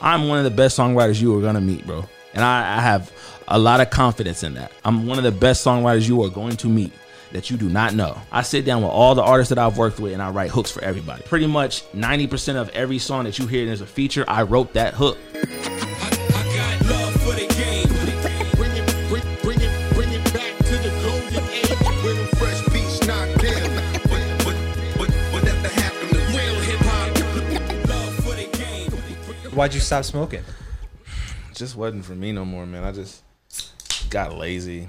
I'm one of the best songwriters you are gonna meet, bro. And I, I have a lot of confidence in that. I'm one of the best songwriters you are going to meet that you do not know. I sit down with all the artists that I've worked with and I write hooks for everybody. Pretty much 90% of every song that you hear there's a feature, I wrote that hook. Why'd you stop smoking? just wasn't for me no more, man. I just got lazy.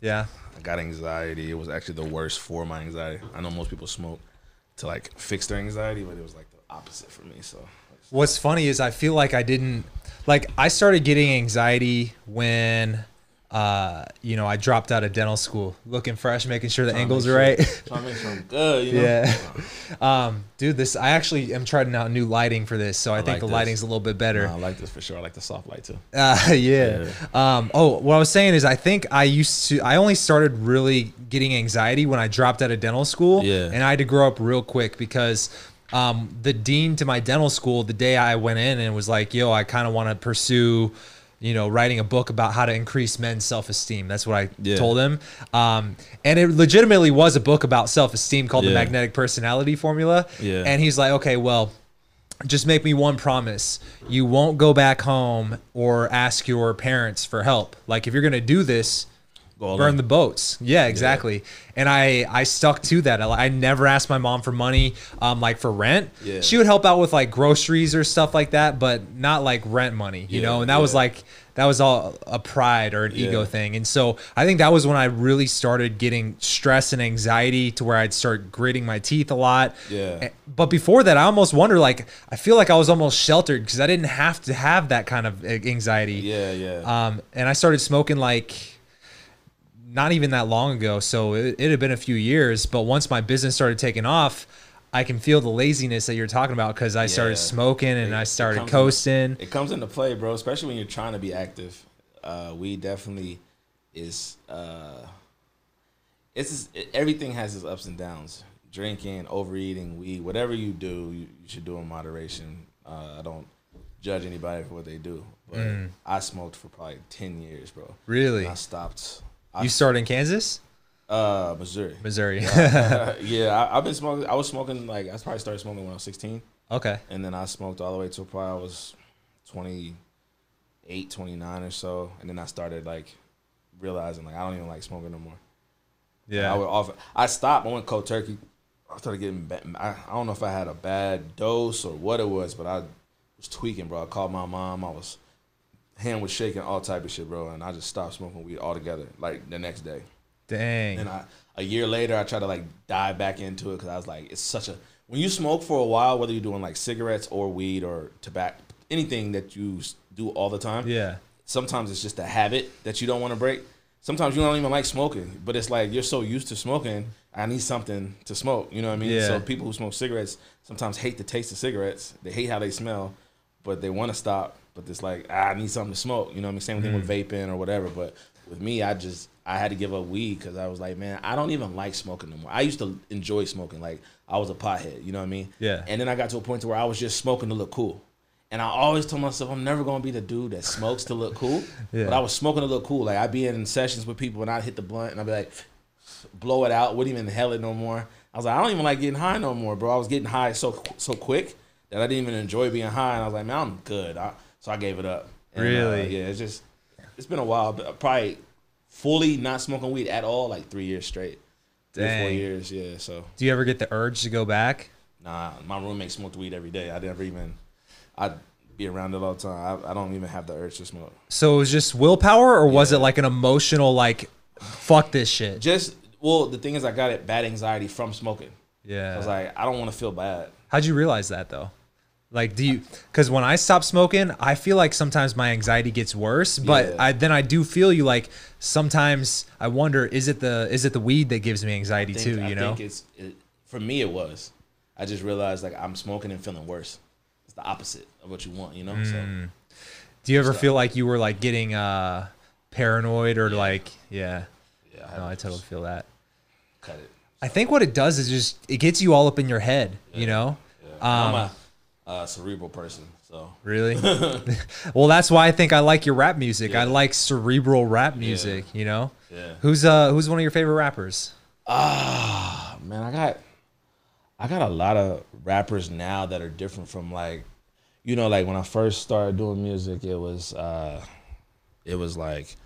Yeah. I got anxiety. It was actually the worst for my anxiety. I know most people smoke to like fix their anxiety, but it was like the opposite for me. So What's funny is I feel like I didn't like I started getting anxiety when uh you know I dropped out of dental school, looking fresh, making sure the angles are right. trying to make something good, you know? yeah. Um dude, this I actually am trying out new lighting for this, so I, think like the this. lighting's a little bit better. Nah, I like this for sure. I like the soft light too. Uh, yeah. Um, oh, what I was saying is, I think I used to. I only started really getting anxiety when I dropped out of dental school. Yeah. And I had to grow up real quick because um, the dean to my dental school, the day I went in and was like, "Yo, I kind of want to pursue." You know, writing a book about how to increase men's self esteem. That's what I Yeah. told him. Um, and it legitimately was a book about self esteem called The Magnetic Personality Formula. Yeah. And he's like, okay, well, just make me one promise. You won't go back home or ask your parents for help. Like if you're gonna do this, Go all burn the boats. Yeah, exactly. And I I stuck to that. I, I never asked my mom for money, um, like for rent. Yeah. She would help out with like groceries or stuff like that, but not like rent money. You Yeah, know, and that was like that was all a pride or an ego thing. And so I think that was when I really started getting stress and anxiety to where I'd start gritting my teeth a lot. Yeah. Eh, But before that, I almost wonder like I feel like I was almost sheltered because I didn't have to have that kind of eh, anxiety. Yeah, yeah. Um, and I started smoking like not even that long ago, so it, it had been a few years. But once my business started taking off, I can feel the laziness that you're talking about because I started smoking and It- I started comes coasting. Into, it comes into play, bro. Especially when you're trying to be active. Uh, weed definitely is. Uh, it's just, it, everything has its ups and downs. Drinking, overeating, weed, whatever you do, you, you should do in moderation. Uh, I don't judge anybody for what they do, but I smoked for probably ten years, bro. Mm. Really? And I stopped. I, You started in Kansas, uh, Missouri. Missouri. yeah, I, I've been smoking. I was smoking like I probably started smoking when I was 16. okay. and then I smoked all the way till probably I was 28, 29 or so, and then I started like realizing like I don't even like smoking no more. Yeah. I would often I stopped. I went cold turkey. I started getting. Bad, I, I don't know if I had a bad dose or what it was, but I was tweaking, bro. I called my mom. I was hand was shaking, all type of shit, bro, and I just stopped smoking weed altogether. Like the next day. Dang. And I, a year later, I tried to like dive back into it because I was like, it's such a when you smoke for a while, whether you're doing like cigarettes or weed or tobacco, anything that you do all the time. yeah. Sometimes it's just a habit that you don't want to break. Sometimes you don't even like smoking, but it's like you're so used to smoking. I need something to smoke. You know what I mean? Yeah. So people who smoke cigarettes sometimes hate the taste of cigarettes. They hate how they smell, but they want to stop. But it's like ah, I need something to smoke. You know what I mean? Same thing with Mm. vaping or whatever. But with me, I just I had to give up weed because I was like, man, I don't even like smoking no more. I used to enjoy smoking, like I was a pothead. You know what I mean? Yeah. And then I got to a point to where I was just smoking to look cool. And I always told myself I'm never gonna be the dude that smokes to look cool. Yeah. But I was smoking to look cool. Like I'd be in sessions with people and I'd hit the blunt and I'd be like, blow it out, wouldn't even inhale it no more. I was like, I don't even like getting high no more, bro. I was getting high so so quick that I didn't even enjoy being high. And I was like, man, I'm good. I, so I gave it up. And, uh, Really? yeah, it's just it's been a while, but probably fully not smoking weed at all, like three years straight. Three or four years, yeah. So Do you ever get the urge to go back? Nah, my roommate smoked weed every day. I never even. I'd be around it all the time. I, I don't even have the urge to smoke. So it was just willpower, or was it like an emotional, like, fuck this shit? Just well, the thing is, I got it bad anxiety from smoking. Yeah. I was like, I don't want to feel bad. How'd you realize that though? Like, do you? Because when I stop smoking, I feel like sometimes my anxiety gets worse, but Yeah. I then I do feel you like sometimes I wonder is it the is it the weed that gives me anxiety think, too? I You know? think it's it, for me. It was. I just realized like I'm smoking and feeling worse. It's the opposite of what you want, you know. Mm. So Do you ever feel like you were like getting uh paranoid or like yeah? yeah, I, No, I totally feel that. cut it. I think what it does is just it gets you all up in your head, you know? Yeah. Um, uh, cerebral person. So Really? well, that's why I think I like your rap music. I like cerebral rap music. You know. Yeah. Who's uh Who's one of your favorite rappers? Ah, man, I got I got a lot of rappers now that are different from like you know, like when I first started doing music, it was uh it was like,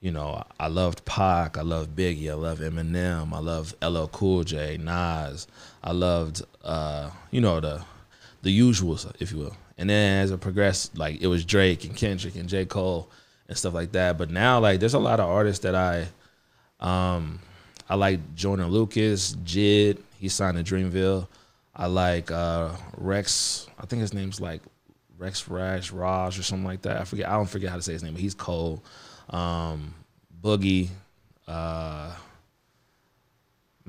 you know, I loved Pac, I loved Biggie, I loved Eminem, I loved LL Cool J, Nas, I loved uh, you know, the the usuals, if you will. And then as it progressed, like it was Drake and Kendrick and J. Cole and stuff like that. But now like there's a lot of artists that I um I like Jordan Lucas, Jid, he signed to Dreamville. I like uh Rex, I think his name's like Rex Rash Raj or something like that. I forget I don't forget how to say his name, but he's Cole. Um Boogie, uh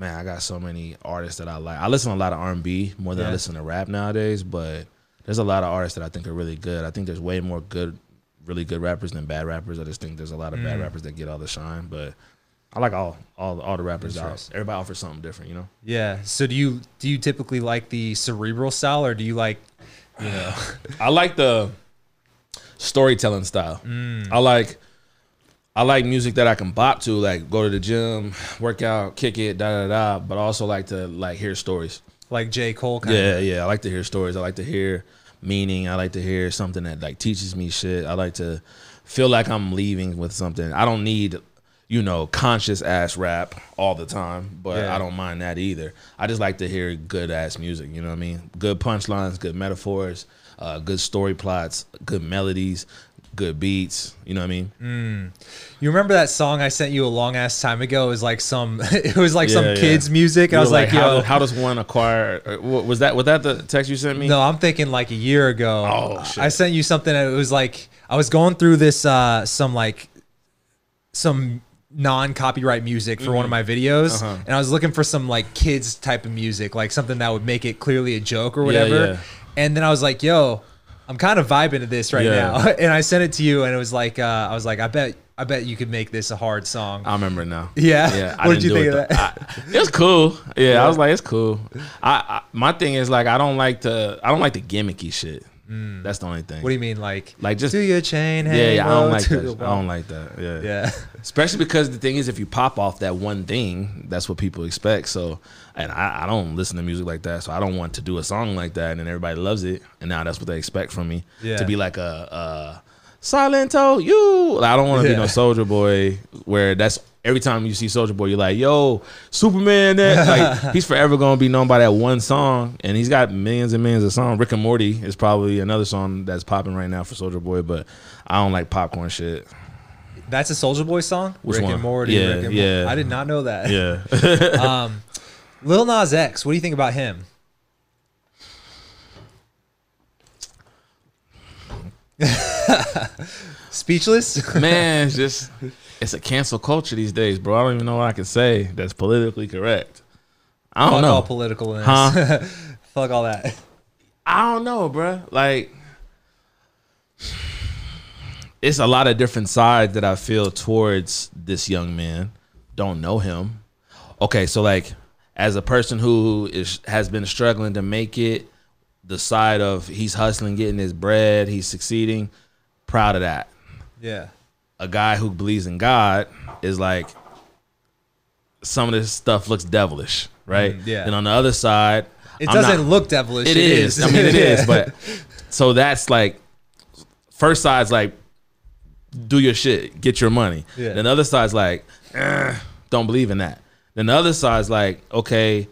man, I got so many artists that I like. I listen to a lot of R and B more than I listen to rap nowadays, but there's a lot of artists that I think are really good. I think there's way more good, really good rappers than bad rappers. I just think there's a lot of bad mm. rappers that get all the shine, but I like all all all the rappers out. Everybody offers something different, you know. Yeah. So do you do you typically like the cerebral style, or do you like, you know? I like the storytelling style. Mm. I like I like music that I can bop to, like go to the gym, work out, kick it, da da da. But I also like to like hear stories. like J. Cole kind Yeah, of. yeah. I like to hear stories. I like to hear meaning. I like to hear something that like teaches me shit. I like to feel like I'm leaving with something. I don't need, you know, conscious ass rap all the time, but Yeah. I don't mind that either. I just like to hear good ass music. You know what I mean? Good punchlines, good metaphors, uh, good story plots, good melodies, good beats. You know what I mean? You remember that song I sent you a long ass time ago? It was like some, it was like some Yeah, yeah. kids music. I was like, how, yo, how does one acquire? uh, Was that was that the text you sent me? No, I'm thinking like a year ago. Oh, shit. I sent you something. That it was like I was going through this uh some like some non-copyright music for one of my videos, Mm-hmm. Uh-huh. and I was looking for some like kids type of music, like something that would make it clearly a joke or Yeah, whatever. yeah. And then I was like, "Yo, I'm kind of vibing to this right Yeah. now," and I sent it to you, and it was like, uh, I was like, "I bet, I bet you could make this a hard song." I remember now. Yeah? yeah. What did you think it of though. I, it was cool. Yeah, I was like, it's cool. I, I my thing is like I don't like the I don't like the gimmicky shit. That's the only thing. Mm. what do you mean, like, Like, just- do your chain yeah, yeah, I don't like that. I don't like that. Yeah. Yeah. Especially because the thing is, if you pop off that one thing, that's what people expect. So, and I, I don't listen to music like that. So I don't want to do a song like that, and then everybody loves it, and now that's what they expect from me Yeah. to be like a, a Silento, you. Like, I don't want to Yeah. be no Soulja Boy, where that's every time you see Soulja Boy, you're like, yo, Superman. That like he's forever gonna be known by that one song, and he's got millions and millions of songs. Rick and Morty is probably another song that's popping right now for Soulja Boy, but I don't like popcorn shit. That's a Soulja Boy song. Which Rick one? and Morty. Yeah, and yeah. I did not know that. Yeah. Um, Lil Nas X. What do you think about him? Speechless. Man, just it's a cancel culture these days, bro. I don't even know what I can say that's politically correct. I don't know. Fuck know. all politicalness. Huh? Fuck all that. I don't know, bro. Like it's a lot of different sides that I feel towards this young man. Don't know him. Okay, so like as a person who is has been struggling to make it, the side of he's hustling, getting his bread, he's succeeding, proud of that. Yeah. A guy who believes in God is like some of this stuff looks devilish, right? Mm, yeah. And on the other side, It I'm doesn't not- look devilish. It is. I mean, it is. Yeah. But so that's like first side's like do your shit, get your money. Yeah. Then the other side's like eh, don't believe in that. Then the other side's like okay.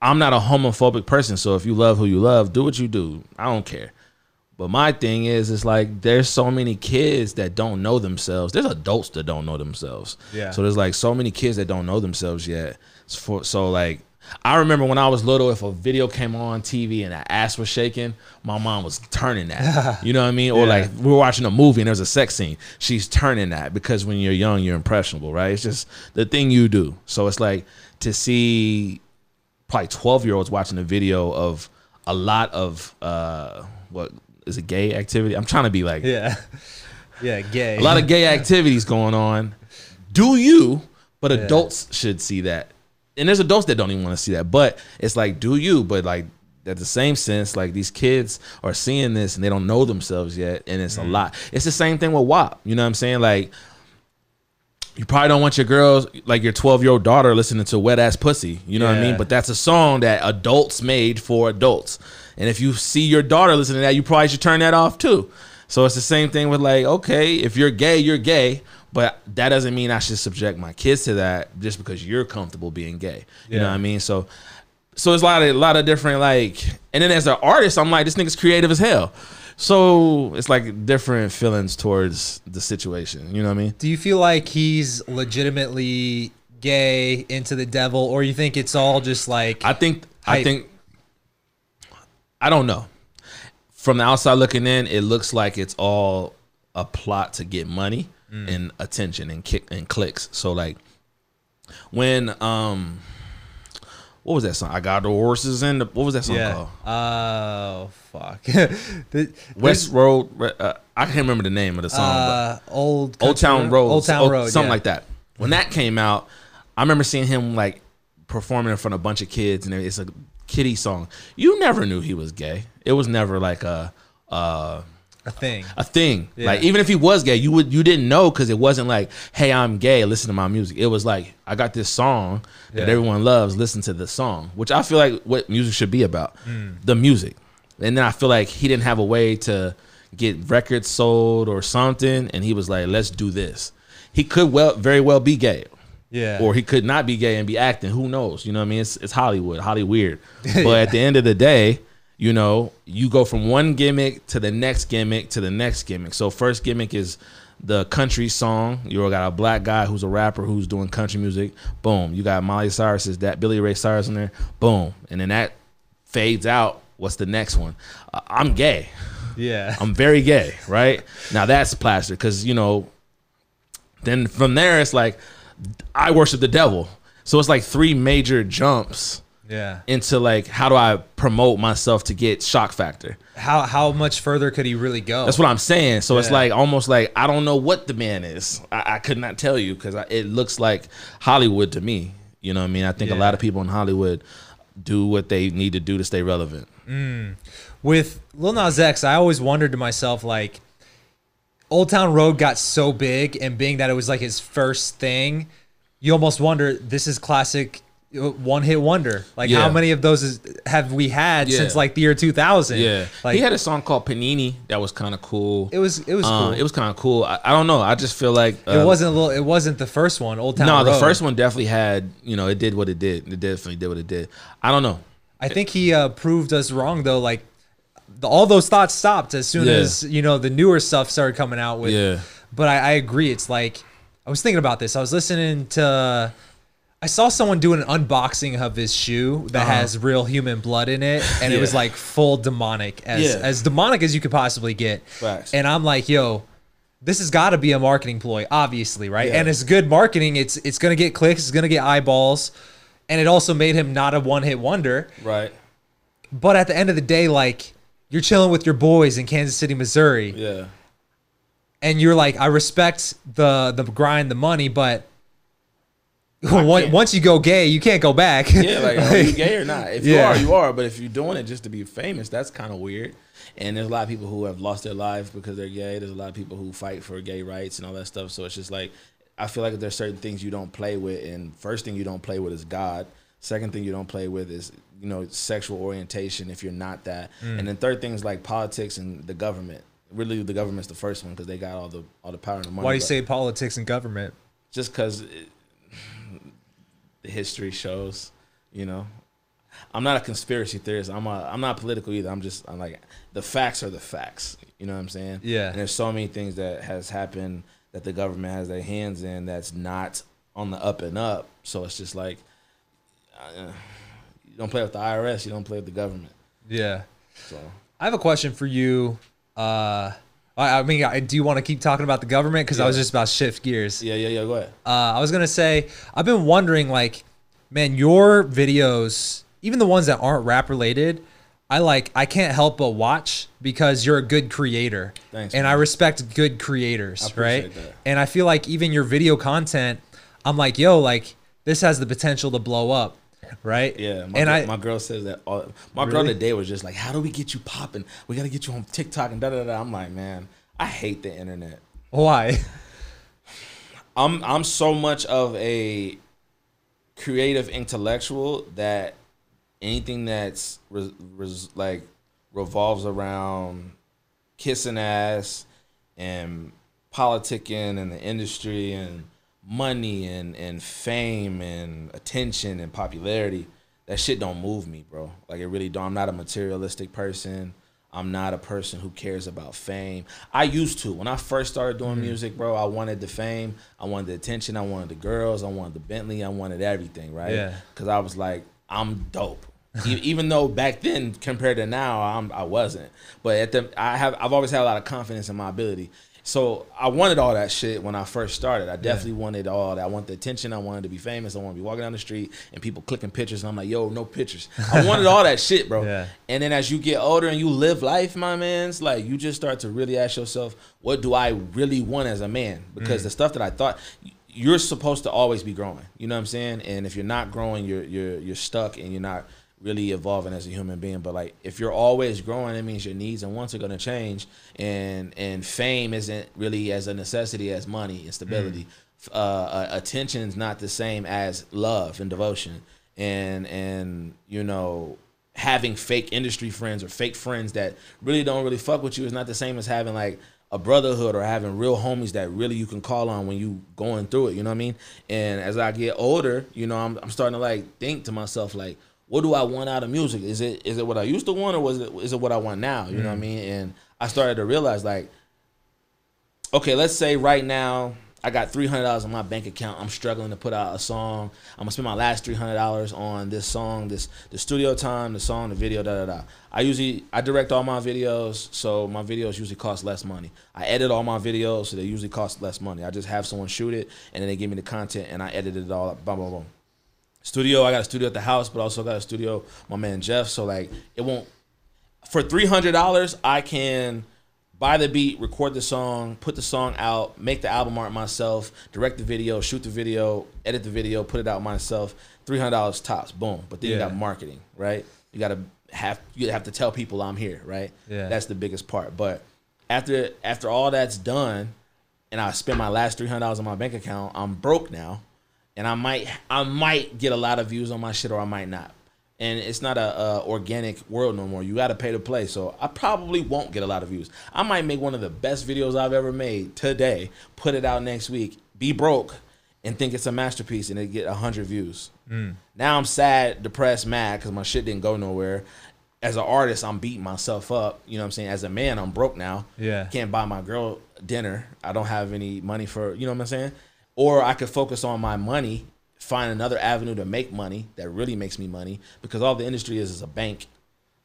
I'm not a homophobic person, so if you love who you love, do what you do. I don't care. But my thing is, it's like there's so many kids that don't know themselves. There's adults that don't know themselves. Yeah. So there's like so many kids that don't know themselves yet. For so like I remember when I was little, if a video came on TV and the ass was shaking, my mom was turning that. You know what I mean? Or Yeah. like we were watching a movie and there's a sex scene, she's turning that because when you're young, you're impressionable, right? It's just the thing you do. So it's like to see probably 12 year olds watching a video of a lot of uh what is it gay activity i'm trying to be like Yeah. Yeah. Gay. a lot of gay activities going on do you but Yeah. adults should see that and there's adults that don't even want to see that but it's like do you but like at the same sense, like these kids are seeing this and they don't know themselves yet, and it's a mm-hmm. lot. It's the same thing with WAP. You know what I'm saying? Like you probably don't want your girls like your 12 year old daughter listening to wet ass pussy you know what i mean but that's a song that adults made for adults and if you see your daughter listening to that you probably should turn that off too. So it's the same thing with like okay if you're gay you're gay but that doesn't mean i should subject my kids to that just because you're comfortable being gay. You know what i mean? So so it's a lot of a lot of different like and then as an artist i'm like this nigga's creative as hell. So it's like different feelings towards the situation. You know what i mean? Do you feel like he's legitimately gay into the devil, or you think it's all just like I think I think I don't know. From the outside looking in, it looks like it's all a plot to get money and attention and kick and clicks. So like when um what was that song? I got the horses in the what was that song yeah? called? Oh fuck. The- West Road uh, I can't remember the name of the song, uh, old Old Town Road, Old Town Road, something yeah. like that. When that came out, I remember seeing him like performing in front of a bunch of kids, and it's a kiddie song. You never knew he was gay. It was never like a uh, A thing. a thing. Yeah. Like even if he was gay, you would you didn't know because it wasn't like, hey, I'm gay. Listen to my music. It was like I got this song that everyone loves. Listen to the song, which I feel like what music should be about, Hmm. the music. And then I feel like he didn't have a way to get records sold or something, and he was like, let's do this. He could well very well be gay. Yeah. Or he could not be gay and be acting. Who knows? You know what I mean? It's, it's Hollywood, Holly weird. But at the end of the day, you know, you go from one gimmick to the next gimmick to the next gimmick. So first gimmick is the country song. You got a black guy who's a rapper who's doing country music. Boom. You got Miley Cyrus is that Billy Ray Cyrus in there. Boom. And then that fades out. What's the next one? Uh, I'm gay. yeah. I'm very gay, right? Now that's plastered because you know. Then from there, it's like I worship the devil. So it's like three major jumps yeah. into like how do I promote myself to get shock factor? How how much further could he really go? That's what I'm saying. So it's like almost like I don't know what the man is. I, I could not tell you because it looks like Hollywood to me. You know what I mean? I think a lot of people in Hollywood do what they need to do to stay relevant. Mm. with Lil Nas X, I always wondered to myself like, Old Town Road got so big, and being that it was like his first thing, you almost wonder this is classic one hit wonder. Like how many of those is, have we had Yeah. since like the year 2000? Yeah, like he had a song called Panini that was kind of cool. it was it was Uh, cool. It was kind of cool. I, I don't know. I just feel like uh, it wasn't a little. It wasn't the first one. Old Town. Road. No, the first one definitely had. You know, it did what it did. It definitely did what it did. I don't know. I think he uh, proved us wrong though. Like the, all those thoughts stopped as soon Yeah. as you know the newer stuff started coming out with. Yeah. But I, I agree. It's like I was thinking about this. I was listening to. I saw someone doing an unboxing of his shoe that has real human blood in it, and it was Uh-huh. Like full demonic, as Yeah. as demonic as you could possibly get. Facts. And I'm like, yo, this has got to be a marketing ploy, obviously, right? Yeah. And it's good marketing. It's it's gonna get clicks. It's gonna get eyeballs, and it also made him not a one hit wonder. Right. But at the end of the day, like you're chilling with your boys in Kansas City, Missouri, Yeah. and you're like, I respect the the grind, the money, but once, once you go gay, you can't go back. Yeah. Like, are you gay or not? If you are, you are. But if you're doing it just to be famous, that's kind of weird. And there's a lot of people who have lost their lives because they're gay. There's a lot of people who fight for gay rights and all that stuff. So it's just like I feel like there's certain things you don't play with. And first thing you don't play with is God. Second thing you don't play with is you know sexual orientation if you're not that. Mm. And then third things like politics and the government. Really, the government's the first one because they got all the all the power and the money. Why do you say politics and government? just because the history shows, you know. I'm not a conspiracy theorist. I'm a, I'm not political either. I'm just I'm like the facts are the facts. You know what I'm saying? Yeah. And there's so many things that has happened that the government has their hands in that's not on the up and up. So it's just like you don't play with the IRS. You don't play with the government. Yeah. So I have a question for you. Uh, I, I mean, I, do you want to keep talking about the government? Because I was just about to shift gears. yeah, yeah, yeah. Go ahead. Uh, I was gonna say I've been wondering, like, man, your videos, even the ones that aren't rap related, I like. I can't help but watch because you're a good creator, Thanks, and man. I respect good creators, right? that. And I feel like even your video content, I'm like, yo, like this has the potential to blow up. Right? Yeah, my, and girl, I my girl says that. All, my girl today was just like, "How do we get you popping? We got to get you on TikTok and da da da." I'm like, man, I hate the internet. why? I'm I'm so much of a creative intellectual that anything that's res, res, like revolves around kissing ass and politicking and the industry and money and and fame and attention and popularity that shit don't move me bro. Like it really don't. I'm not a materialistic person. I'm not a person who cares about fame. I used to. When i first started doing mm-hmm. music bro i wanted the fame. I wanted the attention. I wanted the girls. I wanted the bentley. I wanted everything right? Yeah. because i was like i'm dope. Even though back then compared to now I'm, i wasn't. But at the i have i've always had a lot of confidence in my ability so i wanted all that shit when i first started. I definitely wanted all that. I want the attention. I wanted to be famous. I want to be walking down the street and people clicking pictures and i'm like yo no pictures. I wanted all that shit bro. Yeah. and then as you get older and you live life my man's like you just start to really ask yourself what do i really want as a man? Because mm. the stuff that i thought you're supposed to always be growing. You know what i'm saying? And if you're not growing you're you're you're stuck and you're not really evolving as a human being but like if you're always growing it means your needs and wants are going to change and and fame isn't really as a necessity as money and stability. Uh, uh attention is not the same as love and devotion. And and you know having fake industry friends or fake friends that really don't really fuck with you is not the same as having like a brotherhood or having real homies that really you can call on when you going through it you know what i mean? And as i get older you know i'm, I'm starting to like think to myself like what do i want out of music is it is it what i used to want or was it is it what i want now you know what i mm. mean and i started to realize like okay, let's say right now I got three hundred dollars in my bank account. I'm struggling to put out a song. I'm gonna spend my last three hundred dollars on this song, this the studio time, the song, the video, da da da. I usually I direct all my videos, so my videos usually cost less money. I edit all my videos, so they usually cost less money. I just have someone shoot it, and then they give me the content, and I edit it all up. Boom, boom, boom. Studio, I got a studio at the house, but also got a studio. My man Jeff, so like it won't for three hundred dollars, I can buy the beat, record the song, put the song out, make the album art myself, direct the video, shoot the video, edit the video, put it out myself. Three hundred dollars tops, boom. But then you got marketing, right? You got to have you have to tell people I'm here, right? Yeah. That's the biggest part. But after after all that's done, and I spend my last three hundred dollars on my bank account, I'm broke now, and I might I might get a lot of views on my shit, or I might not. And it's not a, a organic world no more. You got to pay to play, so I probably won't get a lot of views. I might make one of the best videos I've ever made today, put it out next week, be broke, and think it's a masterpiece, and it get hundred views. Mm. Now I'm sad, depressed, mad because my shit didn't go nowhere. As an artist, I'm beating myself up. You know what I'm saying? As a man, I'm broke now. Yeah. Can't buy my girl dinner. I don't have any money for, you know what I'm saying? Or I could focus on my money, find another avenue to make money that really makes me money because all the industry is is a bank.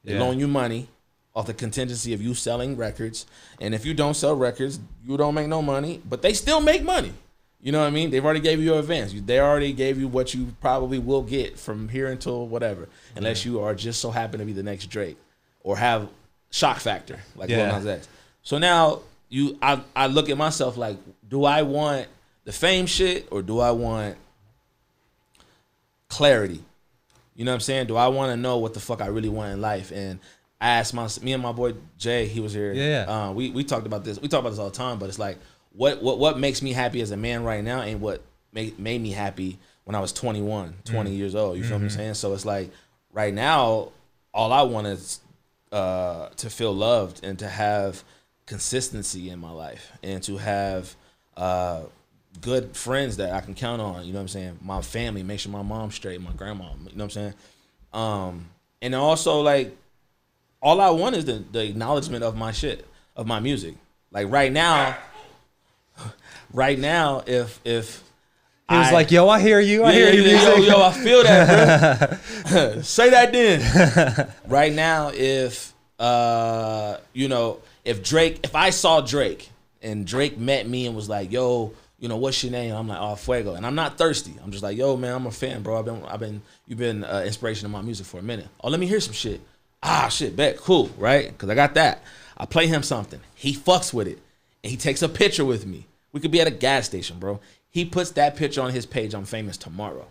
They Yeah. loan you money off the contingency of you selling records. And if you don't sell records, you don't make no money, but they still make money. You know what I mean? They've already gave you your advance. They already gave you what you probably will get from here until whatever, unless you are just so happen to be the next Drake or have shock factor like Lil Nas X. So now you, I, I look at myself like, do I want the fame shit or do I want clarity? You know what I'm saying? Do I want to know what the fuck I really want in life? And I asked my me and my boy Jay, he was here. Yeah. Uh, we we talked about this. We talk about this all the time, but it's like what what what makes me happy as a man right now, and what made made me happy when I was 21, 20 years old. You feel what I'm saying? So it's like right now, all I want is uh, to feel loved and to have consistency in my life and to have uh, good friends that I can count on. You know what I'm saying? My family, make sure my mom's straight, my grandma. You know what I'm saying? Um, and also like all I want is the, the acknowledgement of my shit, of my music. Like right now, right now, if if He was I- like, "Yo, I hear you. I hear you." yo, music." yo, I feel that, bro. Say that then. right now, if uh, you know, if Drake, if I saw Drake and Drake met me and was like, "Yo, you know, what's your name?" I'm like, "Oh, Fuego," and I'm not thirsty. I'm just like, "Yo, man, I'm a fan, bro. I've been, I've been, you've been uh, inspiration of my music for a minute. Oh, let me hear some shit. Ah, shit, bet, cool, right? Because I got that. I play him something. He fucks with it, and he takes a picture with me. We could be at a gas station, bro. He puts that picture on his page. I'm famous tomorrow.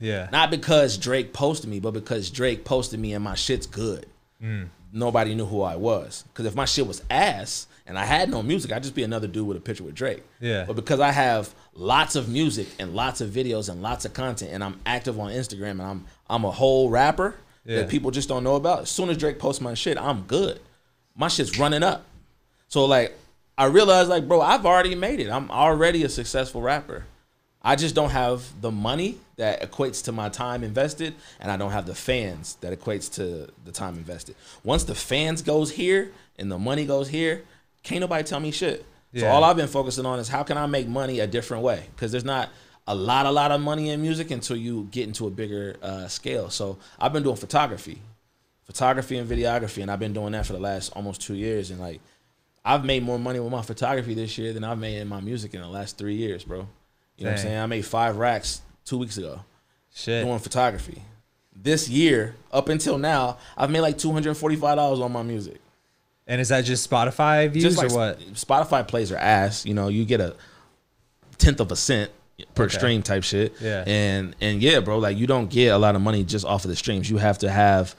Yeah. Not because Drake posted me, but because Drake posted me and my shit's good. Mm. Nobody knew who I was. Because if my shit was ass and I had no music, I'd just be another dude with a picture with Drake. Yeah. But because I have lots of music and lots of videos and lots of content, and I'm active on Instagram, and I'm I'm a whole rapper Yeah. that people just don't know about. As soon as Drake posts my shit, I'm good. My shit's running up. So like, I realized like, bro, I've already made it. I'm already a successful rapper. I just don't have the money that equates to my time invested, and I don't have the fans that equates to the time invested. Once the fans goes here and the money goes here, can't nobody tell me shit. So all I've been focusing on is how can I make money a different way? Because there's not a lot, a lot of money in music until you get into a bigger uh, scale. So I've been doing photography, photography and videography, and I've been doing that for the last almost two years. And like, I've made more money with my photography this year than I've made in my music in the last three years, bro. You know what I'm saying? I made five racks two weeks ago Shit. doing photography. This year, up until now, I've made like two hundred and forty-five dollars on my music. And is that just Spotify views Just like or what? Spotify plays are ass. You know, you get a tenth of a cent per Okay. stream type shit. Yeah. And and yeah, bro, like you don't get a lot of money just off of the streams. You have to have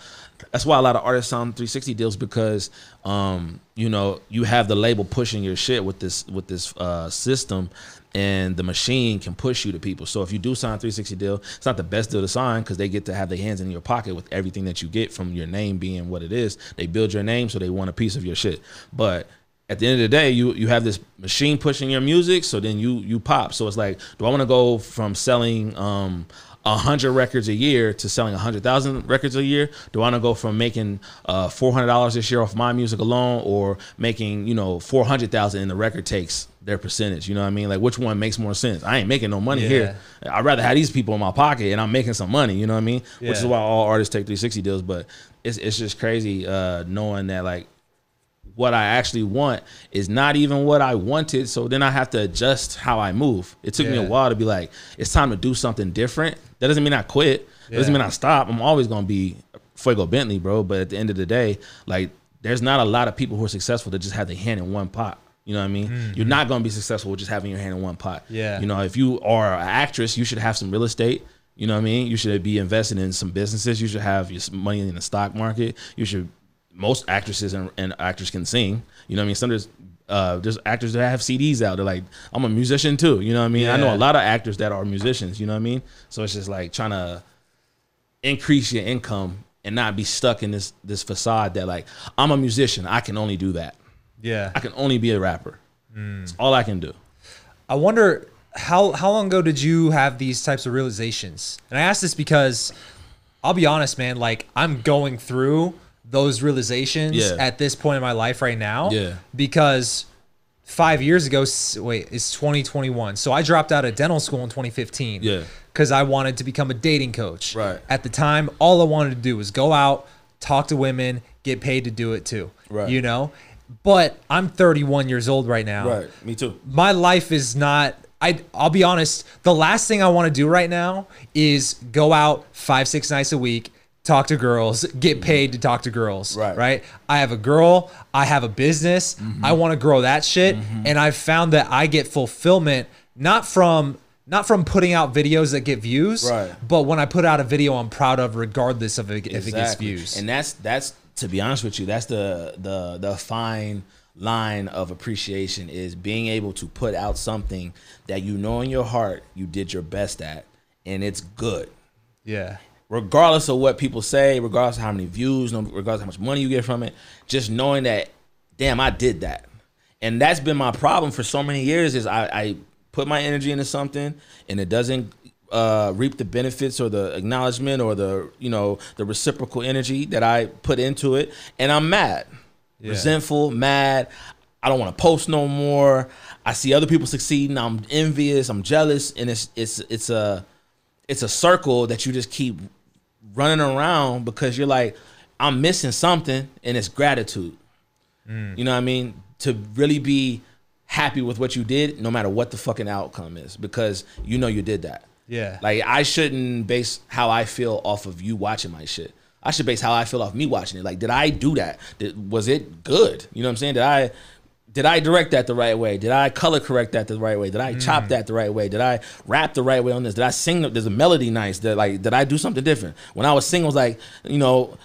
that's why a lot of artists sign 360 deals because um, you know, you have the label pushing your shit with this with this uh system and the machine can push you to people. So if you do sign a 360 deal, it's not the best deal to sign because they get to have their hands in your pocket with everything that you get from your name being what it is. They build your name, so they want a piece of your shit. But at the end of the day, you you have this machine pushing your music, so then you you pop. So it's like, do I want to go from selling um a hundred records a year to selling a hundred thousand records a year? Do I want to go from making uh four hundred dollars this year off my music alone, or making you know 400,000 in the record takes their percentage? You know what I mean? Like which one makes more sense? I ain't making no money here. I'd rather have these people in my pocket and I'm making some money. You know what I mean? Which is why all artists take 360 deals. But it's it's just crazy uh knowing that like what I actually want is not even what I wanted. So then I have to adjust how I move. It took me a while to be like, it's time to do something different. That doesn't mean I quit. It doesn't mean I stop. I'm always gonna be Fuego Bentley, bro. But at the end of the day, like there's not a lot of people who are successful that just have their hand in one pot. You know what I mean? You're not gonna be successful with just having your hand in one pot. Mm-hmm. Yeah. You know, if you are an actress, you should have some real estate. You know what I mean? You should be investing in some businesses. You should have your money in the stock market. You should. Most actresses and, and actors can sing. You know what I mean? Some there's uh, there's actors that have CDs out. They're like, I'm a musician too. You know what I mean? I know a lot of actors that are musicians. You know what I mean? So it's just like trying to increase your income and not be stuck in this this facade that like I'm a musician. I can only do that. Yeah. I can only be a rapper. Hmm. It's all I can do. I wonder how how long ago did you have these types of realizations? And I ask this because I'll be honest, man, like I'm going through those realizations Yeah. at this point in my life right now. Yeah. Because five years ago, wait, it's 2021. So I dropped out of dental school in 2015. Yeah. Because I wanted to become a dating coach. Right. At the time, all I wanted to do was go out, talk to women, get paid to do it too. Right. You know? But I'm 31 years old right now Right. Me too. my life is not I I'll be honest, the last thing I want to do right now is go out 5 6 nights a week, talk to girls, get mm-hmm. paid to talk to girls, Right. right? I have a girl, I have a business, mm-hmm. I want to grow that shit mm-hmm. and I've found that I get fulfillment not from not from putting out videos that get views, Right. but when I put out a video I'm proud of regardless of it, if it gets views. And that's that's to be honest with you, that's the the the fine line of appreciation is being able to put out something that you know in your heart you did your best at and it's good. yeah. Regardless of what people say, regardless of how many views, regardless of how much money you get from it, just knowing that, damn, I did that. And that's been my problem for so many years is I, I put my energy into something and it doesn't uh, reap the benefits or the acknowledgement or the you know the reciprocal energy that I put into it, and I'm mad, resentful, mad. I don't want to post no more. I see other people succeeding. I'm envious. I'm jealous, and it's it's it's a it's a circle that you just keep running around because you're like, I'm missing something, and it's gratitude. You know what I mean? To really be happy with what you did, no matter what the fucking outcome is, because you know you did that. Yeah. Like I shouldn't base how I feel off of you watching my shit. I should base how I feel off me watching it. Like, did I do that? Did, was it good? You know what I'm saying? Did I did I direct that the right way? Did I color correct that the right way? Did I mm. chop that the right way? Did I rap the right way on this? Did I sing? There's a melody nice. Did like did I do something different? When I was singing, I was like, you know,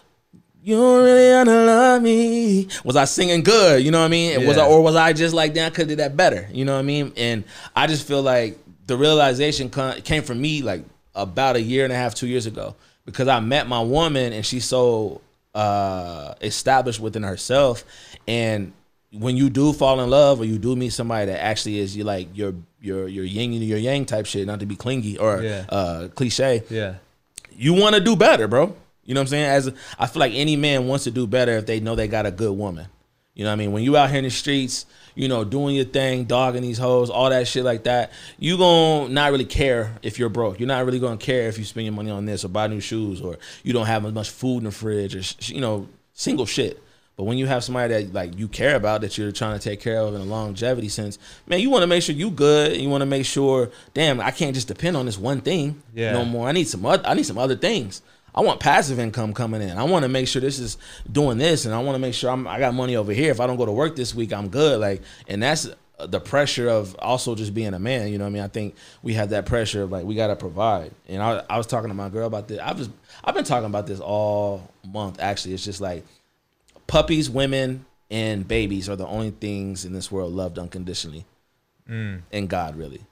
you don't really wanna love me. Was I singing good? You know what I mean? Was I or was I just like, damn, I could have did that better? You know what I mean? And I just feel like the realization came from me like about a year and a half, two years ago, because I met my woman and she's so uh, established within herself, and when you do fall in love or you do meet somebody that actually is you like your your your yin and your yang type shit, not to be clingy or Yeah. uh, cliche, Yeah. you want to do better, bro. You know what I'm saying? As I feel like any man wants to do better if they know they got a good woman. You know what I mean? When you out here in the streets, you know, doing your thing, dogging these hoes, all that shit like that, you gon' not really care if you're broke. You're not really gonna care if you spend your money on this or buy new shoes or you don't have as much food in the fridge or sh- you know, single shit. But when you have somebody that like you care about that you're trying to take care of in a longevity sense, man, you want to make sure you good. You want to make sure, damn, I can't just depend on this one thing Yeah. no more. I need some other, I need some other things. I want passive income coming in. I want to make sure this is doing this, and I want to make sure I'm, I got money over here. If I don't go to work this week, I'm good. Like, and that's uh, the pressure of also just being a man. You know what I mean? I think we have that pressure of like we gotta provide. And I, I was talking to my girl about this. I've just I've been talking about this all month. Actually, it's just like puppies, women, and babies are the only things in this world loved unconditionally, mm. and God really.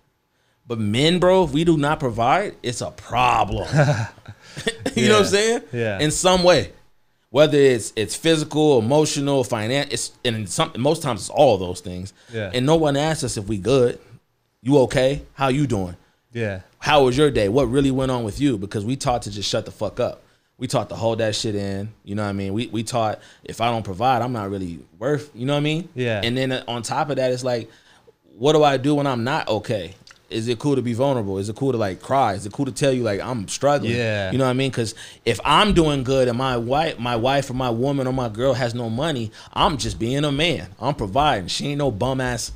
But men, bro, if we do not provide, it's a problem. you know what I'm saying? Yeah. In some way, whether it's it's physical, emotional, finance, it's and some most times it's all those things. Yeah. And no one asks us if we good. You okay? How you doing? Yeah. How was your day? What really went on with you? Because we taught to just shut the fuck up. We taught to hold that shit in. You know what I mean? We we taught if I don't provide, I'm not really worth. You know what I mean? Yeah. And then uh, on top of that, it's like, what do I do when I'm not okay? Is it cool to be vulnerable? Is it cool to like cry? Is it cool to tell you like I'm struggling? Yeah. You know what I mean? Because if I'm doing good and my wife, my wife or my woman or my girl has no money, I'm just being a man. I'm providing. She ain't no bum ass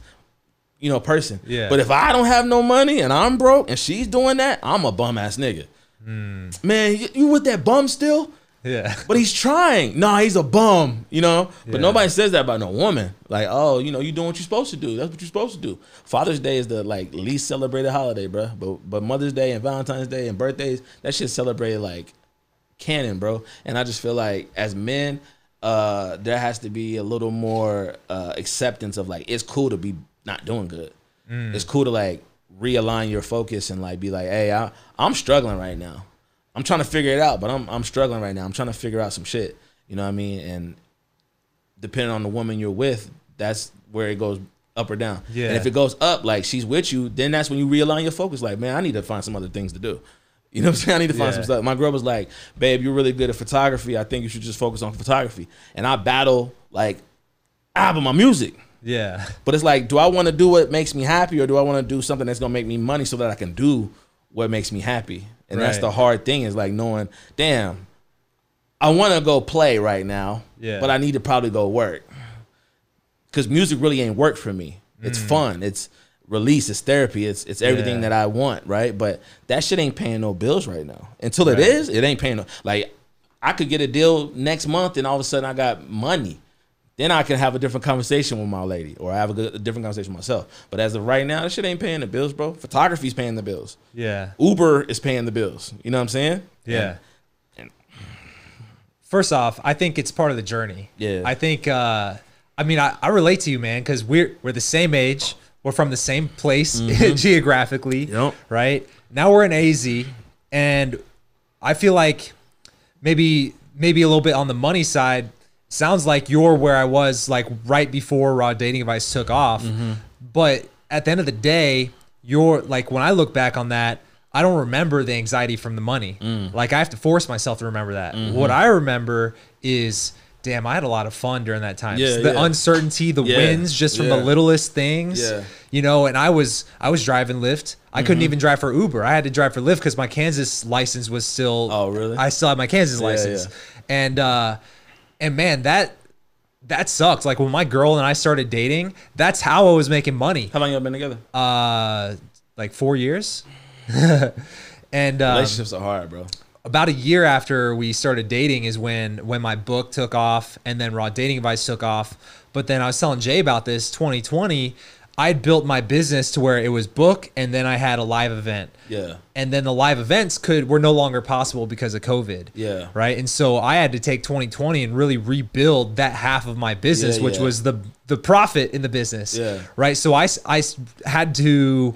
you know, person. Yeah. But if I don't have no money and I'm broke and she's doing that, I'm a bum ass nigga. Hmm. Man, you, you with that bum still? Yeah. But he's trying. Nah, he's a bum, you know? But Yeah. nobody says that about no woman. Like, oh, you know, you doing what you're supposed to do. That's what you're supposed to do. Father's Day is the like least celebrated holiday, bro. But but Mother's Day and Valentine's Day and birthdays, that shit's celebrated like canon, bro. And I just feel like as men, uh, there has to be a little more uh, acceptance of like it's cool to be not doing good. It's cool to like realign your focus and like be like, hey, I, I'm struggling right now. I'm trying to figure it out, but I'm I'm struggling right now. I'm trying to figure out some shit. You know what I mean? And depending on the woman you're with, that's where it goes up or down. Yeah. And if it goes up, like she's with you, then that's when you realign your focus. Like, man, I need to find some other things to do. You know what I'm saying? I need to find Yeah. some stuff. My girl was like, babe, you're really good at photography. I think you should just focus on photography. And I battle like album my music. Yeah. But it's like, do I want to do what makes me happy or do I want to do something that's gonna make me money so that I can do what makes me happy? And that's the hard thing is like knowing, damn, I want to go play right now, Yeah. but I need to probably go work because music really ain't work for me. It's Mm. fun. It's release. It's therapy. It's it's everything Yeah. that I want, right? But that shit ain't paying no bills right now. Until it Right. is, it ain't paying no. Like I could get a deal next month, and all of a sudden I got money. Then I can have a different conversation with my lady, or I have a, good, a different conversation with myself. But as of right now, this shit ain't paying the bills, bro. Photography's paying the bills. Yeah. Uber is paying the bills. You know what I'm saying? Yeah. And- First off, I think it's part of the journey. Yeah. I think uh I mean I, I relate to you, man, because we're we're the same age. We're from the same place geographically. Mm-hmm. Yep. Right? Now we're in AZ and I feel like maybe maybe a little bit on the money side. Sounds like you're where I was like right before raw dating advice took off. Mm-hmm. But at the end of the day, you're like when I look back on that, I don't remember the anxiety from the money. Mm. Like I have to force myself to remember that. Mm-hmm. What I remember is damn, I had a lot of fun during that time. Yeah, the yeah. uncertainty, the Yeah, wins just from the littlest things. Yeah. You know, and I was I was driving Lyft. I Mm-hmm. couldn't even drive for Uber. I had to drive for Lyft because my Kansas license was still. Oh, really? I still had my Kansas license, yeah. and uh, and man, that that sucked. Like when my girl and I started dating, that's how I was making money. How long y'all been together? Uh, like four years. and um, Relationships are hard, bro. about a year after we started dating is when when my book took off and then raw dating advice took off But then I was telling Jay about this 2020. I'd built my business to where it was book and then I had a live event. Yeah. And then the live events could were no longer possible because of COVID. Yeah. Right. And so I had to take 2020 and really rebuild that half of my business, Yeah, which yeah. was the the profit in the business. Yeah. Right. So I, I had to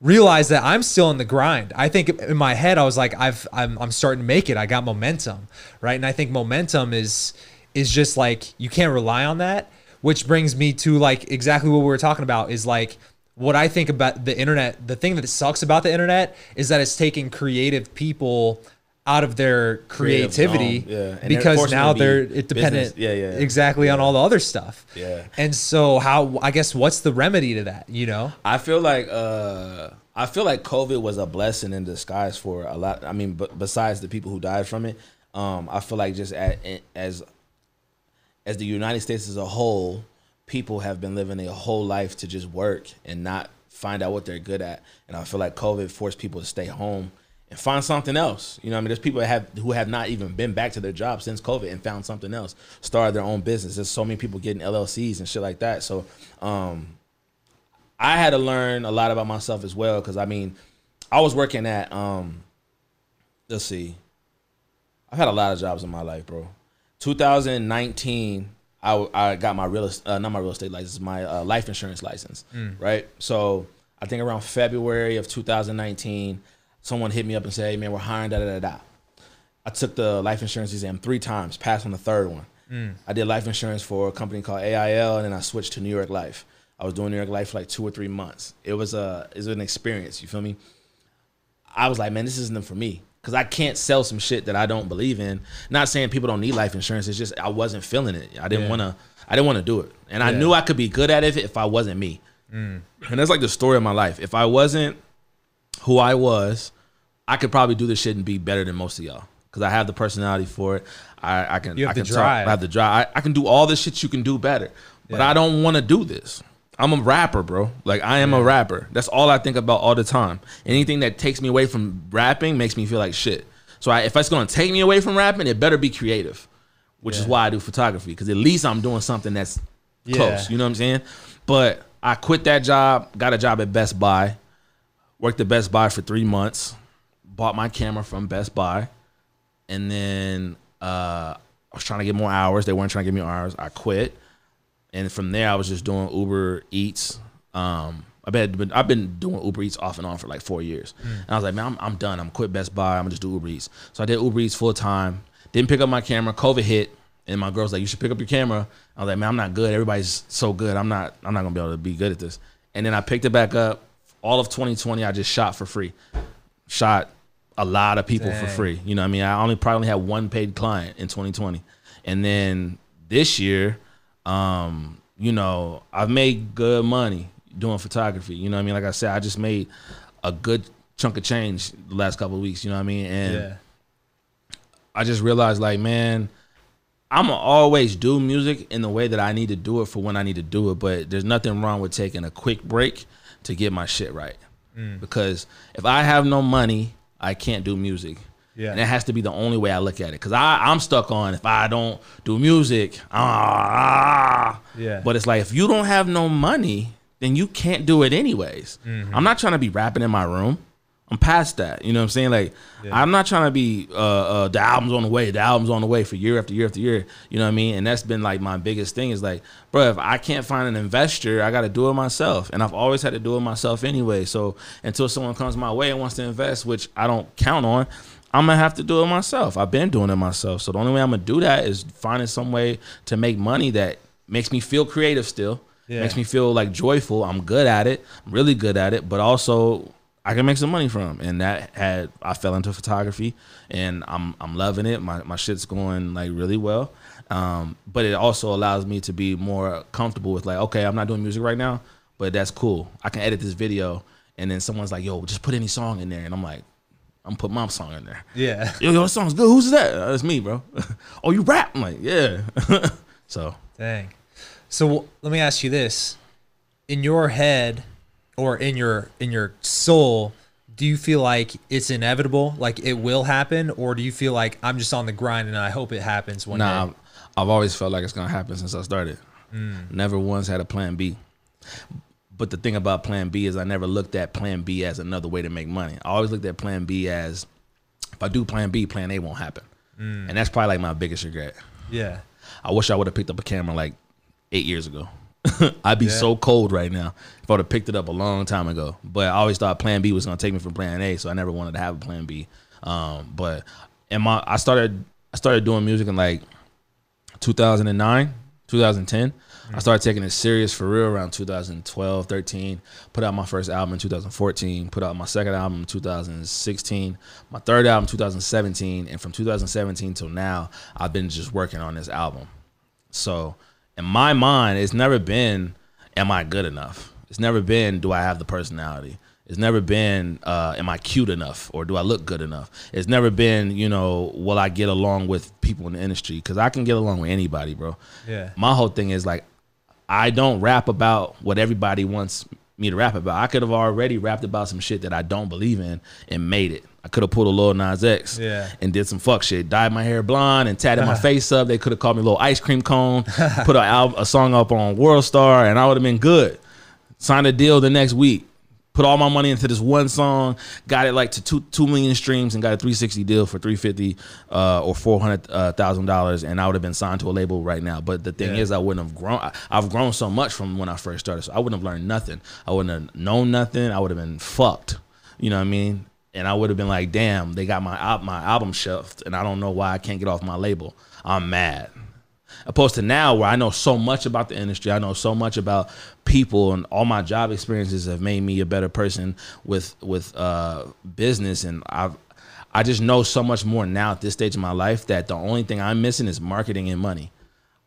realize that I'm still in the grind. I think in my head I was like I've I'm I'm starting to make it. I got momentum, right? And I think momentum is is just like you can't rely on that, which brings me to like exactly what we were talking about is like what I think about the internet, the thing that sucks about the internet is that it's taking creative people out of their creativity yeah. And they're because now to they're it dependent. Yeah, yeah, yeah. exactly on all the other stuff. Yeah. And so how I guess what's the remedy to that, you know? I feel like uh I feel like COVID was a blessing in disguise for a lot. I mean, but besides the people who died from it, um, I feel like just as, as as the United States as a whole, people have been living a whole life to just work and not find out what they're good at. And I feel like COVID forced people to stay home and find something else. You know, I mean, there's people have who have not even been back to their job since COVID and found something else, started their own business. There's so many people getting LLCs and shit like that. So, um, I had to learn a lot about myself as well because I mean, I was working at um, let's see, I've had a lot of jobs in my life, bro. 2019, I, I got my real uh, not my real estate license, my uh, life insurance license, right? So I think around February of 2019, someone hit me up and said, "Hey man, we're hiring da da da da." I took the life insurance exam three times, passed on the third one. I did life insurance for a company called AIL, and then I switched to New York Life. I was doing New York Life for like two or three months. It was a it was an experience. You feel me? I was like, man, this isn't for me because I can't sell some shit that I don't believe in. Not saying people don't need life insurance. It's just I wasn't feeling it. I didn't Yeah. want to. I didn't want to do it, and I knew I could be good at it if I wasn't me. Mm. And that's like the story of my life. If I wasn't who I was, I could probably do this shit and be better than most of y'all because I have the personality for it. I, I can. You have I can drive. Talk, I have the drive. I, I can do all the shit you can do better, but Yeah. I don't want to do this. I'm a rapper, bro. Like I am a rapper. That's all I think about all the time. Anything that takes me away from rapping makes me feel like shit. So I, if it's gonna take me away from rapping, it better be creative, which is why I do photography because at least I'm doing something that's Yeah. close. You know what I'm saying? But I quit that job, got a job at Best Buy, worked at Best Buy for three months, bought my camera from Best Buy, and then uh, I was trying to get more hours. They weren't trying to give me hours. I quit, and from there I was just doing Uber Eats. Um, I've been I've been doing Uber Eats off and on for like four years, and I was like, man, I'm, I'm done. I'm quit Best Buy. I'm gonna just do Uber Eats. So I did Uber Eats full time. Didn't pick up my camera. COVID hit, and my girl's like, you should pick up your camera. I was like, man, I'm not good. Everybody's so good. I'm not. I'm not gonna be able to be good at this. And then I picked it back up. All of 2020, I just shot for free. Shot a lot of people for free. You know, what I mean, I only probably had one paid client in 2020, and then this year, um, you know, I've made good money doing photography. You know, what I mean, like I said, I just made a good chunk of change the last couple of weeks. You know what I mean, and Yeah. I just realized, like, man, I'm gonna always do music in the way that I need to do it for when I need to do it. But there's nothing wrong with taking a quick break to get my shit right. Mm. Because if I have no money, I can't do music. Yeah. And that has to be the only way I look at it. Cause I, I'm stuck on if I don't do music, ah. Yeah. But it's like if you don't have no money, then you can't do it anyways. Mm-hmm. I'm not trying to be rapping in my room. I'm past that. You know what I'm saying? Like I'm not trying to be uh, uh the album's on the way, the album's on the way for year after year after year. You know what I mean? And that's been like my biggest thing is like, bro, if I can't find an investor, I gotta do it myself. And I've always had to do it myself anyway. So until someone comes my way and wants to invest, which I don't count on, I'm gonna have to do it myself. I've been doing it myself. So the only way I'm gonna do that is finding some way to make money that makes me feel creative still. Yeah. Makes me feel like joyful. I'm good at it. I'm really good at it, but also I can make some money from. And that had I fell into photography and I'm I'm loving it. My my shit's going like really well. Um, but it also allows me to be more comfortable with like, okay, I'm not doing music right now, but that's cool. I can edit this video and then someone's like, yo, just put any song in there. And I'm like, I'm put my song in there. Yeah. Yo, your that song's good. Who's that? Uh, That's me, bro. oh, you rap? I'm like, yeah. so Dang. So let me ask you this: in your head, or in your in your soul, do you feel like it's inevitable, like it will happen, or do you feel like I'm just on the grind and I hope it happens one Nah, day? I've, I've always felt like it's gonna happen since I started. Never once had a plan B. But the thing about plan B is I never looked at plan B as another way to make money. I always looked at plan B as if I do plan B, plan A won't happen. And that's probably like my biggest regret. Yeah. I wish I would have picked up a camera like eight years ago. I'd be Yeah. so cold right now if I would have picked it up a long time ago. But I always thought Plan B was gonna take me from Plan A, so I never wanted to have a Plan B. Um, but and my I started I started doing music in like 2009, 2010. I started taking it serious for real around 2012, 13. Put out my first album in 2014. Put out my second album in 2016. My third album 2017, and from 2017 till now, I've been just working on this album. So, in my mind, it's never been, am I good enough? It's never been, do I have the personality? It's never been, uh, am I cute enough or do I look good enough? It's never been, you know, will I get along with people in the industry? Because I can get along with anybody, bro. Yeah. My whole thing is like, I don't rap about what everybody wants me to rap about. I could have already rapped about some shit that I don't believe in and made it. I could have pulled a Lil Nas X Yeah. and did some fuck shit. Dyed my hair blonde and tatted my face up. They could have called me a little ice cream cone. put a, a song up on World Star, and I would have been good. Signed a deal the next week. Put all my money into this one song. Got it like to two two million streams and got a 360 deal for 350 uh, or 400,000 uh, dollars and I would have been signed to a label right now. But the thing Yeah. is, I wouldn't have grown. I, I've grown so much from when I first started, so I wouldn't have learned nothing. I wouldn't have known nothing. I would have been fucked. You know what I mean? And I would have been like, damn, they got my my album shelved, and I don't know why I can't get off my label. I'm mad. Opposed to now, where I know so much about the industry, I know so much about people, and all my job experiences have made me a better person with with uh, business, and I've I just know so much more now at this stage of my life that the only thing I'm missing is marketing and money.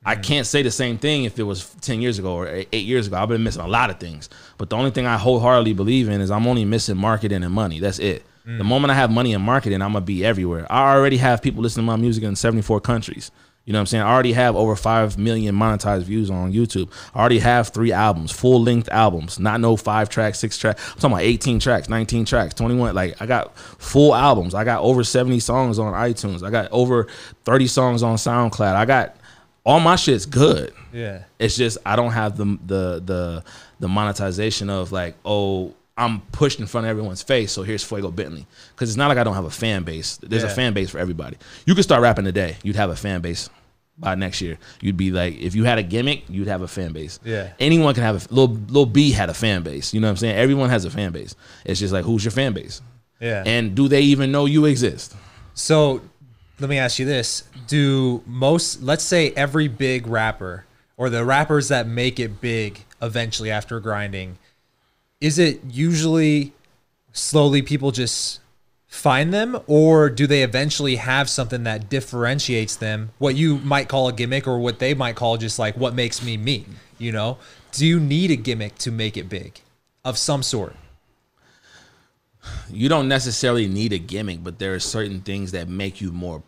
I can't say the same thing if it was 10 years ago or eight years ago. I've been missing a lot of things. But the only thing I wholeheartedly believe in is I'm only missing marketing and money. That's it. The moment I have money and marketing, I'm going to be everywhere. I already have people listening to my music in 74 countries. You know what I'm saying? I already have over 5 million monetized views on YouTube. I already have three albums, full length albums, not no five tracks, six tracks. I'm talking about 18 tracks, 19 tracks, 21. Like, I got full albums. I got over 70 songs on iTunes. I got over 30 songs on SoundCloud. I got all my shit's good. Yeah. It's just I don't have the the the the monetization of like oh I'm pushed in front of everyone's face. So here's Fuego Bentley because it's not like I don't have a fan base. There's a fan base for everybody. You could start rapping today. You'd have a fan base by next year. You'd be like if you had a gimmick, you'd have a fan base. Yeah. Anyone can have a little Lil B had a fan base. You know what I'm saying? Everyone has a fan base. It's just like who's your fan base Yeah. and do they even know you exist? So let me ask you this. Do most, let's say every big rapper or the rappers that make it big eventually after grinding, is it usually slowly people just find them or do they eventually have something that differentiates them, what you might call a gimmick or what they might call just like what makes me me, you know? Do you need a gimmick to make it big of some sort? you don't necessarily need a gimmick, but there are certain things that make you more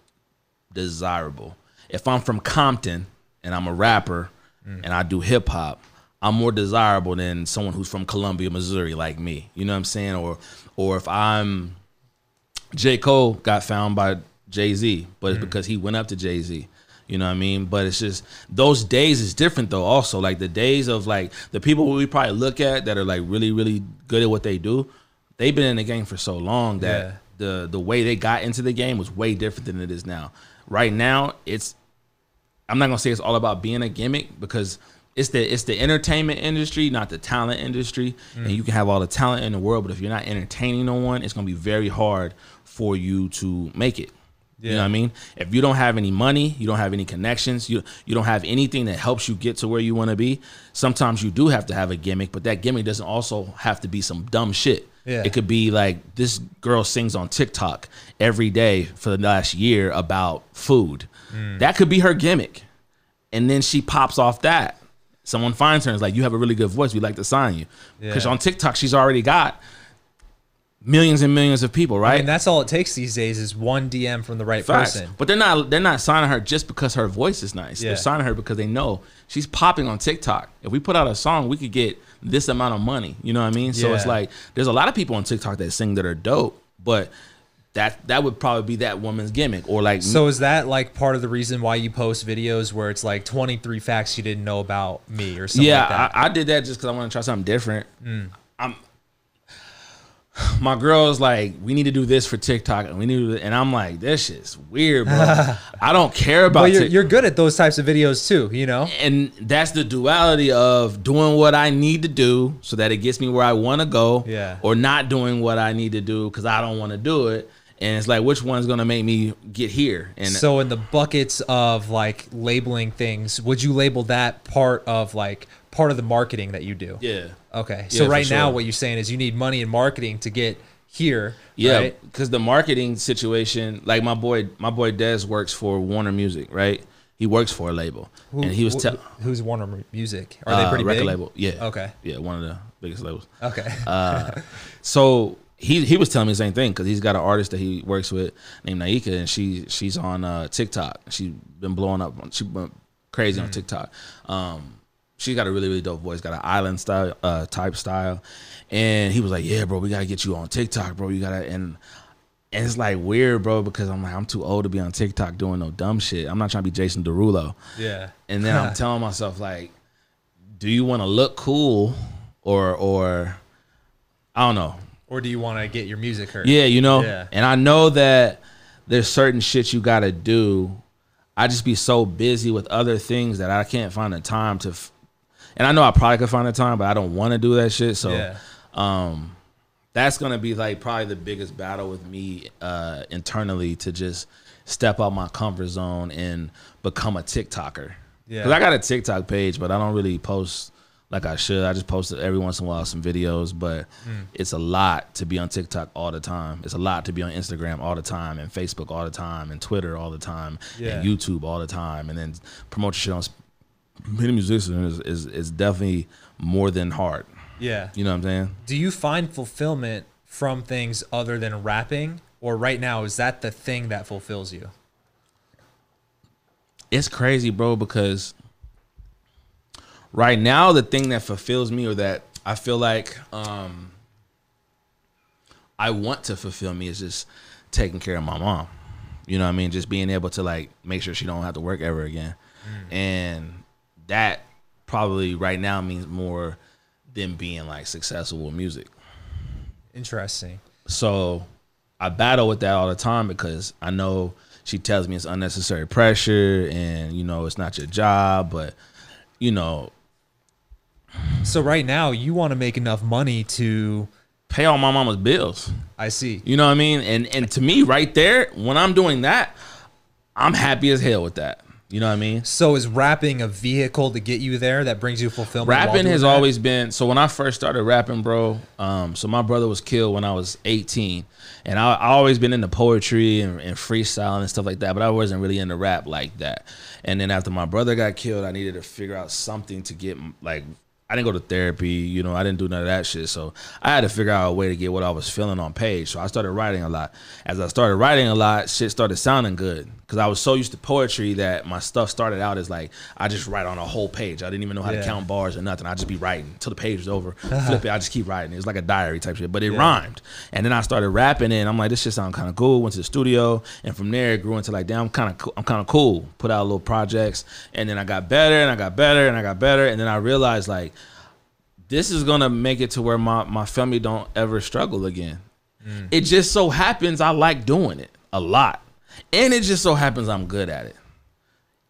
desirable. If I'm from Compton and I'm a rapper mm. and I do hip hop, I'm more desirable than someone who's from Columbia, Missouri, like me. You know what I'm saying? Or, or if I'm J. Cole got found by Jay Z, but it's mm. because he went up to Jay Z. You know what I mean? But it's just those days is different though. Also, like the days of like the people we probably look at that are like really, really good at what they do. They've been in the game for so long that Yeah. the the way they got into the game was way different than it is now. Right now, it's I'm not gonna say it's all about being a gimmick because it's the it's the entertainment industry, not the talent industry. And mm. you can have all the talent in the world, but if you're not entertaining no one, it's gonna be very hard for you to make it. You know what I mean? If you don't have any money, you don't have any connections, you you don't have anything that helps you get to where you want to be. Sometimes you do have to have a gimmick, but that gimmick doesn't also have to be some dumb shit. Yeah. It could be like this girl sings on TikTok every day for the last year about food. Mm. That could be her gimmick. And then she pops off that. Someone finds her and is like, You have a really good voice. We'd like to sign you. Because Yeah. on TikTok, she's already got millions and millions of people, right? I mean, that's all it takes these days is one DM from the right Facts. person. But they're not they're not signing her just because her voice is nice. Yeah. They're signing her because they know she's popping on TikTok. If we put out a song, we could get this amount of money. You know what I mean? So it's like there's a lot of people on TikTok that sing that are dope, but that that would probably be that woman's gimmick or like So is that like part of the reason why you post videos where it's like 23 facts you didn't know about me or something yeah like that? I, I did that just because i want to try something different mm. i'm my girl's like we need to do this for tiktok and we need to do and i'm like this shit's weird bro i don't care about but you're, you're good at those types of videos too, you know? and that's the duality of doing what I need to do so that it gets me where I want to go, Yeah. or not doing what I need to do because I don't want to do it. And it's like, which one's gonna make me get here? And So in the buckets of like labeling things, would you label that part of like part of the marketing that you do? yeah, Okay. So for right now what you're saying is you need money in marketing to get here. yeah, right? because the marketing situation, like my boy, my boy Des works for Warner Music, right? He works for a label, Who- and he was telling who's Warner Mu- Music? Are they pretty record big? label, yeah, Okay. yeah, one of the biggest labels. Okay. So he he was telling me the same thing because he's got an artist that he works with named Naika, and she she's on uh, TikTok. She's been blowing up. She been crazy on TikTok. Um, she's got a really really dope voice. Got an island style uh, type style, and he was like, "Yeah, bro, we gotta get you on TikTok, bro. You gotta." And and it's like weird, bro, because I'm like I'm too old to be on TikTok doing no dumb shit. I'm not trying to be Jason Derulo. yeah. And then I'm telling myself like, do you want to look cool or or I don't know. Or do you want to get your music heard? Yeah, you know. Yeah. And I know that there's certain shit you got to do. I just be so busy with other things that I can't find the time to. F- and I know I probably could find the time, but I don't want to do that shit. So Yeah. um, that's gonna be like probably the biggest battle with me uh, internally to just step out my comfort zone and become a TikToker. Yeah. Cause I got a TikTok page, but I don't really post like I should. I just post every once in a while some videos, but Hmm. it's a lot to be on TikTok all the time. It's a lot to be on Instagram all the time and Facebook all the time and Twitter all the time Yeah. and YouTube all the time and then promote your shit on. Being a musician is, is is definitely more than hard. Yeah. You know what I'm saying? Do you find fulfillment from things other than rapping? Or right now, is that the thing that fulfills you? it's crazy, bro, because right now the thing that fulfills me or that I feel like um I want to fulfill me is just taking care of my mom. You know what I mean? Just being able to like make sure she don't have to work ever again. And that probably right now means more than being like successful with music. Interesting. So I battle with that all the time because I know she tells me it's unnecessary pressure and you know it's not your job, but you know, So right now, you want to make enough money to. pay all my mama's bills. I see. You know what I mean? And and to me right there, when I'm doing that, I'm happy as hell with that. You know what I mean? So is rapping a vehicle to get you there that brings you fulfillment? rapping has that? always been so when i first started rapping bro um so my brother was killed when i was 18 and i, I always been into poetry and, and freestyling and stuff like that but i wasn't really into rap like that and then after my brother got killed i needed to figure out something to get like I didn't go to therapy, you know, I didn't do none of that shit. So I had to figure out a way to get what I was feeling on page. So I started writing a lot. As I started writing a lot, shit started sounding good. Cause I was so used to poetry that my stuff started out as like I just write on a whole page. I didn't even know how Yeah. to count bars or nothing. I just be writing till the page was over. Flip it, I just keep writing. It was like a diary type shit. But it rhymed. And then I started rapping and I'm like, this shit sound kind of cool. Went to the studio and from there it grew into like, damn, I'm kind of I'm kind of cool. Put out little projects and then I got better and I got better and I got better and then I realized like this is gonna make it to where my, my family don't ever struggle again. Mm. It just so happens I like doing it a lot. And it just so happens I'm good at it.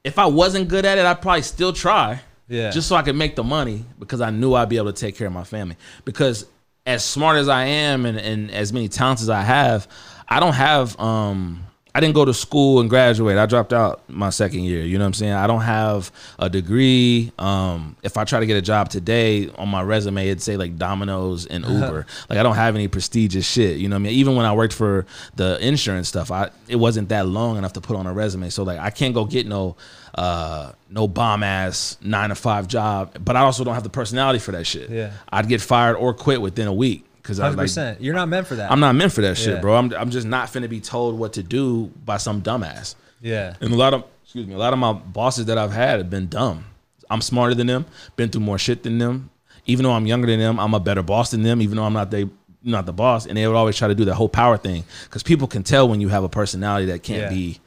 If I wasn't good at it, I'd probably still try. Yeah. Just so I could make the money because I knew I'd be able to take care of my family. Because as smart as I am and, and as many talents as I have, I don't have um I didn't go to school and graduate. I dropped out my second year. You know what I'm saying? I don't have a degree. Um, if I try to get a job today on my resume, it'd say like Domino's and Uber. like I don't have any prestigious shit. You know what I mean? Even when I worked for the insurance stuff, I it wasn't that long enough to put on a resume. So like I can't go get no uh no bomb ass nine to five job. But I also don't have the personality for that shit. Yeah. I'd get fired or quit within a week. Cause I like. You're not meant for that. I'm not meant for that shit, bro. I'm I'm just not finna be told what to do by some dumbass. Yeah. And a lot of excuse me, a lot of my bosses that I've had have been dumb. I'm smarter than them, been through more shit than them. Even though I'm younger than them, I'm a better boss than them. Even though I'm not their not the boss, and they would always try to do that whole power thing because people can tell when you have a personality that can't Yeah. be.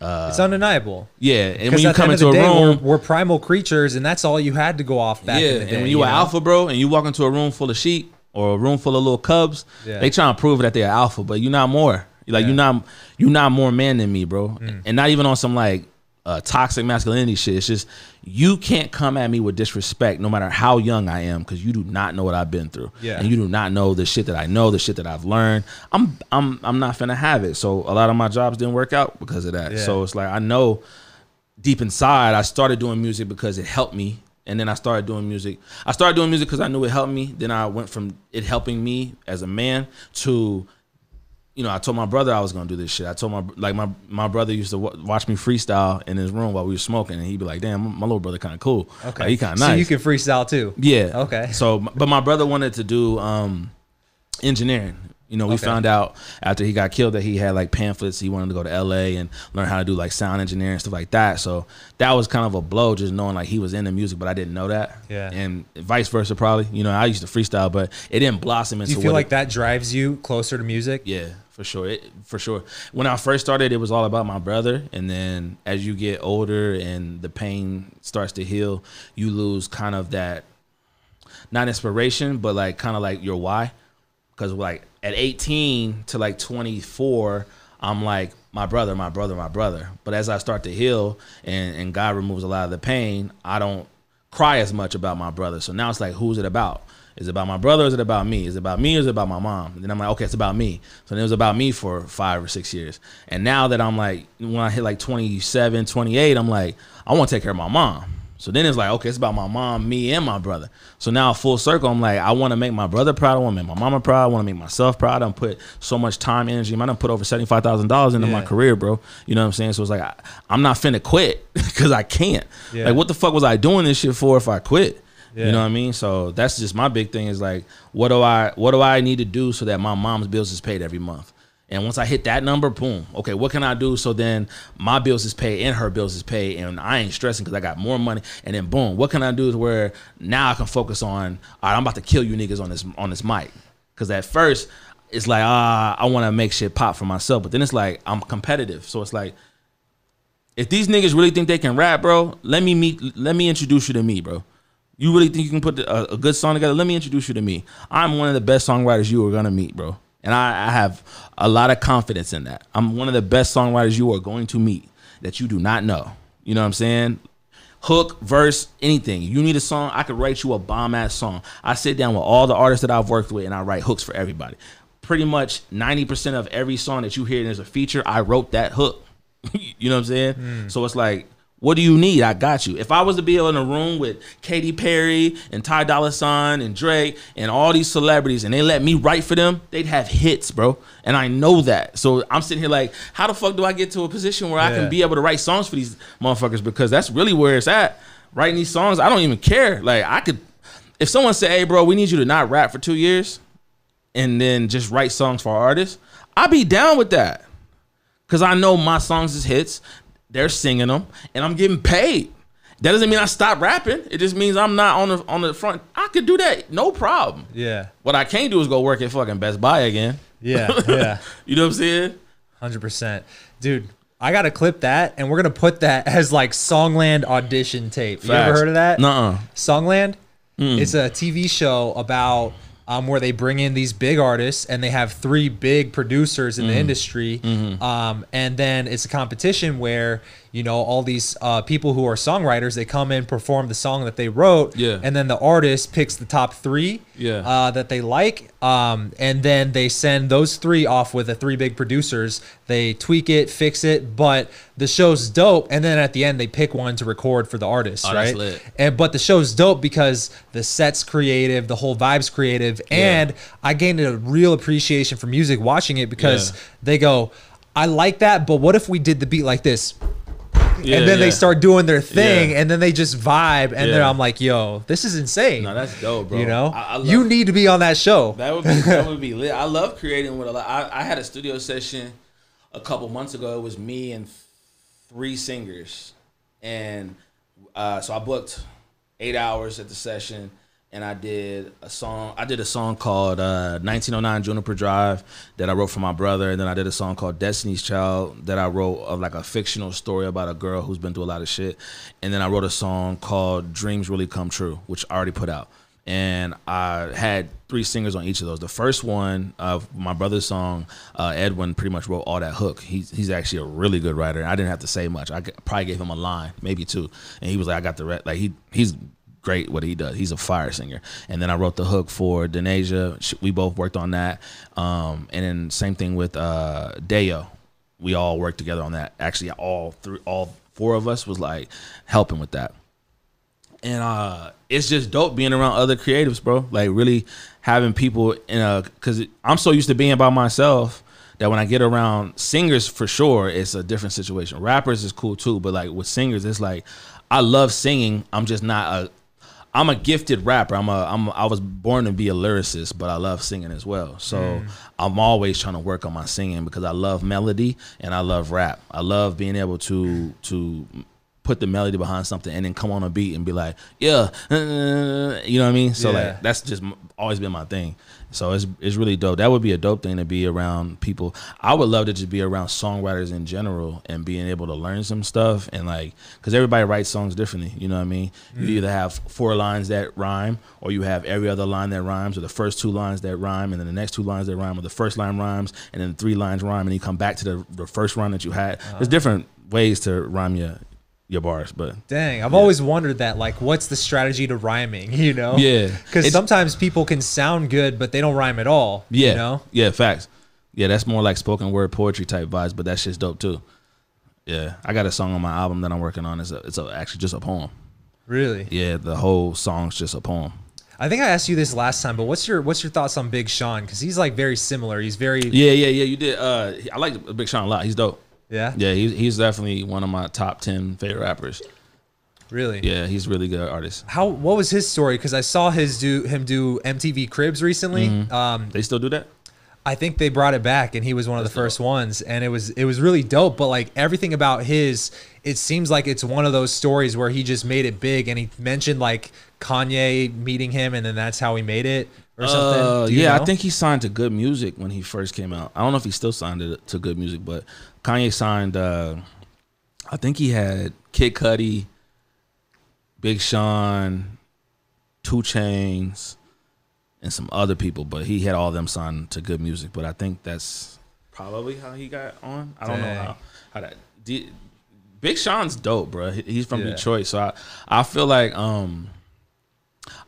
it's undeniable. Yeah, and when you come into a day, room, we're, we're primal creatures, and that's all you had to go off back yeah, in the day. and when you, you are know? alpha, bro, and you walk into a room full of sheep or a room full of little cubs, Yeah. they try to prove that they're alpha, but you're not more. You're like Yeah. Mm. you're not you're not more man than me, bro, and not even on some like uh, toxic masculinity shit. It's just you can't come at me with disrespect, no matter how young I am, because you do not know what I've been through, Yeah. and you do not know the shit that I know, the shit that I've learned. I'm I'm I'm not finna have it. So a lot of my jobs didn't work out because of that. Yeah. So it's like I know deep inside, I started doing music because it helped me. And then I started doing music. I started doing music because I knew it helped me. Then I went from it helping me as a man to, you know, I told my brother I was gonna do this shit. I told my like my my brother used to wa- watch me freestyle in his room while we were smoking, and he'd be like, "Damn, my, my little brother kind of cool. Okay, Like, he kind of nice. So you can freestyle too. Yeah. Okay. So, but my brother wanted to do um, engineering. You know, we Okay. found out after he got killed that he had like pamphlets. He wanted to go to LA and learn how to do like sound engineering and stuff like that. So that was kind of a blow, just knowing like he was into music, but I didn't know that. Yeah. And vice versa, probably. You know, I used to freestyle, but it didn't blossom into. Do you feel like it- that drives you closer to music? yeah, for sure. It, for sure. When I first started, it was all about my brother, and then as you get older and the pain starts to heal, you lose kind of that not inspiration, but like kind of like your why. Because like at 18 to like 24, I'm like my brother, my brother, my brother. But as I start to heal and and God removes a lot of the pain, I don't cry as much about my brother. So now it's like, who's it about? Is it about my brother? Is it about me? Is it about me? Or is it about my mom? And then I'm like, okay, it's about me. So it was about me for five or six years. And now that I'm like, when I hit like 27, 28, I'm like, I want to take care of my mom. So then it's like, okay, it's about my mom, me, and my brother. So now full circle, I'm like, I want to make my brother proud. I want to make my mama proud. I want to make myself proud. I done put so much time, energy. I done put over seventy five thousand dollars into my career, bro. You know what I'm saying? So it's like, I, I'm not finna quit because I can't. Yeah. Like, what the fuck was I doing this shit for if I quit? Yeah. You know what I mean? So that's just my big thing is like, what do I, what do I need to do so that my mom's bills is paid every month? And once I hit that number, boom. Okay, what can I do so then my bills is paid and her bills is paid, and I ain't stressing because I got more money. And then boom, what can I do is where now I can focus on. All right, I'm about to kill you niggas on this on this mic. Because at first it's like ah, I want to make shit pop for myself, but then it's like I'm competitive, so it's like if these niggas really think they can rap, bro, let me meet. Let me introduce you to me, bro. You really think you can put a, a good song together? Let me introduce you to me. I'm one of the best songwriters you are gonna meet, bro. And I, I have a lot of confidence in that. I'm one of the best songwriters you are going to meet that you do not know. You know what I'm saying? Hook, verse, anything. You need a song, I could write you a bomb ass song. I sit down with all the artists that I've worked with and I write hooks for everybody. Pretty much 90% of every song that you hear and there's a feature, I wrote that hook. you know what I'm saying? Mm. So it's like, what do you need? I got you. If I was to be in a room with Katy Perry and Ty Dolla Sign and Drake and all these celebrities and they let me write for them, they'd have hits, bro. And I know that. So I'm sitting here like, how the fuck do I get to a position where I can be able to write songs for these motherfuckers? Because that's really where it's at. Writing these songs, I don't even care. Like I could, if someone said, "Hey, bro, we need you to not rap for two years," and then just write songs for artists, I'd be down with that. Cause I know my songs is hits, they're singing them, and I'm getting paid. That doesn't mean I stop rapping. It just means I'm not on the on the front. I could do that, no problem. Yeah. What I can't do is go work at fucking Best Buy again. Yeah. Yeah. You know what I'm saying? Hundred percent, dude. I gotta clip that, and we're gonna put that as like Songland audition tape. You ever heard of that? Nuh-uh. Songland. Mm. It's a TV show about um, where they bring in these big artists and they have three big producers in Mm. the industry. Mm-hmm. Um, and then it's a competition where, you know, all these uh, people who are songwriters, they come in, perform the song that they wrote. Yeah. And then the artist picks the top three Yeah. uh, that they like. Um, and then they send those three off with the three big producers. They tweak it, fix it, but the show's dope. And then at the end, they pick one to record for the artist, Oh, right? lit. And but the show's dope because the set's creative, the whole vibe's creative, and I gained a real appreciation for music watching it because Yeah. they go, I like that, but what if we did the beat like this? Yeah, and then they start doing their thing, Yeah. and then they just vibe, and then I'm like, yo, this is insane. No, that's dope, bro. you know, I, I love, you need to be on that show. That would be that would be lit. I love creating with a lot. I, I had a studio session a couple months ago. It was me and three singers, and uh, so I booked eight hours at the session. And I did a song. I did a song called uh, 1909 Juniper Drive that I wrote for my brother, and then I did a song called Destiny's Child that I wrote of like a fictional story about a girl who's been through a lot of shit, and then I wrote a song called Dreams Really Come True, which I already put out. And I had three singers on each of those. The first one of my brother's song, uh, Edwin, pretty much wrote all that hook. He's he's actually a really good writer. I didn't have to say much. I probably gave him a line, maybe two, and he was like, "I got the re-. like he he's great what he does. He's a fire singer. And then I wrote the hook for Denasia. We both worked on that. Um, and then same thing with uh, Deo. We all worked together on that. Actually, all three, all four of us was like helping with that. And uh, it's just dope being around other creatives, bro. Like really having people in a because I'm so used to being by myself that when I get around singers, for sure, it's a different situation. Rappers is cool too, but like with singers, it's like I love singing. I'm just not a I'm a gifted rapper. I'm a I'm I was born to be a lyricist, but I love singing as well. So I'm always trying to work on my singing because I love melody and I love rap. I love being able to to put the melody behind something and then come on a beat and be like, yeah, uh, you know what I mean? So Yeah. like that's just always been my thing. So it's it's really dope. That would be a dope thing to be around people. I would love to just be around songwriters in general and being able to learn some stuff and like because everybody writes songs differently. You know what I mean? You mm. either have four lines that rhyme, or you have every other line that rhymes, or the first two lines that rhyme, and then the next two lines that rhyme, or the first line rhymes, and then three lines rhyme, and you come back to the the first rhyme that you had. There's uh-huh. different ways to rhyme your your bars, but Dang, I've always wondered that. Like, what's the strategy to rhyming? You know? Yeah. Because sometimes people can sound good, but they don't rhyme at all. Yeah. You know? Yeah, facts. Yeah, that's more like spoken word poetry type vibes, but that shit's dope too. Yeah. I got a song on my album that I'm working on. It's a, it's a, actually just a poem. Really? Yeah, the whole song's just a poem. I think I asked you this last time, but what's your what's your thoughts on Big Sean? Because he's like very similar. He's very Yeah, yeah, yeah. You did. Uh, I like Big Sean a lot. He's dope. Yeah, Yeah, he's he's definitely one of my top ten favorite rappers. really. Yeah, he's a really good artist. How what was his story? Because I saw his do him do MTV Cribs recently. Mm-hmm. Um, They still do that? I think they brought it back, and he was one of the first ones, and it was it was really dope. But like everything about his, it seems like it's one of those stories where he just made it big, and he mentioned like Kanye meeting him, and then that's how he made it or something. Uh, yeah, I think he signed to G.O.O.D. Music when he first came out. I don't know if he still signed it to G.O.O.D. Music, but Kanye signed. Uh, I think he had Kid Cudi, Big Sean, 2 Chainz, and some other people, but he had all them signed to G.O.O.D. Music. But I think that's probably how he got on. I don't know how how that. Big Sean's dope, bro. He's from Yeah. Detroit, so I I feel like um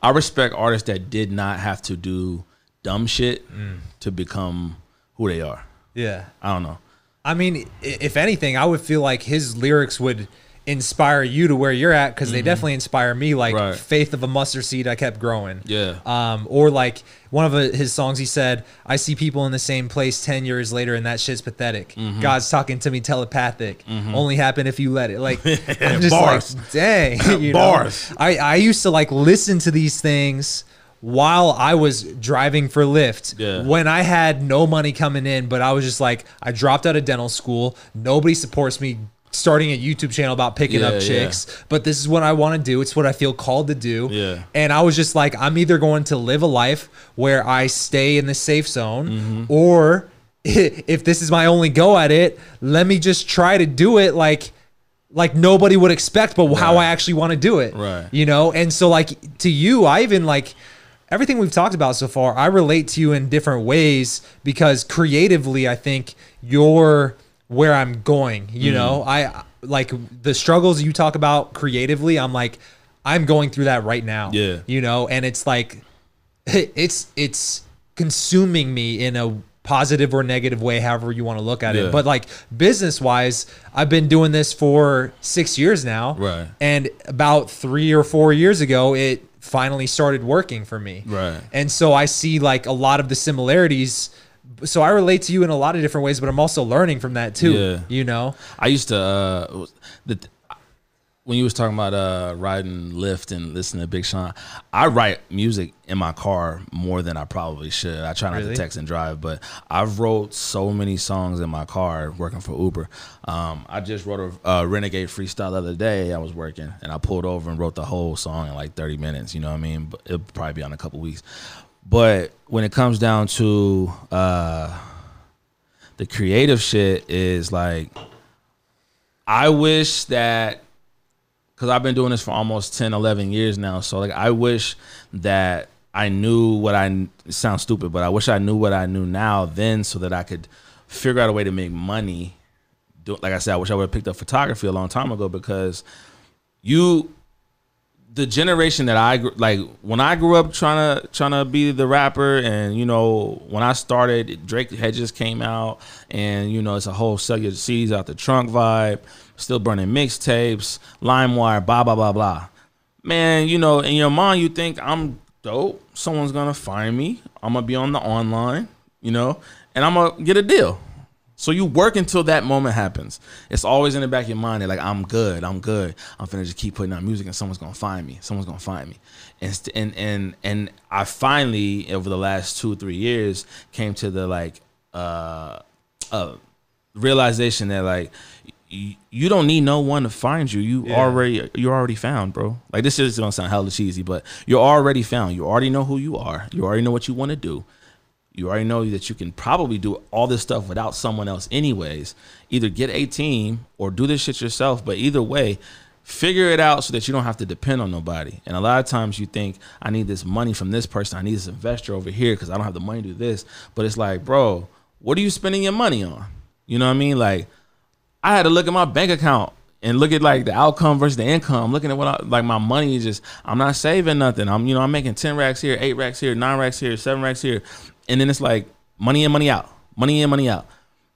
I respect artists that did not have to do dumb shit Mm. to become who they are. yeah. I don't know. I mean, if anything, I would feel like his lyrics would inspire you to where you're at because they definitely inspire me. Like Mm-hmm. Right. faith of a mustard seed, I kept growing. Yeah. Um, or like one of his songs, he said, "I see people in the same place ten years later, and that shit's pathetic. Mm-hmm. God's talking to me telepathic. Only happen if you let it." Like, I'm just Bars. like, dang, you know? Bars. I I used to like listen to these things while I was driving for Lyft Yeah. when I had no money coming in, but I was just like, I dropped out of dental school. Nobody supports me starting a YouTube channel about picking Yeah, up yeah. chicks, but this is what I want to do. It's what I feel called to do. Yeah. And I was just like, I'm either going to live a life where I stay in the safe zone Mm-hmm. or if this is my only go at it, let me just try to do it like like nobody would expect, but how I actually want to do it. Right. You know? And so like to you, I even like everything we've talked about so far, I relate to you in different ways because creatively I think you're where I'm going. You hmm. know, I like the struggles you talk about creatively, I'm like, I'm going through that right now. Yeah. You know, and it's like it's it's consuming me in a positive or negative way, however you want to look at Yeah. it. But like business wise, I've been doing this for six years now. Right. And about three or four years ago, it finally started working for me. Right. And so I see like a lot of the similarities. So I relate to you in a lot of different ways, but I'm also learning from that too. Yeah. You know? I used to uh the when you was talking about uh riding Lyft and listening to Big Sean, I write music in my car more than I probably should. I try not Really? to text and drive, but I've wrote so many songs in my car working for Uber. Um, I just wrote a uh, Renegade freestyle the other day. I was working and I pulled over and wrote the whole song in like 30 minutes. You know what I mean? But it'll probably be on a couple weeks. But when it comes down to uh, the creative shit, is like I wish that because I've been doing this for almost 10, 11 years now. So like, I wish that I knew what I sounds stupid, but I wish I knew what I knew now then, so that I could figure out a way to make money. Do, like I said, I wish I would have picked up photography a long time ago because you, the generation that I like when I grew up trying to trying to be the rapper, and you know when I started, Drake Hedges came out, and you know it's a whole your CDs out the trunk vibe, still burning mixtapes, LimeWire, blah blah blah blah. Man, you know, in your mind you think I'm dope. Someone's gonna find me. I'm gonna be on the online, you know, and I'm gonna get a deal. So you work until that moment happens. It's always in the back of your mind. That like I'm good. I'm good. I'm finna just keep putting out music, and someone's gonna find me. Someone's gonna find me. And and and and I finally over the last two three years came to the like uh uh realization that like y- you don't need no one to find you. You Yeah. already you're already found, bro. Like this is gonna sound hella cheesy, but you're already found. You already know who you are. You already know what you want to do. You already know that you can probably do all this stuff without someone else, anyways. Either get a team or do this shit yourself. But either way, figure it out so that you don't have to depend on nobody. And a lot of times you think, I need this money from this person. I need this investor over here because I don't have the money to do this. But it's like, bro, what are you spending your money on? You know what I mean? Like, I had to look at my bank account and look at like the outcome versus the income. I'm looking at what I, like my money is just I'm not saving nothing. I'm you know I'm making ten racks here, eight racks here, nine racks here, seven racks here, and then it's like money in, money out, money in, money out,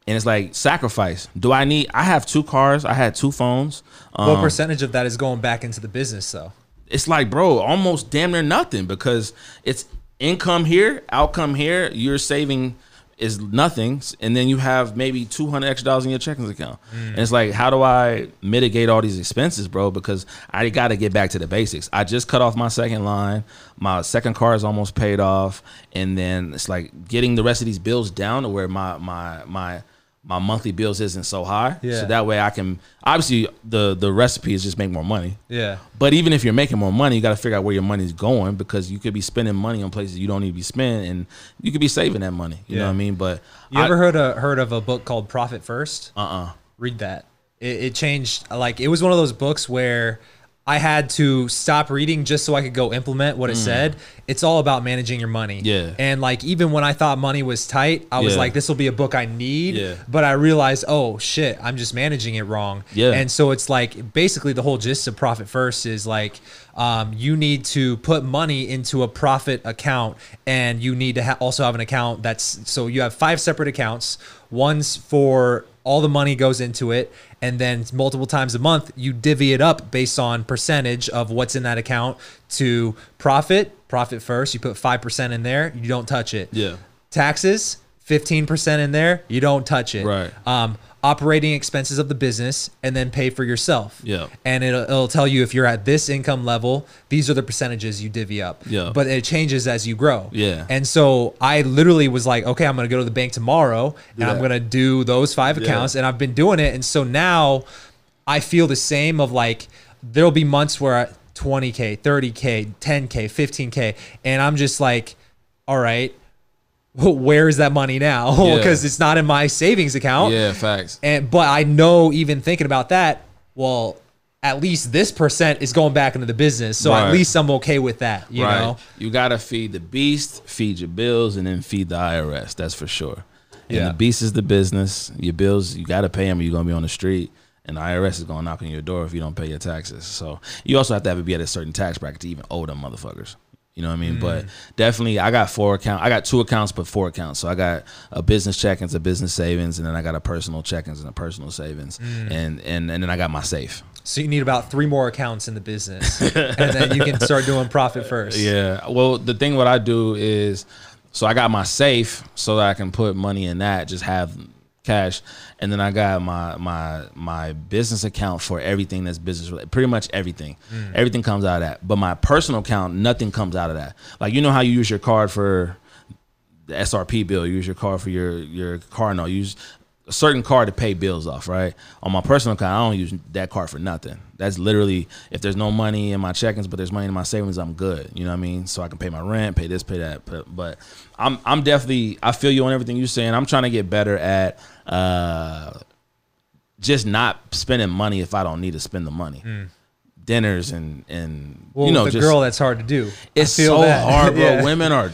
and it's like sacrifice. Do I need? I have two cars. I had two phones. Um, What percentage of that is going back into the business though? it's like bro almost damn near nothing because it's income here outcome here you're saving is nothing and then you have maybe 200 extra dollars in your checking account. And it's like how do i mitigate all these expenses bro? Because i got to get back to the basics. I just cut off my second line. My second car is almost paid off. And then it's like getting the rest of these bills down to where my my my my monthly bills isn't so high Yeah. so that way i can obviously the the recipe is just make more money Yeah. but even if you're making more money, you got to figure out where your money's going because you could be spending money on places you don't need to be spending, and you could be saving that money. You know what I mean? But You ever heard a, heard of a book called Profit First? Uh uh read that. It, it changed. Like it was one of those books where I had to stop reading just so I could go implement what it said. It's all about managing your money. Mm. Yeah. And like even when I thought money was tight, I was Yeah. like, this will be a book I need. Yeah. But I realized, oh shit, I'm just managing it wrong. Yeah. And so it's like basically the whole gist of Profit First is like um, you need to put money into a profit account, and you need to ha- also have an account that's so you have five separate accounts. One's for all the money goes into it, and then multiple times a month you divvy it up based on percentage of what's in that account to profit. Profit first, you put five percent in there, you don't touch it Yeah. taxes 15% in there you don't touch it Right. um operating expenses of the business and then pay for yourself. Yeah. and it'll, it'll tell you if you're at this income level these are the percentages you divvy up. Yeah. but it changes as you grow. Yeah. and so i literally was like okay i'm gonna go to the bank tomorrow and i'm gonna do those five accounts. And i've been doing it. And so now i feel the same of like there'll be months where I- 20k 30k 10k 15k and i'm just like all right well, where is that money now? Yeah. Because it's not in my savings account. Yeah, facts. And but I know even thinking about that, well, at least this percent is going back into the business. So Right. at least I'm okay with that. You right. know? You gotta feed the beast, feed your bills, and then feed the IRS. That's for sure. And Yeah. the beast is the business. Your bills, you gotta pay them, or you're gonna be on the street. And the IRS is gonna knock on your door if you don't pay your taxes. So you also have to have to be at a certain tax bracket to even owe them motherfuckers. You know what I mean? But mm. definitely, I got four accounts. I got two accounts, but four accounts. So I got a business checkings, a business savings, and then I got a personal checkings and a personal savings, mm. and and and then I got my safe. So you need about three more accounts in the business, and then you can start doing profit first. Yeah. Well, the thing what I do is, so I got my safe so that I can put money in that. Just have cash, and then I got my my my business account for everything that's business related. Pretty much everything, mm. everything comes out of that. But my personal account, nothing comes out of that. Like you know how you use your card for the SRP bill, you use your card for your your car note, you use a certain card to pay bills off, right? On my personal account, I don't use that card for nothing. That's literally if there's no money in my check-ins, but there's money in my savings, I'm good. You know what I mean? So I can pay my rent, pay this, pay that. But, but I'm I'm definitely I feel you on everything you're saying. I'm trying to get better at uh just not spending money if I don't need to spend the money. Dinners and and Well, you know the just girl that's hard to do. It's so that. hard, bro. Yeah. Women are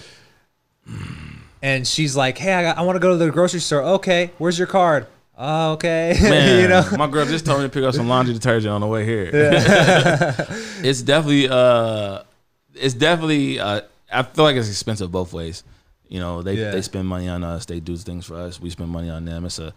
and she's like, "Hey, I, got- I want to go to the grocery store. Okay, where's your card? Oh, okay. Man, you know, my girl just told me to pick up some laundry detergent on the way here. it's definitely, uh, it's definitely. Uh, I feel like it's expensive both ways. You know, they Yeah. they spend money on us, they do things for us, we spend money on them. It's a,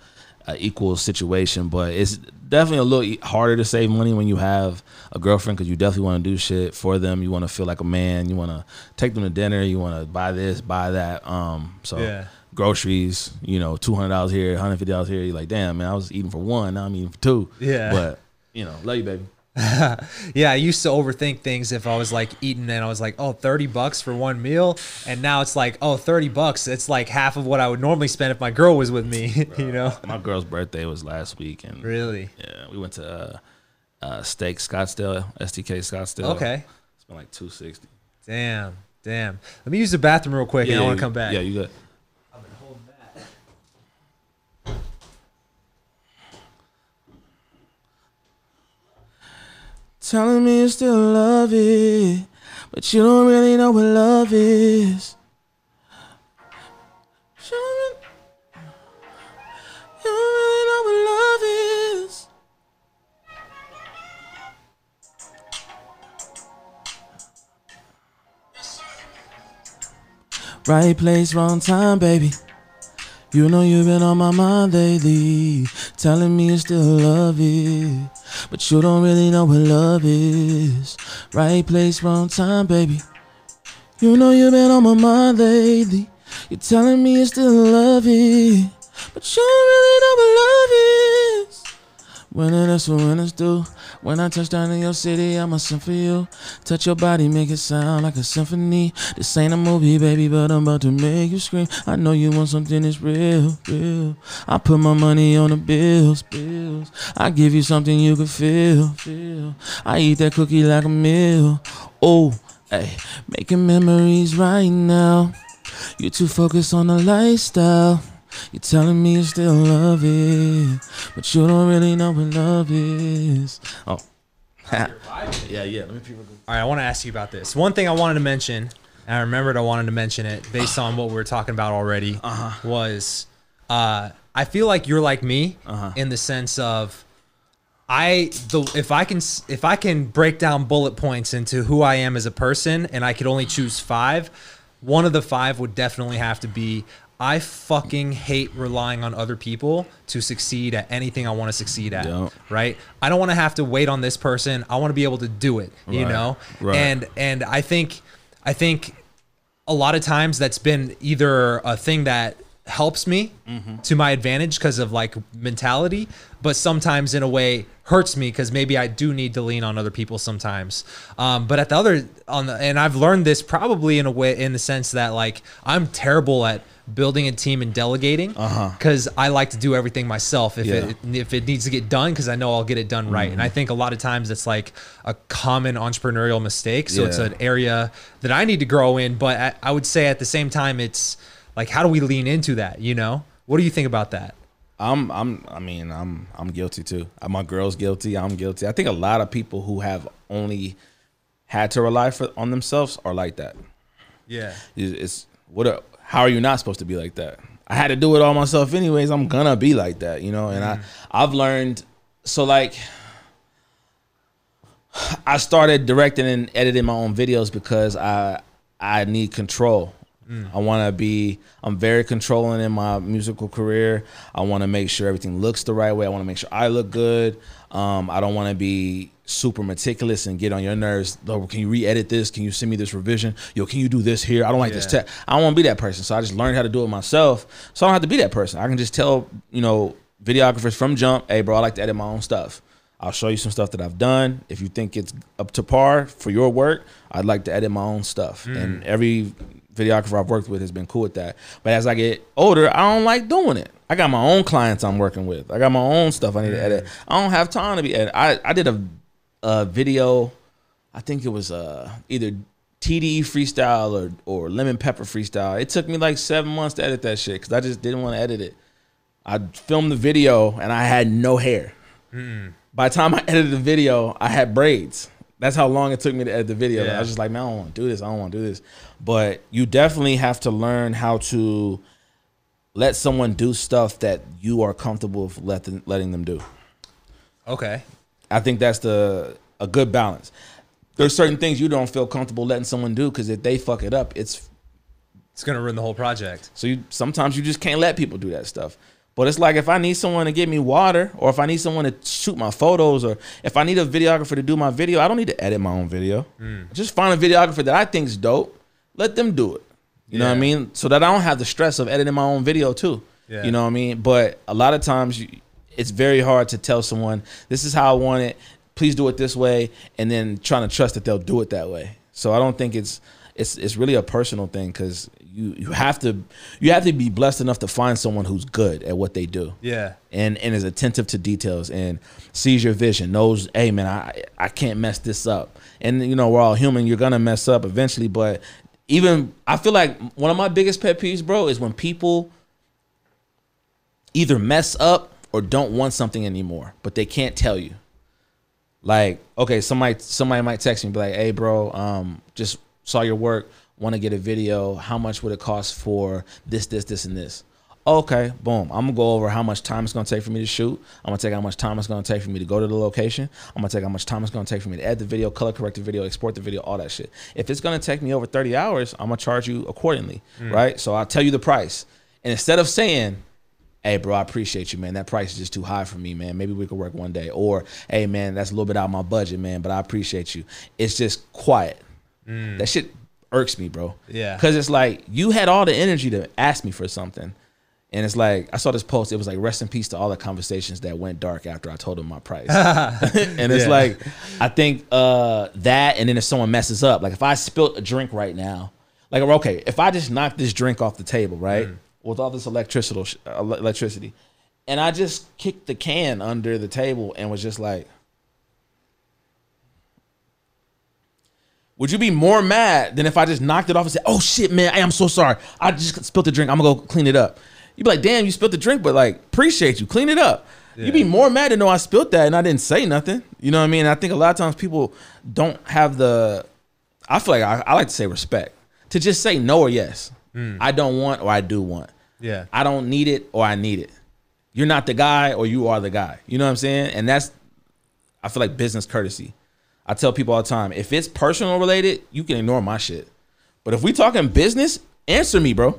a equal situation, but it's definitely a little harder to save money when you have a girlfriend because you definitely want to do shit for them. You want to feel like a man. You want to take them to dinner. You want to buy this, buy that. Um, so Yeah. groceries, you know, two hundred dollars here, hundred fifty dollars here. You're like, damn, man, I was eating for one, now I'm eating for two. Yeah. but you know, love you, baby. yeah. I used to overthink things if I was like eating and I was like, oh, 30 bucks for one meal, and now it's like, oh, 30 bucks. It's like half of what I would normally spend if my girl was with me. you know, My girl's birthday was last week, and really. yeah, we went to uh, uh, Steak Scottsdale, STK Scottsdale. Okay. Spent like two sixty. Damn. Damn. Let me use the bathroom real quick, and I want to come back. Yeah, you good. Telling me you still love it, but you don't really know what love is. You don't really- know what love is. Right place, wrong time, baby. You know you've been on my mind lately, telling me you still love it, but you don't really know what love is. Right place, wrong time, baby. You know you've been on my mind lately. You're telling me you still love it, but you don't really know what love is. When that's what winners do. When I touch down in your city, I'ma for you. Touch your body, make it sound like a symphony. This ain't a movie, baby, but I'm about to make you scream. I know you want something that's real, real. I put my money on the bills, bills. I give you something you can feel, feel. I eat that cookie like a meal. Oh, hey, making memories right now. You too focused on the lifestyle. You're telling me you still love it, but you don't really know what love is. Oh, yeah, yeah. Let me peep real quick. All right, I want to ask you about this. One thing I wanted to mention, and I remembered I wanted to mention it based on what we were talking about already, was uh, I feel like you're like me in the sense of I the if I can if I can break down bullet points into who I am as a person, and I could only choose five, one of the five would definitely have to be. I fucking hate relying on other people to succeed at anything I want to succeed at. Yeah. Right? I don't want to have to wait on this person. I want to be able to do it. You know? Right. And and I think I think a lot of times that's been either a thing that helps me to my advantage because of like mentality, but sometimes in a way hurts me because maybe I do need to lean on other people sometimes. Um, but at the other on the and I've learned this probably in a way in the sense that like I'm terrible at building a team and delegating because I like to do everything myself if Yeah. it if it needs to get done because I know I'll get it done right. And I think a lot of times it's like a common entrepreneurial mistake. So it's an area that I need to grow in. But I, I would say at the same time, it's like, how do we lean into that? You know, what do you think about that? I'm, I'm, I mean, I'm, I'm guilty too. Uh, My girl's guilty. I'm guilty. I think a lot of people who have only had to rely for, on themselves are like that. Yeah. It's, it's what? A, how are you not supposed to be like that? I had to do it all myself, anyways. I'm gonna be like that, you know. And I, mm. I've learned. So like, I started directing and editing my own videos because I, I need control. Mm. I want to be. I'm very controlling in my musical career. I want to make sure everything looks the right way. I want to make sure I look good. Um, I don't want to be super meticulous and get on your nerves. Oh, can you re-edit this? Can you send me this revision? Yo, can you do this here? I don't like this Yeah. text. I don't want to be that person. So I just learned how to do it myself. So I don't have to be that person. I can just tell, you know, videographers from jump, hey, bro, I like to edit my own stuff. I'll show you some stuff that I've done. If you think it's up to par for your work, I'd like to edit my own stuff. And every videographer I've worked with has been cool with that. But as I get older, I don't like doing it. I got my own clients I'm working with. I got my own stuff I need to edit. I don't have time to be edit. I, I did a, a video, I think it was uh, either TDE freestyle or, or lemon pepper freestyle. It took me like seven months to edit that shit because I just didn't want to edit it. I filmed the video and I had no hair. By the time I edited the video, I had braids. That's how long it took me to edit the video. Yeah. I was just like, man, I don't want to do this. I don't want to do this. But you definitely have to learn how to let someone do stuff that you are comfortable with letting letting them do. Okay. I think that's the a good balance. There's certain things you don't feel comfortable letting someone do because if they fuck it up, it's It's gonna ruin the whole project. so you sometimes you just can't let people do that stuff. But it's like if I need someone to give me water, or if I need someone to shoot my photos, or if I need a videographer to do my video, I don't need to edit my own video. Hmm. Just find a videographer that I think is dope. Let them do it. You know what I mean? So that I don't have the stress of editing my own video too. Yeah. You know what I mean? But a lot of times you, it's very hard to tell someone this is how I want it. Please do it this way, and then trying to trust that they'll do it that way. So I don't think it's it's it's really a personal thing because you you have to you have to be blessed enough to find someone who's good at what they do Yeah. and and is attentive to details and sees your vision knows hey man i i can't mess this up and you know we're all human you're gonna mess up eventually but even i feel like one of my biggest pet peeves bro is when people either mess up or don't want something anymore but they can't tell you. Like okay somebody somebody might text me be like hey bro um just saw your work want to get a video. How much would it cost for this this this and this okay boom. I'm gonna go over how much time it's gonna take for me to shoot. I'm gonna take how much time it's gonna take for me to go to the location. I'm gonna take how much time it's gonna take for me to edit the video color correct the video export the video all that shit. If it's gonna take me over 30 hours i'm gonna charge you accordingly mm. right? So i'll tell you the price. And instead of saying hey bro i appreciate you man. That price is just too high for me man. Maybe we could work one day. Or hey man that's a little bit out of my budget man but i appreciate you. It's just quiet. Mm. That shit irks me bro. Yeah. because it's like you had all the energy to ask me for something and it's like i saw this post it was like rest in peace to all the conversations that went dark after i told him my price and it's Yeah. like i think uh that and then if someone messes up like if i spilt a drink right now like okay if i just knock this drink off the table right with all this electricity electricity and i just kicked the can under the table and was just like would you be more mad than if I just knocked it off and said, "Oh shit, man, I am so sorry. I just spilled the drink. I'm gonna go clean it up." You'd be like, "Damn, you spilled the drink, but like, appreciate you. Clean it up." You'd be more mad to know I spilled that and I didn't say nothing. You know what I mean? I think a lot of times people don't have the. I feel like I, I like to say respect to just say no or yes. Mm. I don't want or I do want. Yeah. I don't need it or I need it. You're not the guy or you are the guy. You know what I'm saying? And that's I feel like business courtesy. I tell people all the time, if it's personal related, you can ignore my shit. But if we talking business, answer me, bro.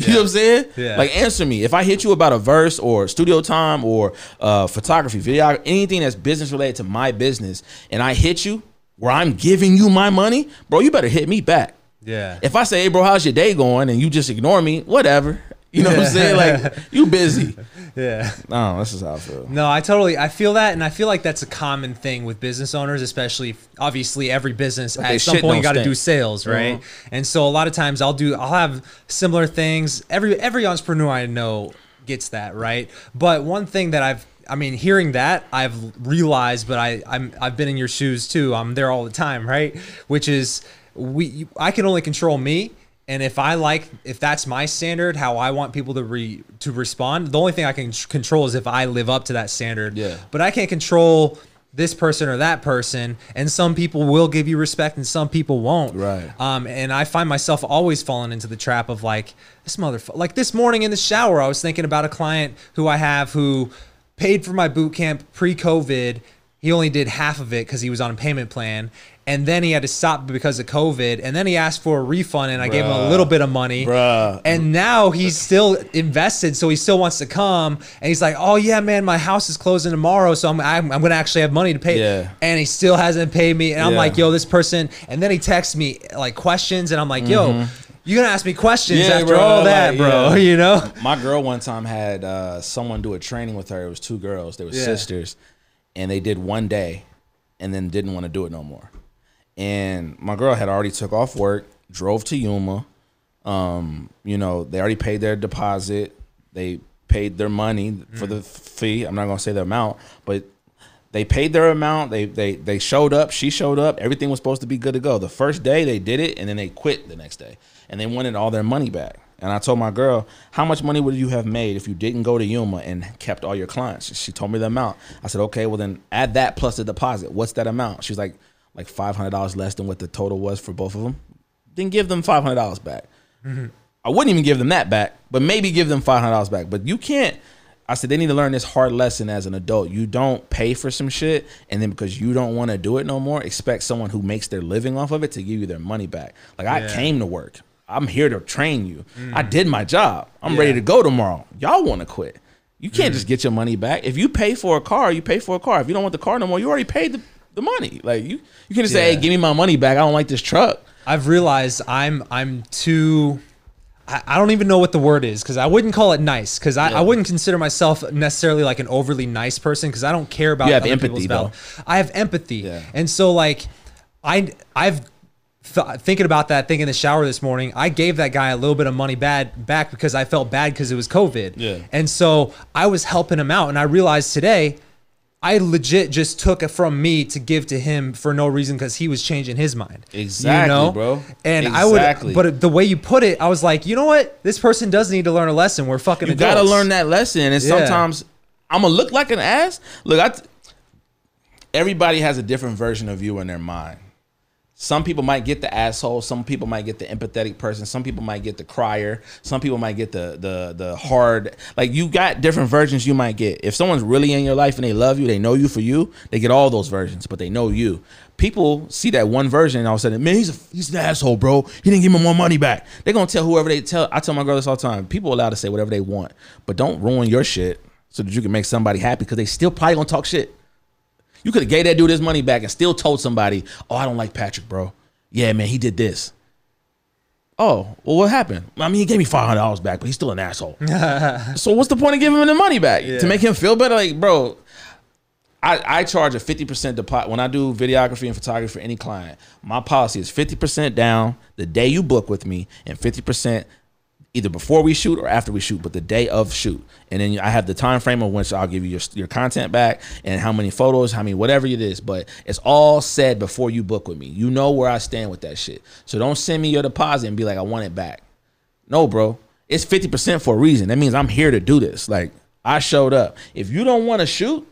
You know what I'm saying? Yeah. Like answer me. If I hit you about a verse or studio time or uh, photography, video, anything that's business related to my business, and I hit you where I'm giving you my money, bro, you better hit me back. Yeah. If I say, hey, bro, how's your day going? And you just ignore me, whatever. You know what I'm saying? Like, you busy. yeah. No, this is how I feel. No, I totally I feel that and I feel like that's a common thing with business owners, especially obviously every business at some point you got to do sales, right? Uh-huh. And so a lot of times I'll do I'll have similar things. Every every entrepreneur I know gets that, right? But one thing that I've I mean, hearing that I've realized, but I I'm I've been in your shoes too. I'm there all the time, right? Which is we I can only control me and if I like, if that's my standard, how I want people to re to respond, the only thing I can control is if I live up to that standard. Yeah. But I can't control this person or that person, and some people will give you respect, and some people won't. Right. Um, and I find myself always falling into the trap of like this motherfucker. Like this morning in the shower, I was thinking about a client who I have who paid for my boot camp pre-COVID he only did half of it because he was on a payment plan. And then he had to stop because of COVID. And then he asked for a refund, and I gave him a little bit of money. Bruh. And now he's still invested, so he still wants to come. And he's like, "Oh yeah, man, my house is closing tomorrow, so I'm I'm, I'm gonna actually have money to pay." Yeah. And he still hasn't paid me, and I'm Yeah. like, "Yo, this person." And then he texts me like questions, and I'm like, "Yo, you're gonna ask me questions Mm-hmm. Yeah, after bro, all that, like, bro?" yeah. You know? My girl one time had uh, someone do a training with her. It was two girls. They were Yeah. sisters, and they did one day, and then didn't want to do it no more. And my girl had already took off work, drove to Yuma. Um, you know, they already paid their deposit. They paid their money for the fee. I'm not gonna say the amount, but they paid their amount. They they they showed up. She showed up. Everything was supposed to be good to go. The first day they did it, and then they quit the next day, and they wanted all their money back. And I told my girl, how much money would you have made if you didn't go to Yuma and kept all your clients? She told me the amount. I said, okay, well then add that plus the deposit. What's that amount? She's like, like five hundred dollars less than what the total was for both of them. Then give them five hundred dollars back. Mm-hmm. I wouldn't even give them that back, but maybe give them five hundred dollars back. But you can't. I said they need to learn this hard lesson as an adult. You don't pay for some shit, and then because you don't want to do it no more, expect someone who makes their living off of it to give you their money back. Like I came to work. I'm here to train you. Mm. I did my job. I'm ready to go tomorrow. Y'all want to quit. You can't mm. just get your money back. If you pay for a car, you pay for a car. If you don't want the car no more, you already paid the, the money. Like you, you can just say, Yeah. "Hey, give me my money back. I don't like this truck." I've realized I'm I'm too. I, I don't even know what the word is because I wouldn't call it nice because I, I wouldn't consider myself necessarily like an overly nice person because I don't care about You have other empathy, people's val- I have empathy, Yeah. and so like I I've th- thinking about that thing in the shower this morning. I gave that guy a little bit of money bad back because I felt bad because it was COVID, Yeah. and so I was helping him out, and I realized today. I legit just took it from me to give to him for no reason because he was changing his mind. Exactly, you know? bro. And Exactly. I would, but the way you put it, I was like, you know what? This person does need to learn a lesson. We're fucking. You adults. gotta learn that lesson, and Yeah. sometimes I'm gonna look like an ass. Look, I. T- everybody has a different version of you in their mind. Some people might get the asshole. Some people might get the empathetic person. Some people might get the crier. Some people might get the the the hard. Like you got different versions you might get. If someone's really in your life and they love you, they know you for you. They get all those versions, but they know you. People see that one version and all of a sudden, man, he's a, he's an asshole, bro. He didn't give me more money back. They're gonna tell whoever they tell. I tell my girl this all the time. People allowed to say whatever they want, but don't ruin your shit so that you can make somebody happy because they still probably gonna talk shit. You could have gave that dude his money back and still told somebody, "Oh, I don't like Patrick, bro. Yeah, man, he did this." Oh, well, what happened? I mean, he gave me five hundred dollars back, but he's still an asshole. so what's the point of giving him the money back to make him feel better? Like, bro, I, I charge a fifty percent deposit when I do videography and photography for any client. My policy is fifty percent down the day you book with me, and fifty percent either before we shoot or after we shoot, but the day of shoot. And then I have the time frame of which I'll give you your, your content back and how many photos, how many whatever it is. But it's all said before you book with me. You know where I stand with that shit. So don't send me your deposit and be like, I want it back. No, bro. It's 50% for a reason. That means I'm here to do this. Like I showed up. If you don't want to shoot,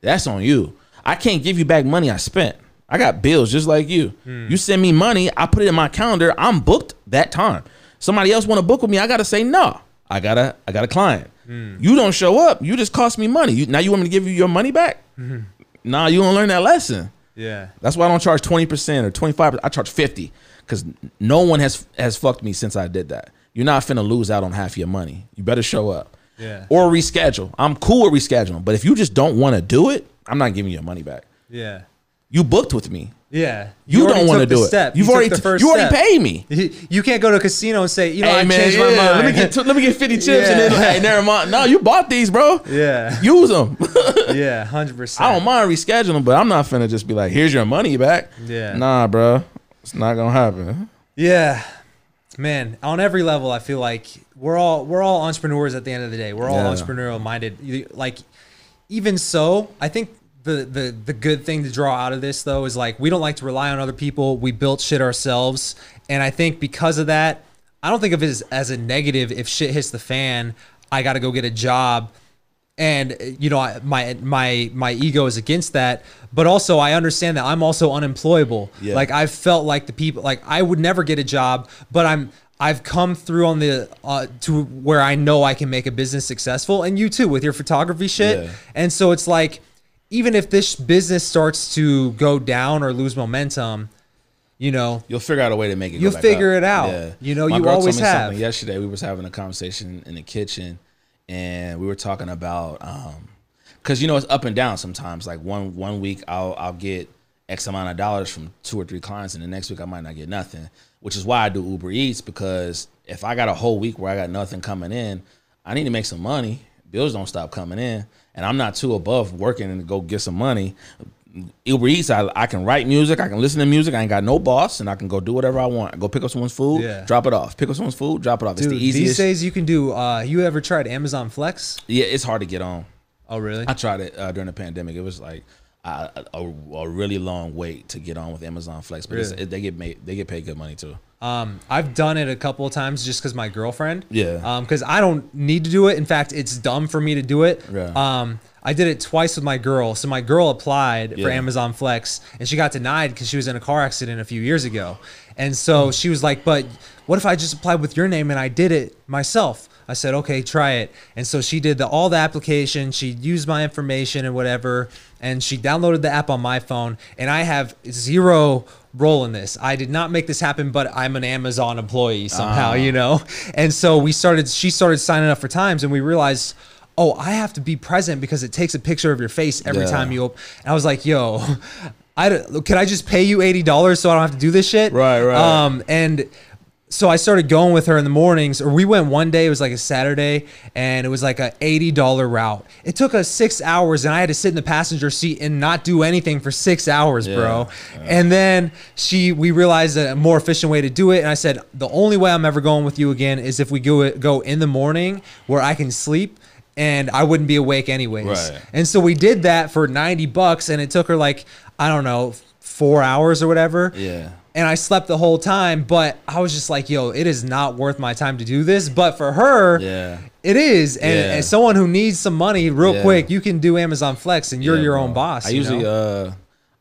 that's on you. I can't give you back money I spent. I got bills just like you. Hmm. You send me money, I put it in my calendar. I'm booked that time. Somebody else want to book with me, I gotta say no. I gotta, I got a client. Hmm. You don't show up, you just cost me money. You, now you want me to give you your money back? Mm-hmm. Nah, you don't learn that lesson. Yeah. That's why I don't charge twenty percent or 25. I charge fifty because no one has has fucked me since I did that. You're not finna lose out on half your money. You better show up. Yeah. Or reschedule. I'm cool with rescheduling, but if you just don't want to do it, I'm not giving you your money back. Yeah. You booked with me. Yeah. You, already don't want to do it. step. You've You already you already step. paid me. You can't go to a casino and say, you know, I hey man, changed yeah, my mind. let me get let me get 50 chips and then hey, never mind. No, you bought these, bro. yeah. Use them. yeah. Hundred percent. I don't mind rescheduling, but I'm not finna just be like, here's your money back. Yeah. Nah, bro. It's not gonna happen. Yeah. Man, on every level, I feel like we're all we're all entrepreneurs at the end of the day. We're all Yeah. entrepreneurial minded. Like, even so, I think the the the good thing to draw out of this though is like we don't like to rely on other people. We built shit ourselves, and I think because of that, I don't think of it as, as a negative. If shit hits the fan, I got to go get a job and you know I- my my my ego is against that but also i understand that i'm also unemployable Yeah. like i've felt like the people like i would never get a job but i'm i've come through on the uh, to where i know i can make a business successful and you too with your photography shit Yeah. and so it's like even if this business starts to go down or lose momentum, you know, You'll figure out a way to make it. go You'll figure up. it out. Yeah. You know, you girl told always have. Yesterday, we was having a conversation in the kitchen, and we were talking about um, because you know it's up and down sometimes. Like one one week I'll I'll get X amount of dollars from two or three clients, and the next week I might not get nothing. Which is why I do Uber Eats because if I got a whole week where I got nothing coming in, I need to make some money. Bills don't stop coming in, and I'm not too above working and go get some money. Uber Eats, I, I can write music, I can listen to music, I ain't got no boss, and I can go do whatever I want. Go pick up someone's food, Yeah. drop it off. Pick up someone's food, drop it off. dude, it's the easiest. these days you can do. Uh, you ever tried Amazon Flex? yeah, it's hard to get on. Oh, really? I tried it uh, during the pandemic. It was like a, a, a really long wait to get on with Amazon Flex, but it's, Really? it, they get made, they get paid good money too. Um, I've done it a couple of times just because my girlfriend. Yeah. Um, because I don't need to do it. In fact, it's dumb for me to do it. Yeah. Um, I did it twice with my girl. So my girl applied Yeah. for Amazon Flex, and she got denied because she was in a car accident a few years ago. And so she was like, "But what if I just applied with your name and I did it myself?" I said, "Okay, try it." And so she did the all the application. She used my information and whatever, and she downloaded the app on my phone. And I have zero role in this. I did not make this happen, but I'm an Amazon employee somehow, you know. And so we started. She started signing up for times, and we realized. Oh, I have to be present because it takes a picture of your face every Yeah. time you open. And I was like, "Yo, I don't, can I just pay you eighty dollars so I don't have to do this shit?" Right, right. Um, and so I started going with her in the mornings, or we went one day. It was like a Saturday, and it was like a eighty dollar route. It took us six hours, and I had to sit in the passenger seat and not do anything for six hours, bro. And then she, we realized a more efficient way to do it, and I said the only way I'm ever going with you again is if we go go in the morning where I can sleep. And I wouldn't be awake anyways. Right. And so we did that for 90 bucks and it took her like, I don't know, four hours or whatever Yeah. And I slept the whole time. But I was just like, yo, it is not worth my time to do this. But for her, Yeah. it is. And Yeah. as someone who needs some money real Yeah. quick, you can do Amazon Flex and you're your bro. own boss. I usually know? uh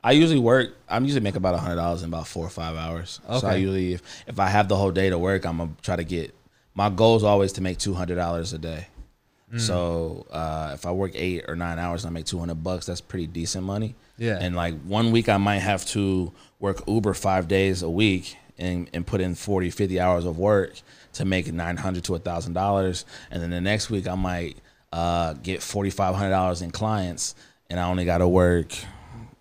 I usually work I'm usually make about a hundred dollars in about four or five hours. Okay. So I usually if, if I have the whole day to work, I'm gonna try to get my goal is always to make two hundred dollars a day. Mm. So uh, if I work eight or nine hours and I make two hundred bucks, that's pretty decent money. Yeah. And like one week I might have to work Uber five days a week and, and put in 40, 50 hours of work to make nine hundred to a thousand dollars. And then the next week I might uh, get forty five hundred dollars in clients and I only gotta work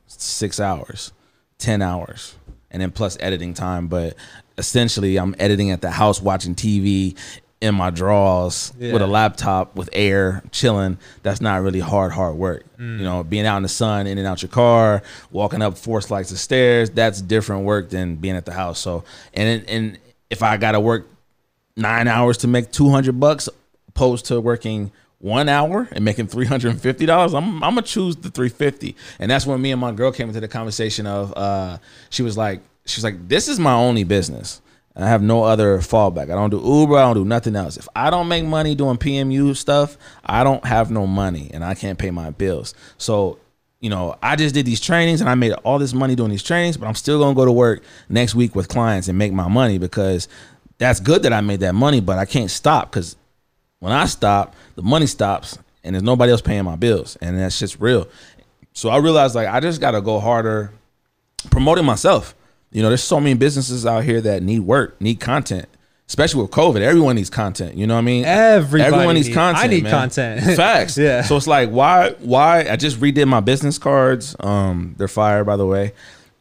six hours, ten hours, and then plus editing time. But essentially, I'm editing at the house, watching TV in my drawers with a laptop with air, chilling. That's not really hard, hard work. Mm. You know, being out in the sun, in and out your car, walking up four flights of stairs. That's different work than being at the house. So, and and if I gotta work nine hours to make 200 bucks opposed to working one hour and making $350 i'm, I'm gonna choose the 350 and that's when me and my girl came into the conversation of uh she was like she was like this is my only business i have no other fallback i don't do uber i don't do nothing else if i don't make money doing pmu stuff i don't have no money and i can't pay my bills so you know, I just did these trainings and I made all this money doing these trainings, but I'm still gonna go to work next week with clients and make my money because that's good that I made that money, but I can't stop because when I stop, the money stops and there's nobody else paying my bills. And that's just real. So I realized like I just gotta go harder promoting myself. You know, there's so many businesses out here that need work, need content. Especially with COVID, everyone needs content. You know what I mean? Everybody everyone needs need- content. I need man. content. Facts. Yeah. So it's like, why? Why? I just redid my business cards. Um, they're fire, by the way.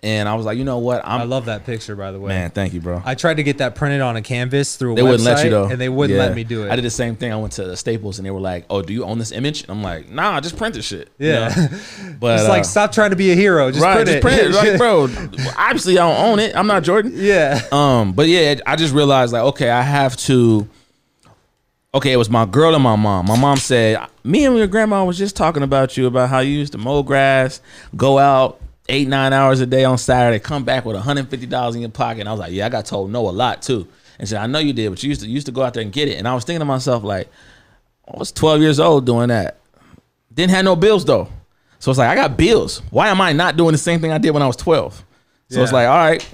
And I was like, you know what? I'm I love that picture, by the way. man. Thank you, bro. I tried to get that printed on a canvas through a they website, wouldn't let you though, and they wouldn't Yeah. let me do it. I did the same thing. I went to Staples and they were like, "Oh, do you own this image?" And I'm like, "Nah, I just print this shit." you Yeah. know? but It's uh, like stop trying to be a hero. Just right, print just it. print it. Like, bro, obviously I don't own it. I'm not Jordan. yeah. Um, but yeah, I just realized like, okay, I have to. Okay, it was my girl and my mom. My mom said, "Me and your grandma was just talking about you about how you used to mow grass, go out eight nine hours a day on Saturday, come back with 150 dollars in your pocket." And I was like, "Yeah, I got told no a lot too." And she said, "I know you did, but you used to you used to go out there and get it." And I was thinking to myself like, I was 12 years old doing that. Didn't have no bills though. So it's like I got bills. Why am I not doing the same thing I did when I was 12? So it's like, all right,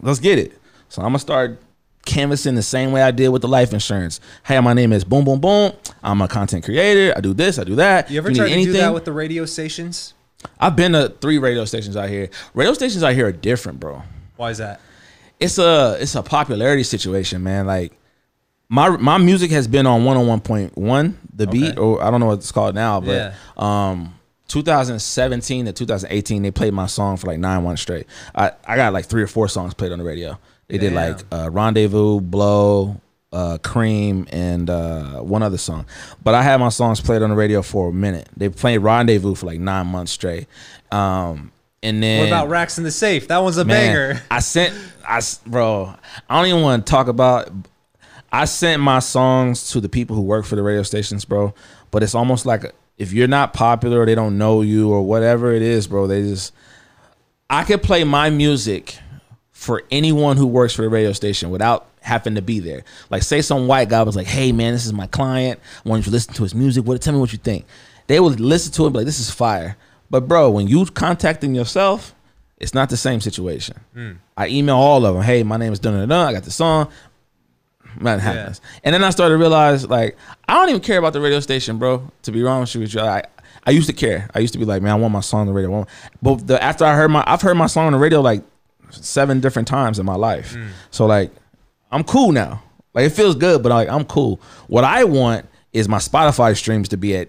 let's get it. So I'm gonna start canvassing the same way I did with the life insurance. Hey, my name is Boom Boom Boom. I'm a content creator. I do this. I do that. You ever tried need to do that with the radio stations? I've been to three radio stations out here. Radio stations out here are different, bro. Why is that? It's a it's a popularity situation, man. Like my my music has been on 101.1 the beat Okay. or I don't know what it's called now, but Yeah. um 2017 to 2018 they played my song for like 9 months straight. I I got like 3 or 4 songs played on the radio. They did like uh, Rendezvous, Blow, uh, Cream, and uh, one other song. But I had my songs played on the radio for a minute. They played Rendezvous for like nine months straight. Um, and then What about Racks in the Safe? That one's a Man, banger. I sent, I bro. I don't even want to talk about. I sent my songs to the people who work for the radio stations, bro. But it's almost like if you're not popular, or they don't know you, or whatever it is, bro. They just. I could play my music for anyone who works for the radio station without having to be there. Like, say some white guy was like, "Hey, man, this is my client. I want you to listen to his music. What? Tell me what you think." They would listen to it, and be like, "This is fire." But bro, when you contacting yourself, it's not the same situation. Hmm. I email all of them. Hey, my name is dun dun dun. I got the song. Nothing happens. And then I started to realize, like, I don't even care about the radio station, bro. To be honest with you, I I used to care. I used to be like, man, I want my song on the radio. But the, after I heard my, I've heard my song on the radio like seven different times in my life. Hmm. So like, I'm cool now. Like it feels good, but like I'm cool. What I want is my Spotify streams to be at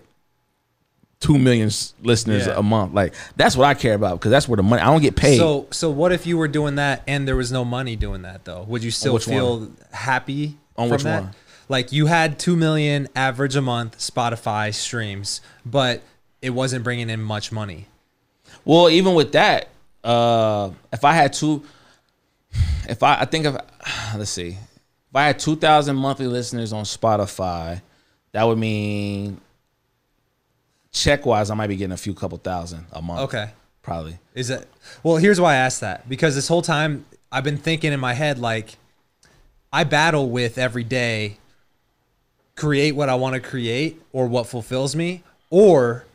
two million listeners Yeah. a month. Like that's what I care about because that's where the money. I don't get paid. So so what if you were doing that and there was no money doing that though? Would you still feel happy On which that? one? Like you had two million average a month Spotify streams, but it wasn't bringing in much money. Well, even with that, uh, if I had two, if I, I think of, let's see, if I had 2,000 monthly listeners on Spotify, that would mean check wise, I might be getting a few couple thousand a month. Okay. Probably. Is it? well? Here's why I asked that because this whole time I've been thinking in my head like I battle with every day create what I want to create or what fulfills me or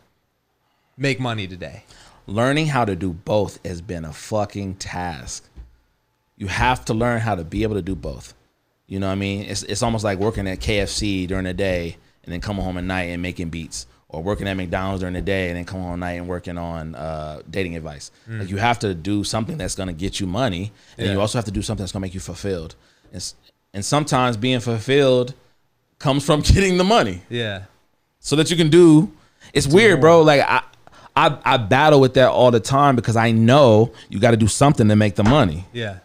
make money today. Learning how to do both has been a fucking task. You have to learn how to be able to do both. You know what I mean? It's it's almost like working at KFC during the day and then coming home at night and making beats, or working at McDonald's during the day and then coming home at night and working on uh, dating advice. Like you have to do something that's gonna get you money, and Yeah. you also have to do something that's gonna make you fulfilled. And, and sometimes being fulfilled comes from getting the money Yeah. so that you can do. It's weird, bro. Like I, I, I battle with that all the time because I know you got to do something to make the money, Yeah.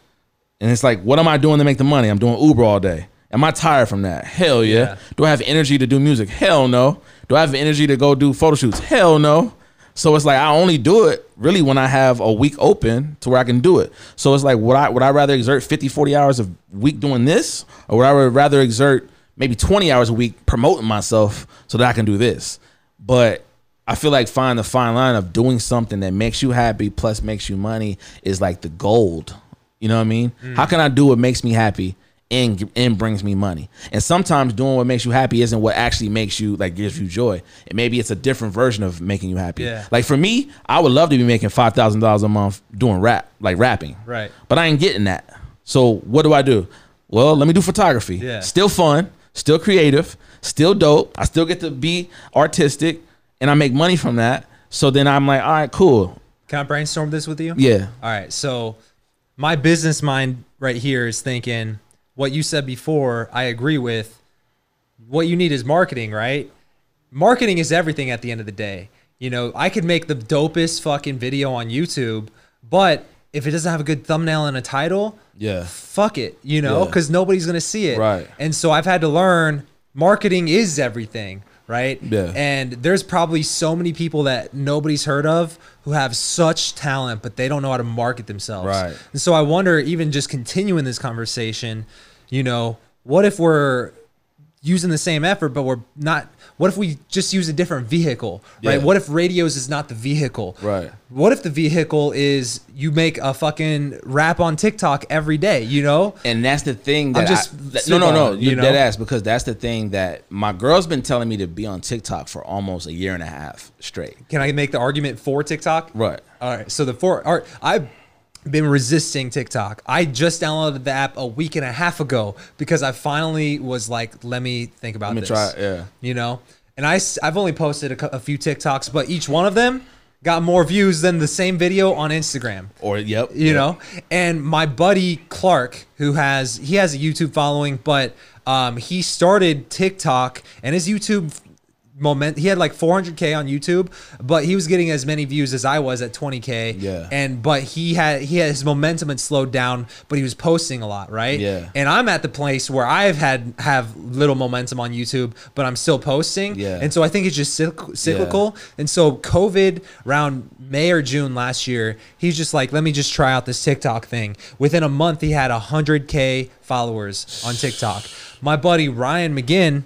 And it's like, what am I doing to make the money? I'm doing Uber all day. Am I tired from that? Hell yeah. Yeah. Do I have energy to do music? Hell no. Do I have energy to go do photo shoots? Hell no. So it's like I only do it really when I have a week open to where I can do it. So it's like would I would I rather exert 50, 40 hours a week doing this? Or would I rather exert maybe 20 hours a week promoting myself so that I can do this? But I feel like find the fine line of doing something that makes you happy plus makes you money is like the gold. You know what I mean? Mm. How can I do what makes me happy and and brings me money? And sometimes doing what makes you happy isn't what actually makes you like gives you joy. And maybe it's a different version of making you happy. Yeah. Like for me, I would love to be making five thousand dollars a month doing rap, like rapping. Right. But I ain't getting that. So what do I do? Well, let me do photography. Yeah. Still fun, still creative, still dope. I still get to be artistic and I make money from that. So then I'm like, all right, cool. Can I brainstorm this with you? Yeah. All right. So my business mind right here is thinking what you said before, I agree with. What you need is marketing, right? Marketing is everything at the end of the day. You know, I could make the dopest fucking video on YouTube, but if it doesn't have a good thumbnail and a title, Yeah. fuck it, you know, Yeah. because nobody's gonna see it. Right. And so I've had to learn marketing is everything, right? Yeah. And there's probably so many people that nobody's heard of who have such talent, but they don't know how to market themselves. Right. And so I wonder, even just continuing this conversation, you know, what if we're using the same effort, but we're not? What if we just use a different vehicle, right? Yeah. What if radios is not the vehicle? Right. What if the vehicle is you make a fucking rap on TikTok every day, you know? And that's the thing that I'm just I- that- no, no, no. You're you know? dead ass because that's the thing that my girl's been telling me to be on TikTok for almost a year and a half straight. Can I make the argument for TikTok? Right. All right. So the for all right, I've been resisting TikTok. I just downloaded the app a week and a half ago because I finally was like, let me think about Let me this. try it, yeah. You know, and I I've only posted a, a few TikToks, but each one of them got more views than the same video on Instagram Or yep. you yep. know and my buddy clark who has he has a youtube following but um, he started tiktok and his youtube moment he had like 400k on youtube but he was getting as many views as i was at 20k Yeah. and but he had he had his momentum had slowed down but he was posting a lot right Yeah. and i'm at the place where i've had have little momentum on youtube but i'm still posting Yeah. and so i think it's just cycl- cyclical and so COVID around May or June last year, he's just like, let me just try out this TikTok thing. Within a month, he had 100K followers on TikTok. My buddy Ryan McGinn,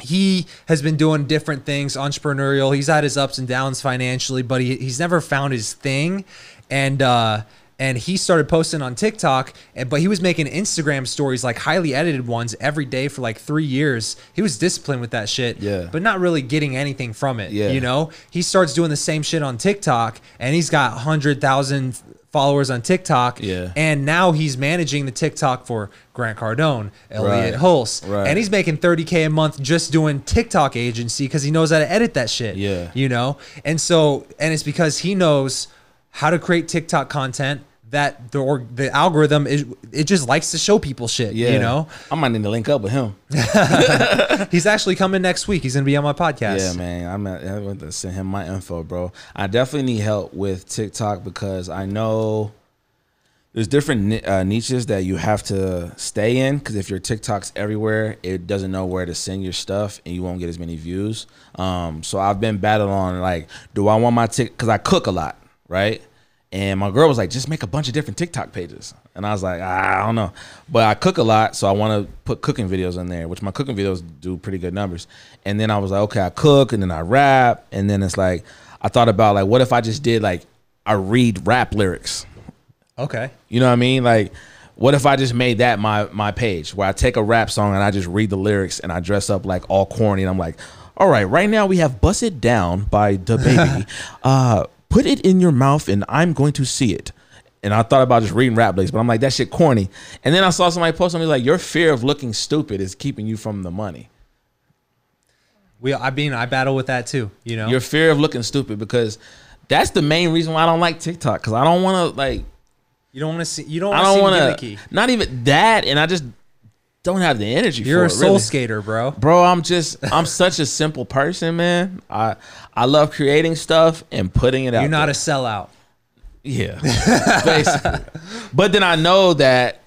he has been doing different things, entrepreneurial. He's had his ups and downs financially, but he, he's never found his thing. And, uh, and he started posting on TikTok, and but he was making Instagram stories like highly edited ones every day for like three years. He was disciplined with that shit, Yeah. but not really getting anything from it. Yeah. You know, he starts doing the same shit on TikTok and he's got 100,000 followers on TikTok. Yeah. And now he's managing the TikTok for Grant Cardone, Elliot Right. Hulse. Right. And he's making 30K a month just doing TikTok agency because he knows how to edit that shit. Yeah. You know? And so, and it's because he knows how to create TikTok content that the or the algorithm is it just likes to show people shit. Yeah. You know? I might need to link up with him. He's actually coming next week. He's gonna be on my podcast. Yeah, man. I'm at, I want to send him my info, bro. I definitely need help with TikTok because I know there's different uh, niches that you have to stay in. Because if your TikTok's everywhere, it doesn't know where to send your stuff, and you won't get as many views. Um, so I've been battling on like, do I want my tick? Because I cook a lot, right? And my girl was like, just make a bunch of different TikTok pages. And I was like, "Ah, I don't know. But I cook a lot, so I want to put cooking videos in there, which my cooking videos do pretty good numbers. And then I was like, okay, I cook and then I rap. And then it's like, I thought about like, what if I just did like, I read rap lyrics. Okay. You know what I mean? Like, what if I just made that my my page where I take a rap song and I just read the lyrics and I dress up like all corny and I'm like, all right, right now we have "Bust It Down" by DaBaby. uh, put it in your mouth and I'm going to see it. And I thought about just reading rap lyrics, but I'm like, that shit corny. And then I saw somebody post something like, your fear of looking stupid is keeping you from the money. We I mean I battle with that too, you know. Your fear of looking stupid because that's the main reason why I don't like TikTok because I don't want to like you don't want to see you don't I want don't to want to. Not even that, and I just don't have the energy You're a it. soul really. skater, bro. bro. I'm just I'm such a simple person, man. I I love creating stuff and putting it out. You're not there. a sellout. yeah, basically. But then I know that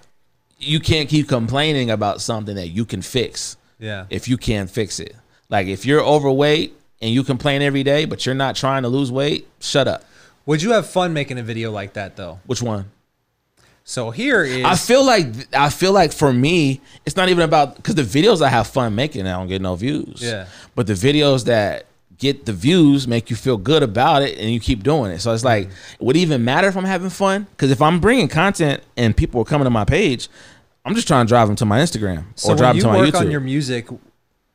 you can't keep complaining about something that you can fix Yeah. if you can't fix it. Like if you're overweight and you complain every day, but you're not trying to lose weight, shut up. Would you have fun making a video like that though? Which one? So here is I feel like I feel like for me, it's not even about because the videos I have fun making, I don't get no views. Yeah. But the videos that get the views make you feel good about it, and you keep doing it. So it's like, mm-hmm. would it even matter if I'm having fun? Because if I'm bringing content and people are coming to my page, I'm just trying to drive them to my Instagram so or drive them to my YouTube. you work on your music.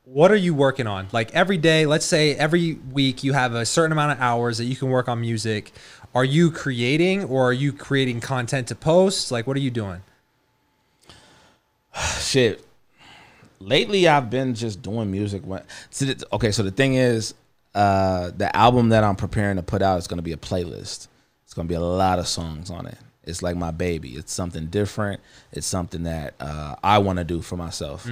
What are you working on? Like every day, let's say every week you have a certain amount of hours that you can work on music. Are you creating or are you creating content to post? Like what are you doing? shit. Lately, I've been just doing music. When, so the, okay, so the thing is, uh, the album that I'm preparing to put out is going to be a playlist. It's going to be a lot of songs on it. It's like my baby. It's something different. It's something that uh, I want to do for myself.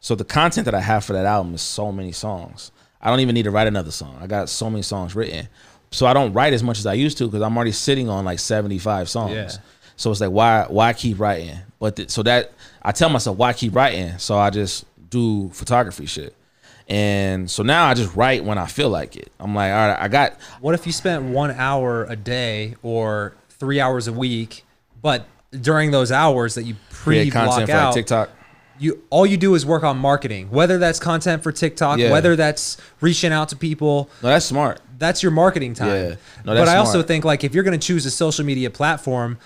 So the content that I have for that album is so many songs. I don't even need to write another song. I got so many songs written. So I don't write as much as I used to because I'm already sitting on like 75 songs. Yeah. So it's like why why keep writing? But th- so that I tell myself why keep writing? So I just do photography shit. And so now I just write when I feel like it. I'm like, all right, I got What if you spent one hour a day or three hours a week, but during those hours that you pre block out, like TikTok. you all you do is work on marketing. Whether that's content for TikTok, Yeah. whether that's reaching out to people, No, that's smart. That's your marketing time. Yeah. No, but that's I also think like if you're going to choose a social media platform,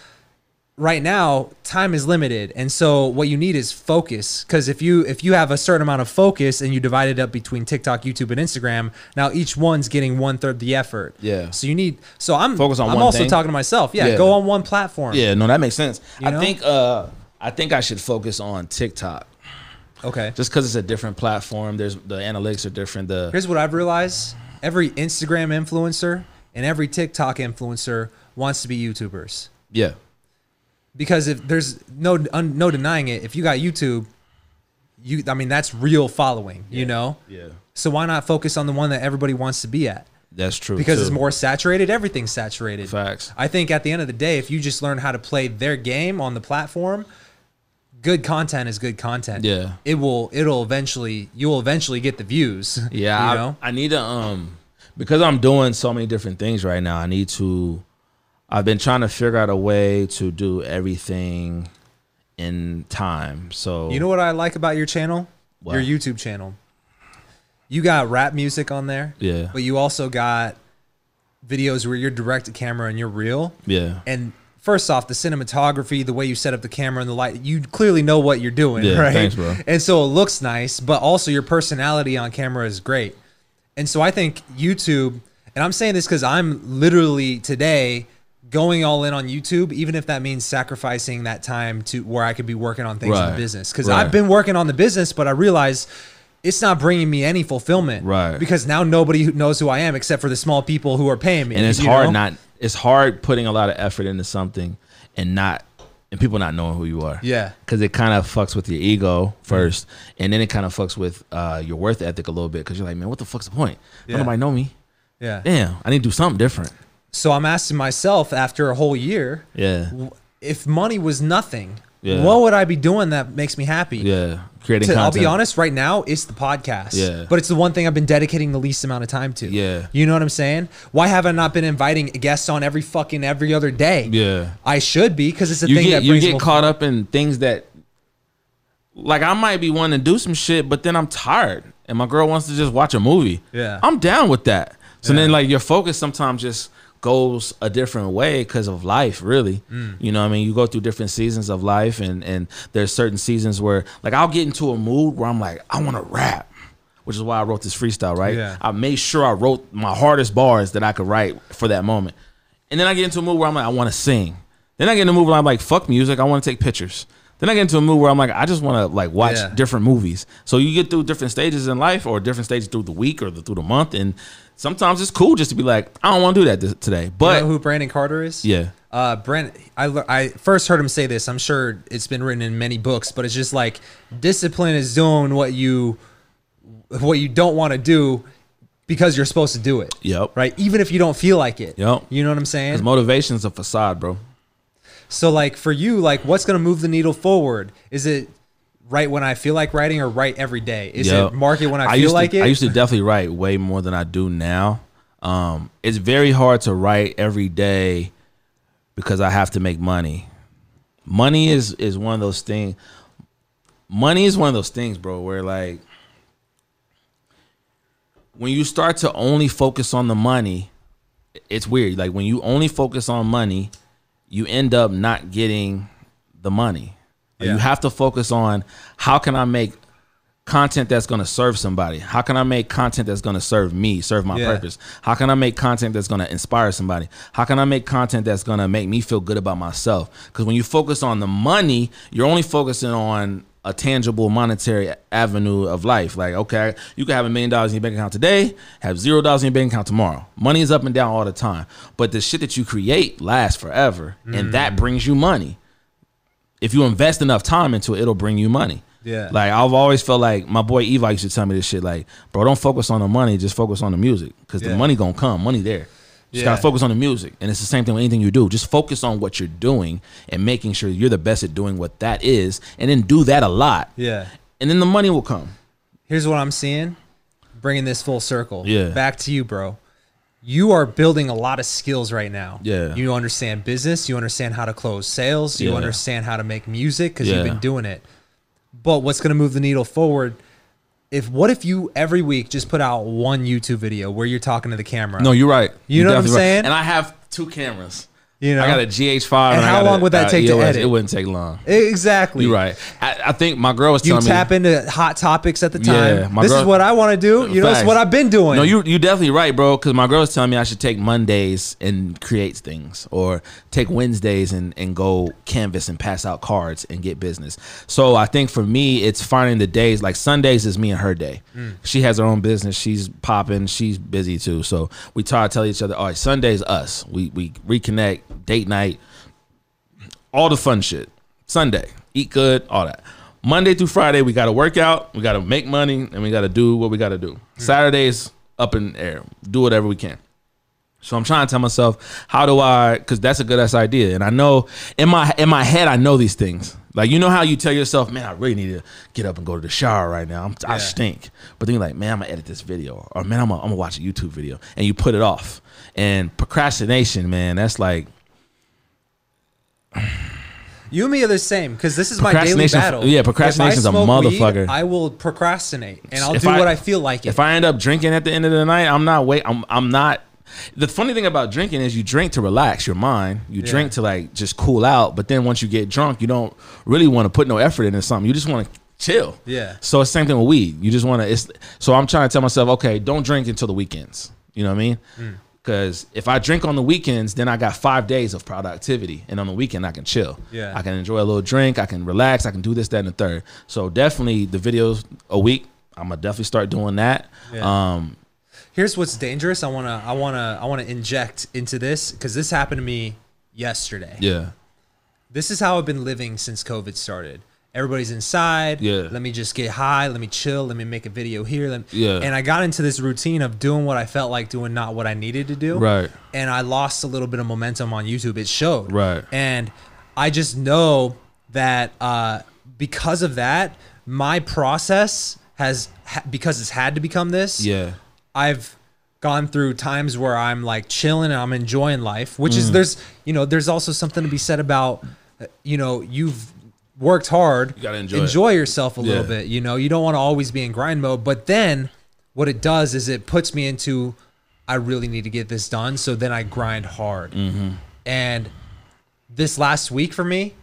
right now time is limited, and so what you need is focus. Because if you if you have a certain amount of focus and you divide it up between TikTok, YouTube, and Instagram, now each one's getting one third the effort. Yeah. So you need. So I'm Focus on I'm one also thing. talking to myself. Yeah, Yeah. Go on one platform. Yeah, no, that makes sense. You I know? think uh I think I should focus on TikTok. Okay. Just because it's a different platform. There's the analytics are different. The Here's what I've realized: every Instagram influencer and every TikTok influencer wants to be YouTubers. Yeah. Because if there's no un, no denying it, if you got YouTube, you I mean that's real following, you know? Yeah. So why not focus on the one that everybody wants to be at? That's true. Because it's more saturated, everything's saturated. Facts. I think at the end of the day, if you just learn how to play their game on the platform, good content is good content. Yeah. It will it'll eventually you will eventually get the views. Yeah, You I. I need to um because I'm doing so many different things right now. I need to. I've been trying to figure out a way to do everything in time. So You know what I like about your channel? What? Your YouTube channel. You got rap music on there. Yeah. But you also got videos where you're direct to camera and you're real. Yeah. And first off, the cinematography, the way you set up the camera and the light, you clearly know what you're doing, Yeah, right? thanks, bro. And so it looks nice, but also your personality on camera is great. And so I think YouTube, and I'm saying this because I'm literally today going all in on YouTube, even if that means sacrificing that time to where I could be working on things in the business. Because right. I've been working on the business, but I realize it's not bringing me any fulfillment. Right. Because now nobody knows who I am except for the small people who are paying me. and it's hard know? not. It's hard putting a lot of effort into something and not and people not knowing who you are. Yeah. because it kind of fucks with your ego first, and then it kind of fucks with uh, your worth ethic a little bit because you're like, man, what the fuck's the point? Yeah. Nobody know me. Yeah. Damn, I need to do something different. So I'm asking myself after a whole year, Yeah, if money was nothing, Yeah. what would I be doing that makes me happy? yeah. Creating To, I'll be honest, right now it's the podcast. Yeah. But it's the one thing I've been dedicating the least amount of time to. Yeah. You know what I'm saying? Why have I not been inviting guests on every fucking every other day? Yeah. I should be because it's a you thing get that you brings get caught up in things that like I might be wanting to do some shit, but then I'm tired and my girl wants to just watch a movie. Yeah. I'm down with that. So Yeah. then like your focus sometimes just goes a different way because of life really Mm. you know what i mean you go through different seasons of life and and there's certain seasons where like i'll get into a mood where i'm like i want to rap which is why i wrote this freestyle right Yeah. i made sure i wrote my hardest bars that i could write for that moment and then I get into a mood where I'm like, I want to sing. Then I get in a mood where I'm like, fuck music. I want to take pictures. Then I get into a mood where I'm like, I just want to like watch Yeah. different movies. So you get through different stages in life or different stages through the week or the, through the month. And sometimes it's cool just to be like, I don't want to do that this, today. You But know who Brandon Carter is? yeah, Uh, Brent, I, I first heard him say this. I'm sure it's been written in many books, but it's just like discipline is doing what you what you don't want to do because you're supposed to do it. Yep. Right. Even if you don't feel like it. Yep. You know what I'm saying? because motivation's a facade, bro. So like for you, like what's gonna move the needle forward? Is it write when I feel like writing or write every day? Is Yep. it market when I, feel used like to, it? I used to definitely write way more than I do now. Um, it's very hard to write every day because I have to make money. Money is is one of those things. Money is one of those things, bro, where like when you start to only focus on the money, it's weird. Like when you only focus on money, you end up not getting the money. Yeah. You have to focus on how can I make content that's going to serve somebody? How can I make content that's going to serve me, serve my Yeah. purpose? How can I make content that's going to inspire somebody? How can I make content that's going to make me feel good about myself? Because when you focus on the money, you're only focusing on a tangible monetary avenue of life. Like, okay, you can have a million dollars in your bank account today, have zero dollars in your bank account tomorrow. Money is up and down all the time. But the shit that you create lasts forever. And Mm. that brings you money. If you invest enough time into it, it'll bring you money. Yeah. Like I've always felt like my boy Eva used to tell me this shit. Like, bro, don't focus on the money, just focus on the music, because Yeah. the money gonna come, money there. Just Yeah. gotta focus on the music, and it's the same thing with anything you do. Just focus on what you're doing and making sure you're the best at doing what that is, and then do that a lot, yeah. and then the money will come. Here's what I'm seeing. Bringing this full circle. Yeah. Back to you, bro. You are building a lot of skills right now. Yeah. You understand business. You understand how to close sales. You Yeah. understand how to make music because Yeah. you've been doing it. But what's going to move the needle forward? If what if you every week just put out one YouTube video where you're talking to the camera? No, you're right. You You're know what I'm definitely right. saying? And I have two cameras. You know, I got a GH5. And how long a- would that uh, take to edit? It wouldn't take long. exactly. You're right. I, I think my girl was You telling me. You tap into hot topics at the time. Yeah, this is what I want to do. You know, it's Facts. what I've been doing. No, you you definitely right, bro. Because my girl was telling me I should take Mondays and create things, or take Wednesdays and and go canvas and pass out cards and get business. So I think for me, it's finding the days. Like Sundays is me and her day. Mm. She has her own business. She's popping. She's busy too. So we try to tell each other, all right, Sundays us. We we reconnect, date night, all the fun shit. Sunday, eat good, all that. Monday through Friday, we got to work out, we got to make money, and we got to do what we got to do. Saturdays, up in the air, do whatever we can. So I'm trying to tell myself, how do I? Because that's a good ass idea, and I know in my in my head, I know these things. Like you know how you tell yourself, man, I really need to get up and go to the shower right now. I'm, I stink. But then you're like, man, I'm gonna edit this video, or man, I'm gonna, I'm gonna watch a YouTube video, and you put it off. And procrastination, man, that's like You and me are the same because this is my daily battle. yeah, If I procrastination's a smoke weed, motherfucker. I will procrastinate and I'll If do I- what I feel like. It. If I end up drinking at the end of the night, I'm not wait. I'm I'm not. The funny thing about drinking is you drink to relax your mind. You Yeah. drink to like just cool out. But then once you get drunk, you don't really want to put no effort into something. You just want to chill. Yeah. So it's the same thing with weed. You just want to. It's so I'm trying to tell myself, okay, don't drink until the weekends. You know what I mean? Mm. Because if I drink on the weekends, then I got five days of productivity, and on the weekend I can chill. Yeah. I can enjoy a little drink. I can relax. I can do this, that, and the third. So definitely the videos a week. I'm gonna definitely start doing that. Yeah. Um, Here's what's dangerous. I wanna, I wanna, I wanna inject into this because this happened to me yesterday. yeah, This is how I've been living since COVID started. Everybody's inside. Yeah. Let me just get high. Let me chill. Let me make a video here. Let Yeah. And I got into this routine of doing what I felt like doing, not what I needed to do. Right. And I lost a little bit of momentum on YouTube. It showed. Right. And I just know that uh, because of that, my process has because it's had to become this. yeah, I've gone through times where I'm like chilling and I'm enjoying life, which Mm. is there's you know there's also something to be said about uh, you know you've worked hard, you gotta enjoy it. yourself a little bit. You know you don't want to always be in grind mode, but then what it does is it puts me into I really need to get this done, so then I grind hard. Mm-hmm. And this last week for me,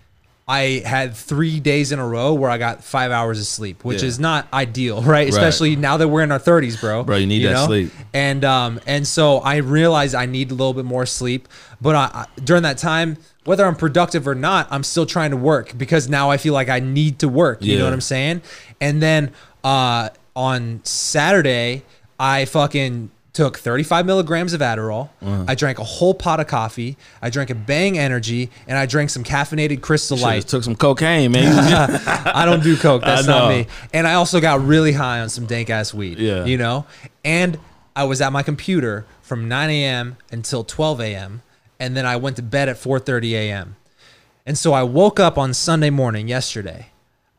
I had three days in a row where I got five hours of sleep, which Yeah. is not ideal, right? Especially now that we're in our thirties, bro. Bro, you need that sleep. And um, and so I realized I need a little bit more sleep. But I, I, during that time, whether I'm productive or not, I'm still trying to work because now I feel like I need to work. You know what I'm saying? And then uh, on Saturday, I fucking took 35 milligrams of Adderall. Uh-huh. I drank a whole pot of coffee. I drank a Bang Energy, and I drank some caffeinated Crystal Light. took some cocaine, man. I don't do coke. That's not me. And I also got really high on some dank ass weed. Yeah. You know? And I was at my computer from 9 a.m. until 12 a.m. And then I went to bed at 4:30 a.m. And so I woke up on Sunday morning yesterday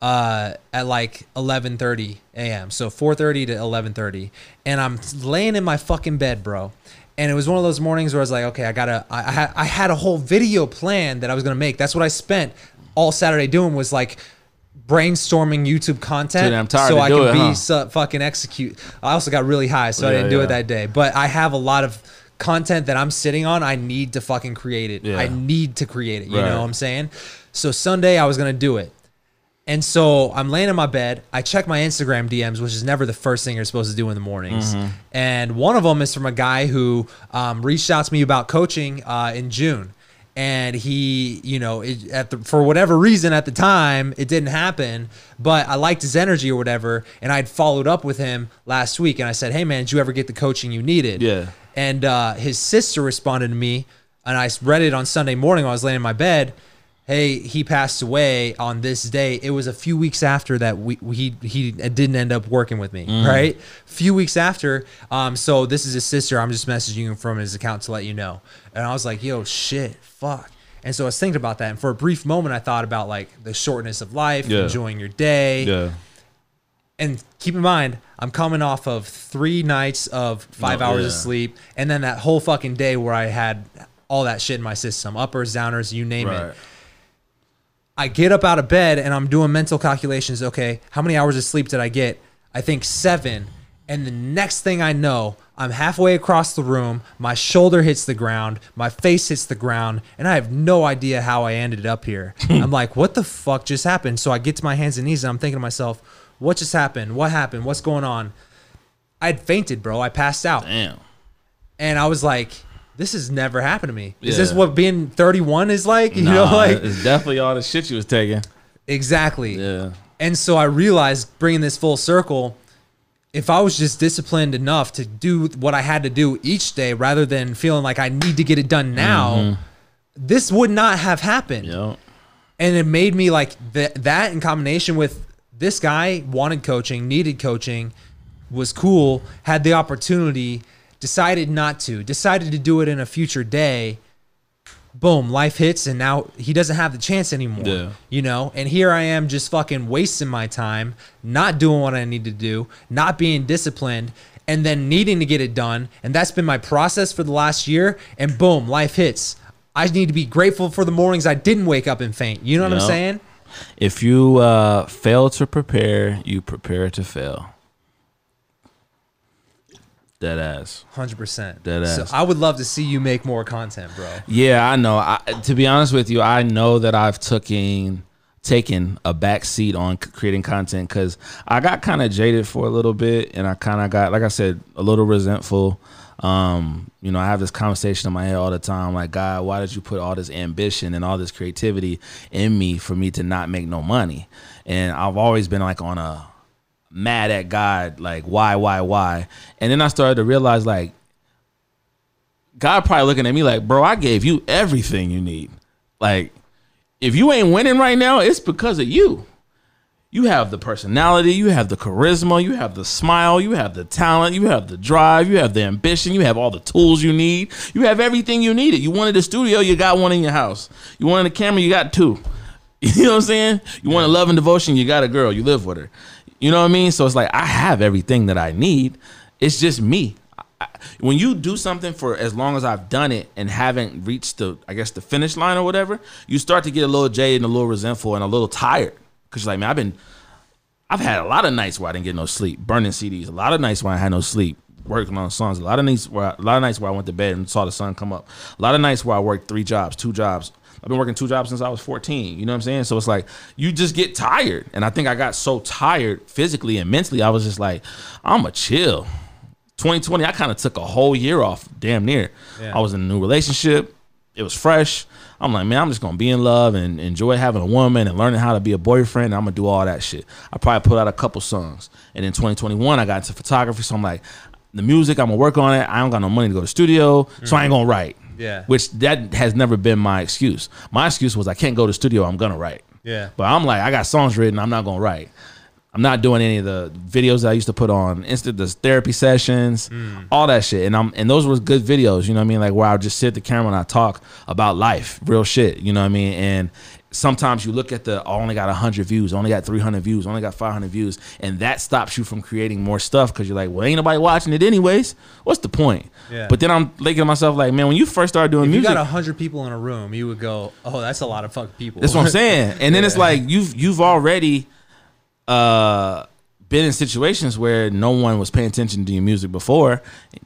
uh, at like 11:30 a.m. So 4:30 to 11:30, and I'm laying in my fucking bed, bro. And it was one of those mornings where I was like, okay, I gotta. I, I had I had a whole video plan that I was gonna make. That's what I spent all Saturday doing was like brainstorming YouTube content, Too damn tired so I can it, be huh? su- fucking execute. I also got really high, so I didn't do yeah. it that day. But I have a lot of content that I'm sitting on. I need to fucking create it. Yeah. I need to create it. You Right. know what I'm saying? So Sunday I was gonna do it. And so I'm laying in my bed. I check my Instagram DMs, which is never the first thing you're supposed to do in the mornings. Mm-hmm. And one of them is from a guy who um, reached out to me about coaching uh, in June. And he, you know, it, at the, for whatever reason at the time, it didn't happen. But I liked his energy or whatever. And I'd followed up with him last week. And I said, hey, man, did you ever get the coaching you needed? Yeah. And uh, his sister responded to me, and I read it on Sunday morning while I was laying in my bed. Hey, he passed away on this day. It was a few weeks after that we, he he didn't end up working with me, right? Few weeks after. Um, so this is his sister. I'm just messaging him from his account to let you know. And I was like, yo, shit, fuck. And so I was thinking about that, and for a brief moment, I thought about like the shortness of life, Yeah. enjoying your day, yeah, and keep in mind, I'm coming off of three nights of five No, hours yeah. of sleep, and then that whole fucking day where I had all that shit in my system, uppers, downers, you name right. it. I get up out of bed and I'm doing mental calculations. Okay, how many hours of sleep did I get? I think seven. And the next thing I know, I'm halfway across the room, my shoulder hits the ground, my face hits the ground, and I have no idea how I ended up here. I'm like, what the fuck just happened? So I get to my hands and knees and I'm thinking to myself, what just happened? What happened? What's going on? I'd fainted, bro. I passed out. Damn. And I was like, this has never happened to me. Is this what being 31 is like? You know, like it's definitely all the shit you was taking. exactly. Yeah. And so I realized bringing this full circle, if I was just disciplined enough to do what I had to do each day rather than feeling like I need to get it done now, mm-hmm. this would not have happened. Yo. And it made me like th- that in combination with this guy wanted coaching, needed coaching, was cool, had the opportunity, decided not to, decided to do it in a future day. Boom, life hits, and now he doesn't have the chance anymore. Yeah. You know, and here I am just fucking wasting my time, not doing what I need to do, not being disciplined, and then needing to get it done. And that's been my process for the last year. And boom, life hits. I need to be grateful for the mornings I didn't wake up and faint. You know what I'm saying? If you uh, fail to prepare, you prepare to fail. Dead ass. Hundred percent. Dead ass. So. I would love to see you make more content, bro. Yeah, I know. I, to be honest with you, I know that I've taken taken a back seat on creating content because I got kind of jaded for a little bit, and I kind of got, like I said, a little resentful. Um, you know, I have this conversation in my head all the time, like, God, why did you put all this ambition and all this creativity in me for me to not make no money? And I've always been like on a mad at God, like, why, why, why? And then I started to realize, like, God probably looking at me like, bro, I gave you everything you need. Like, if you ain't winning right now, it's because of you. You have the personality, you have the charisma, you have the smile, you have the talent, you have the drive, you have the ambition, you have all the tools you need. You have everything you needed. You wanted a studio, you got one in your house. You wanted a camera, you got two. You know what I'm saying? You want a love and devotion, you got a girl, you live with her. You know what I mean? So it's like I have everything that I need. It's just me. I- When you do something for as long as I've done it and haven't reached the, I guess, the finish line or whatever, you start to get a little jaded and a little resentful and a little tired. Cause you're like, man, I've been, I've had a lot of nights where I didn't get no sleep, burning CDs. A lot of nights where I had no sleep, working on songs. A lot of nights where, a lot of nights where I went to bed and saw the sun come up. A lot of nights where I worked three jobs, two jobs. I've been working two jobs since I was 14. You know what I'm saying? So it's like you just get tired, and I think I got so tired physically and mentally. I was just like, I'm a chill. 2020, I kind of took a whole year off, damn near. Yeah. I was in a new relationship. It was fresh. I'm like, man, I'm just gonna be in love and enjoy having a woman and learning how to be a boyfriend. And I'm gonna do all that shit. I probably put out a couple songs, and in 2021, I got into photography. So I'm like, the music, I'm gonna work on it. I don't got no money to go to studio, so I ain't gonna write. Yeah. Which that has never been my excuse. My excuse was I can't go to the studio. I'm gonna write. Yeah. But I'm like, I got songs written. I'm not gonna write. I'm not doing any of the videos that I used to put on Insta, the therapy sessions, hmm. all that shit. And I'm and those were good videos, you know what I mean? Like where I would just sit at the camera and I talk about life, real shit, you know what I mean? And sometimes you look at the I only got 100 views, only got 300 views, only got 500 views, and that stops you from creating more stuff because you're like, well, ain't nobody watching it anyways. What's the point? Yeah. But then I'm thinking to myself, like, man, when you first started doing If you music, got hundred people in a room, you would go, "Oh, that's a lot of fucking people." that's what I'm saying. And then it's like you've you've already uh been in situations where no one was paying attention to your music before.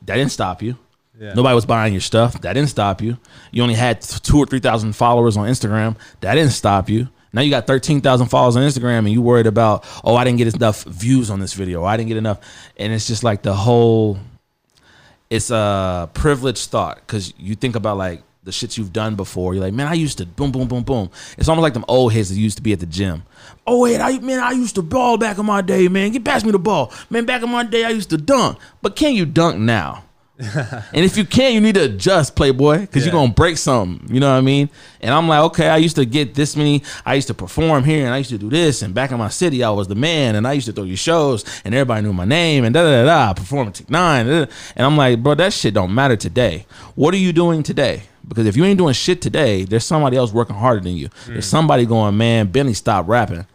That didn't stop you. Yeah. Nobody was buying your stuff. That didn't stop you. You only had two or three thousand followers on Instagram. That didn't stop you. Now you got thirteen thousand followers on Instagram, and you worried about, oh, I didn't get enough views on this video. I didn't get enough, and it's just like the whole it's a privileged thought because you think about like the shit you've done before. You're like, man, I used to boom, boom, boom, boom. It's almost like them old heads that used to be at the gym. Oh wait, I man, I used to ball back in my day, man. Get past me the ball, man. Back in my day, I used to dunk, but can you dunk now? And if you can't, you need to adjust, Playboy, because Yeah. you're gonna break something. You know what I mean? And I'm like, okay, I used to get this many. I used to perform here, and I used to do this. And back in my city, I was the man, and I used to throw you shows, and everybody knew my name, and da da da da. Perform at Tech N9ne, da, da. and I'm like, bro, that shit don't matter today. What are you doing today? Because if you ain't doing shit today, there's somebody else working harder than you. There's mm. somebody going, man, Benny, stop rapping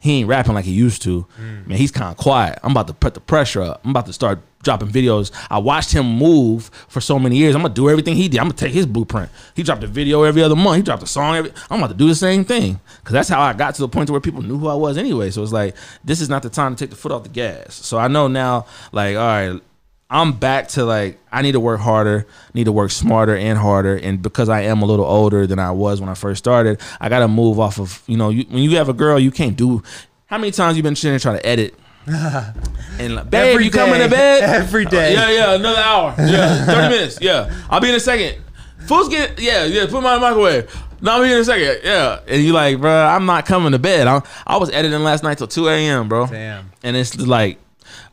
he ain't rapping like he used to. Mm. Man, he's kind of quiet. I'm about to put the pressure up. I'm about to start dropping videos. I watched him move for so many years. I'm gonna do everything he did. I'm gonna take his blueprint. He dropped a video every other month. He dropped a song every. I'm about to do the same thing because that's how I got to the point to where people knew who I was anyway. So it's like this is not the time to take the foot off the gas. So I know now, like, all right. I'm back to like I need to work harder, need to work smarter and harder, and because I am a little older than I was when I first started, I got to move off of you know you, when you have a girl, you can't do. How many times you been sitting there trying to edit? and like, babe, Every you coming day. to bed Every uh, day. Yeah, yeah, another hour. Yeah, thirty minutes. Yeah, I'll be in a second. Fools get yeah, yeah. Put my in the microwave. No, I'll be in a second. Yeah, and you like, bro, I'm not coming to bed. I, I was editing last night till two a.m., bro. Damn. And it's like,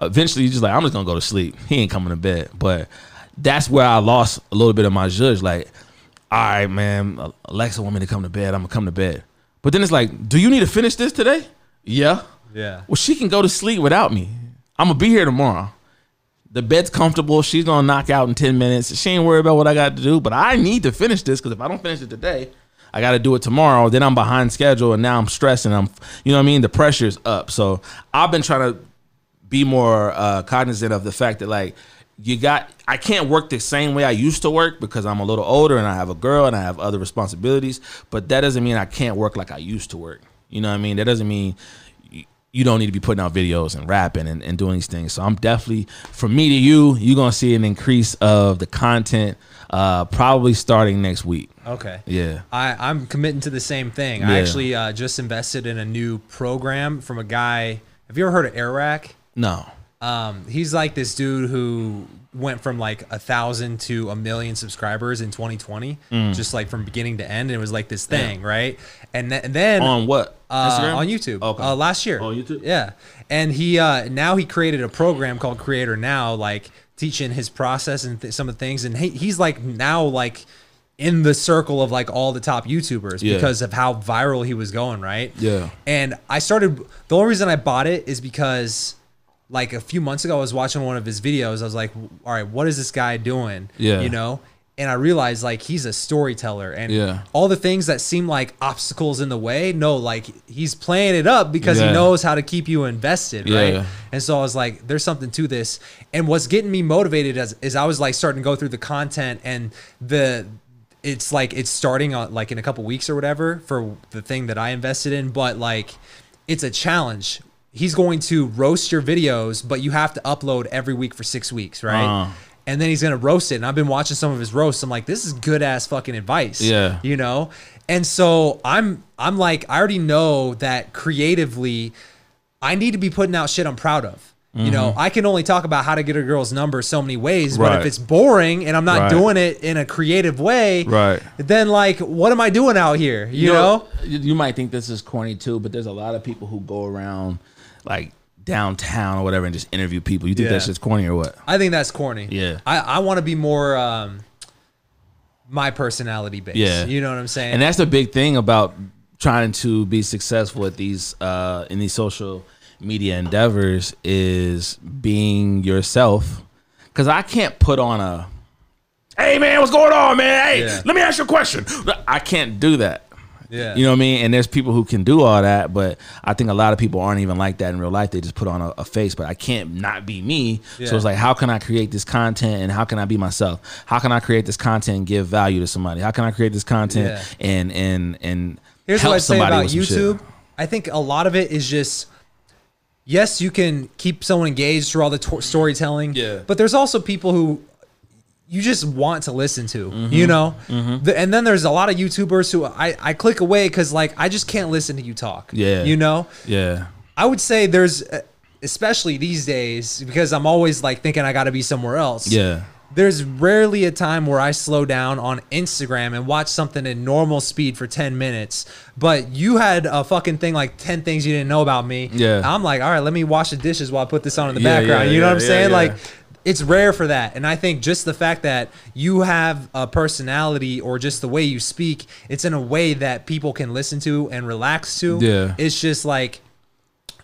eventually, you just like, I'm just gonna go to sleep. He ain't coming to bed. But that's where I lost a little bit of my judge. Like, all right, man, Alexa want me to come to bed. I'm gonna come to bed. But then it's like, do you need to finish this today? Yeah. Yeah. Well, she can go to sleep without me. I'm gonna be here tomorrow. The bed's comfortable. She's gonna knock out in ten minutes. She ain't worried about what I got to do. But I need to finish this because if I don't finish it today, I got to do it tomorrow. Then I'm behind schedule, and now I'm stressing. I'm, you know what I mean. The pressure's up. So I've been trying to be more uh, cognizant of the fact that like you got I can't work the same way I used to work because I'm a little older and I have a girl and I have other responsibilities. But that doesn't mean I can't work like I used to work. You know what I mean? That doesn't mean you don't need to be putting out videos and rapping and, and doing these things. So I'm definitely from me to you, you're gonna see an increase of the content uh probably starting next week. Okay. Yeah. I, I'm committing to the same thing. I actually uh, just invested in a new program from a guy. Have you ever heard of Airrack? No. Um, he's like this dude who went from like a thousand to a million subscribers in 2020, Mm. just like from beginning to end. And it was like this thing, right? And, th- and then On what? uh, on YouTube Okay. uh, last year. On YouTube? yeah. And he uh, now he created a program called Creator Now, like teaching his process and th- some of the things. And he, he's like now like in the circle of like all the top YouTubers Yeah. because of how viral he was going, right? Yeah. And I started. The only reason I bought it is because. Like a few months ago, I was watching one of his videos. I was like, "All right, what is this guy doing?" Yeah. you know. And I realized like he's a storyteller, and Yeah. all the things that seem like obstacles in the way no like he's playing it up because Yeah. he knows how to keep you invested Yeah. right and so i was like there's something to this and what's getting me motivated is, is i was like starting to go through the content and the it's like it's starting on like in a couple weeks or whatever for the thing that i invested in but like it's a challenge he's going to roast your videos but you have to upload every week for six weeks right Uh. and then he's gonna roast it. And I've been watching some of his roasts. I'm like, this is good ass fucking advice. Yeah. You know? And so I'm I'm like, I already know that creatively, I need to be putting out shit I'm proud of. You know, I can only talk about how to get a girl's number so many ways, but Mm-hmm. If it's boring and I'm not Right. doing it in a creative way, Right. then like what am I doing out here? You, know? you, you might think this is corny too, but there's a lot of people who go around like downtown or whatever and just interview people. You think Yeah. that shit's corny or what? I think that's corny. Yeah. I, I want to be more um my personality based. Yeah. You know what I'm saying? And that's the big thing about trying to be successful at these uh in these social media endeavors is being yourself. Cause I can't put on a Hey man, what's going on, man? Hey, Yeah. let me ask you a question. I can't do that. Yeah. You know what I mean? And there's people who can do all that, but I think a lot of people aren't even like that in real life. They just put on a, a face, but I can't not be me. Yeah. So it's like, how can I create this content and how can I be myself? How can I create this content and give value to somebody? How can I create this content Yeah. and and and Here's help what I say somebody about some shit? YouTube. I think a lot of it is just yes, you can keep someone engaged through all the to- storytelling. Yeah. But there's also people who you just want to listen to, Mm-hmm. you know? The- and then there's a lot of YouTubers who I, I click away because, like, I just can't listen to you talk. Yeah. You know? Yeah. I would say there's, uh, especially these days, because I'm always like thinking I got to be somewhere else. Yeah. There's rarely a time where I slow down on Instagram and watch something in normal speed for 10 minutes. But you had a fucking thing like 10 things you didn't know about me. Yeah. I'm like, all right, let me wash the dishes while I put this on in the Yeah, background. yeah, you know yeah, what I'm saying? Like, it's rare for that. And I think just the fact that you have a personality or just the way you speak, it's in a way that people can listen to and relax to. Yeah. It's just like,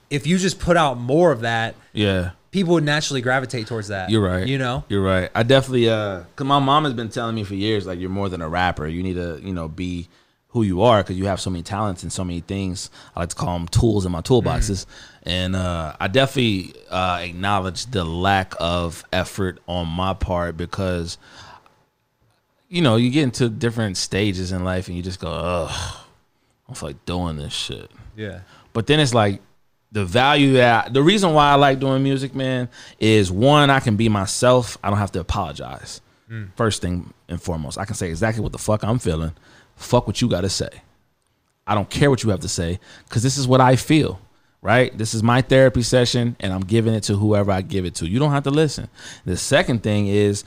if you just put out more of that, Yeah. people would naturally gravitate towards that. You're right. You know? You're right. I definitely uh cuz my mom has been telling me for years like you're more than a rapper. You need to, you know, be who you are cuz you have so many talents and so many things. I like to call them tools in my toolboxes. And uh I definitely uh acknowledge the lack of effort on my part because you know, you get into different stages in life and you just go, "Ugh, I don't like doing this shit." Yeah. But then it's like the value that the reason why I like doing music, man, is one I can be myself. I don't have to apologize. First thing and foremost, I can say exactly what the fuck I'm feeling. Fuck what you got to say. I don't care what you have to say because this is what I feel. Right? This is my therapy session, and I'm giving it to whoever I give it to. You don't have to listen. The second thing is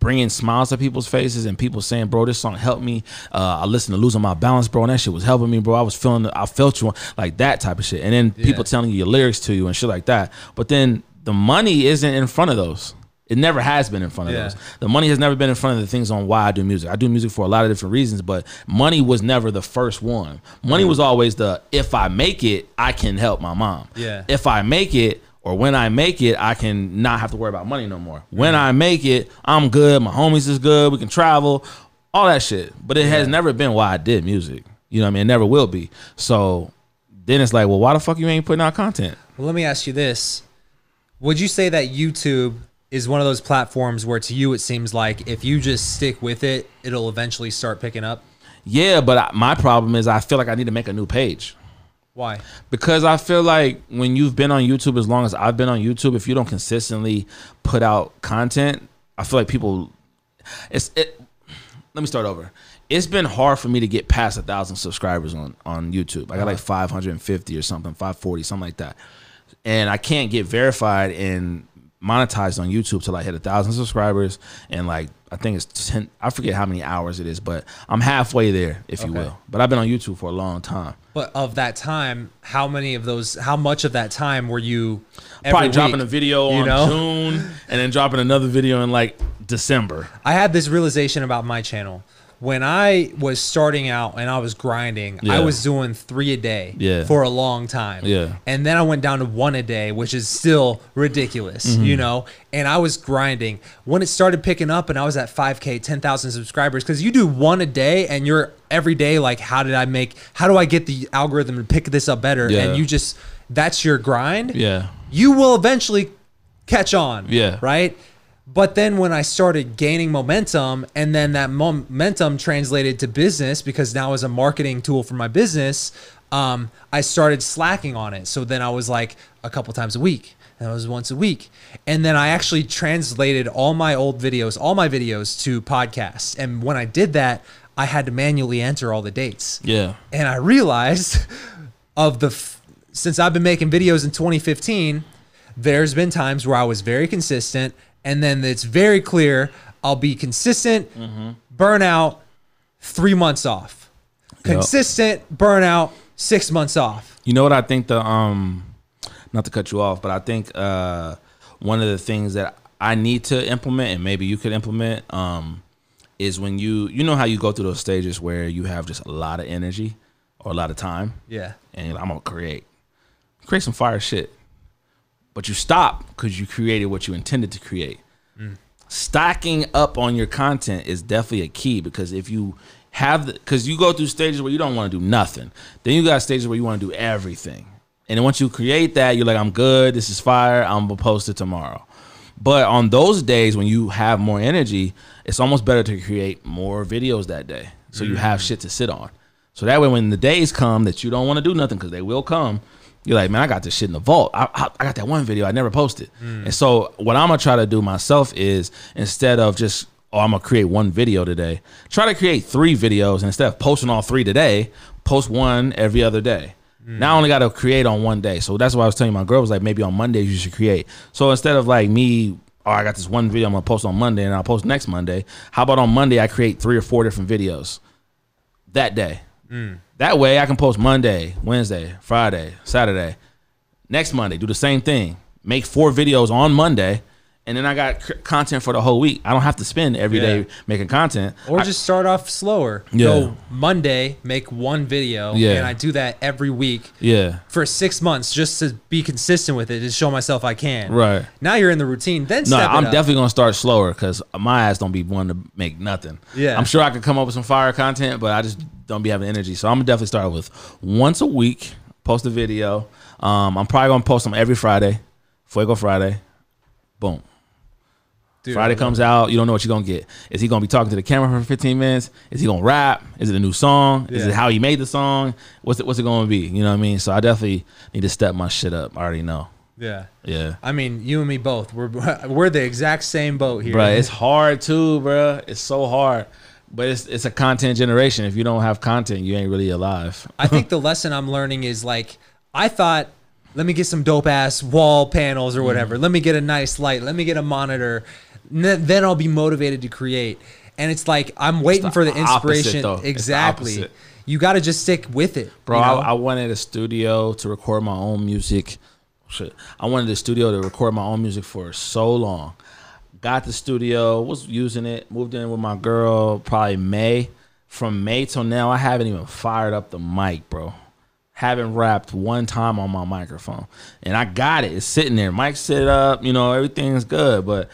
bringing smiles to people's faces and people saying, "Bro, this song helped me." Uh, I listened to "Losing My Balance," bro, and that shit was helping me, bro. I was feeling, I felt you, like that type of shit. And then people telling you your lyrics to you and shit like that. But then the money isn't in front of those. It never has been in front of Yeah. those. The money has never been in front of the things on why I do music. I do music for a lot of different reasons, but money was never the first one. Money was always the if I make it, I can help my mom. Yeah. If I make it or when I make it, I can not have to worry about money no more. When I make it, I'm good. My homies is good. We can travel, all that shit. But it has never been why I did music. You know what I mean? It never will be. So then it's like, well, why the fuck you ain't putting out content? Well, let me ask you this: Would you say that YouTube is one of those platforms where, to you, it seems like if you just stick with it, it'll eventually start picking up? Yeah, but I, my problem is I feel like I need to make a new page. Why? because I feel like when you've been on YouTube as long as I've been on YouTube, if you don't consistently put out content, I feel like people. It's it. Let me start over. It's been hard for me to get past a thousand subscribers on on YouTube. I got like uh-huh. 550 or something, 540, something like that, and I can't get verified and monetized on YouTube till I hit a thousand subscribers and like I think it's ten. I forget how many hours it is, but I'm halfway there, if you will. But I've been on YouTube for a long time. But of that time, how many of those? How much of that time were you? probably dropping week? a video you on know? June and then dropping another video in like December. I had this realization about my channel. When I was starting out and I was grinding, I was doing three a day Yeah. for a long time. Yeah. And then I went down to one a day, which is still ridiculous, Mm-hmm. you know? And I was grinding. When it started picking up and I was at 5K, 10,000 subscribers, because you do one a day and you're every day like, how did I make, how do I get the algorithm to pick this up better? Yeah. And you just, that's your grind Yeah. you will eventually catch on. Yeah. Right. But then when I started gaining momentum, and then that momentum translated to business because now as a marketing tool for my business, um, I started slacking on it. So then I was like a couple times a week. And it was once a week. And then I actually translated all my old videos, all my videos to podcasts. And when I did that, I had to manually enter all the dates Yeah. and I realized of the f- since I've been making videos in 2015, there's been times where I was very consistent, and then it's very clear I'll be consistent, burnout, three months off, consistent burnout, six months off. You know what I think the um not to cut you off, but I think uh one of the things that I need to implement and maybe you could implement um is when you you know how you go through those stages where you have just a lot of energy or a lot of time Yeah, and like, I'm gonna create. Create some fire shit. But you stop because you created what you intended to create. Stocking up on your content is definitely a key because if you have the because you go through stages where you don't want to do nothing. Then you got stages where you want to do everything. And then once you create that, you're like, I'm good, this is fire, I'm gonna post it tomorrow. But on those days when you have more energy, it's almost better to create more videos that day. So you have mm. shit to sit on. So that way, when the days come that you don't want to do nothing, because they will come, you're like, man, I got this shit in the vault. I, I, I got that one video I never posted. Mm. And so what I'm gonna try to do myself is instead of just oh, I'm gonna create one video today, try to create three videos and instead of posting all three today, post one every other day. Mm. Now I only got to create on one day. So that's why I was telling my girl was like, maybe on Mondays you should create. So instead of like me, oh, I got this one video I'm gonna post on Monday and I'll post next Monday. How about on Monday I create three or four different videos that day? Mm. That way I can post Monday, Wednesday, Friday, Saturday. Next Monday, do the same thing. Make four videos on Monday, and then I got c- content for the whole week. I don't have to spend every day Yeah. making content. or I- just start off slower. Yeah. Go Monday, make one video, Yeah. and I do that every week. yeah, For six months, just to be consistent with it, to show myself I can. Right. now, you're in the routine. Then No, step I'm up. definitely gonna start slower because my ass don't be one to make nothing. Yeah. I'm sure I could come up with some fire content, but I just don't be having energy. So I'm gonna definitely start with once a week, post a video. Um, I'm probably gonna post them every Friday, Fuego Friday. Boom. Dude, Friday comes out, you don't know what you're gonna get. Is he gonna be talking to the camera for 15 minutes? Is he gonna rap? Is it a new song? Is Yeah. it how he made the song? What's it what's it gonna be? You know what I mean? So I definitely need to step my shit up. I already know. Yeah. Yeah. I mean, you and me both. We're we're the exact same boat here. Bruh, it's hard too, bruh. It's so hard. But it's it's a content generation. If you don't have content, you ain't really alive. I think the lesson I'm learning is like I thought, let me get some dope ass wall panels or whatever. Mm-hmm. Let me get a nice light. Let me get a monitor. Then I'll be motivated to create. And it's like I'm waiting for the opposite, inspiration. though. It's the exactly. You got to just stick with it, Bro, you know? I, I wanted a studio to record my own music. Shit. I wanted a studio to record my own music for so long. Got the studio, was using it, moved in with my girl probably May. From May till now, I haven't even fired up the mic, bro. Haven't rapped one time on my microphone. And I got it. It's sitting there. Mic set up, you know, everything's good, but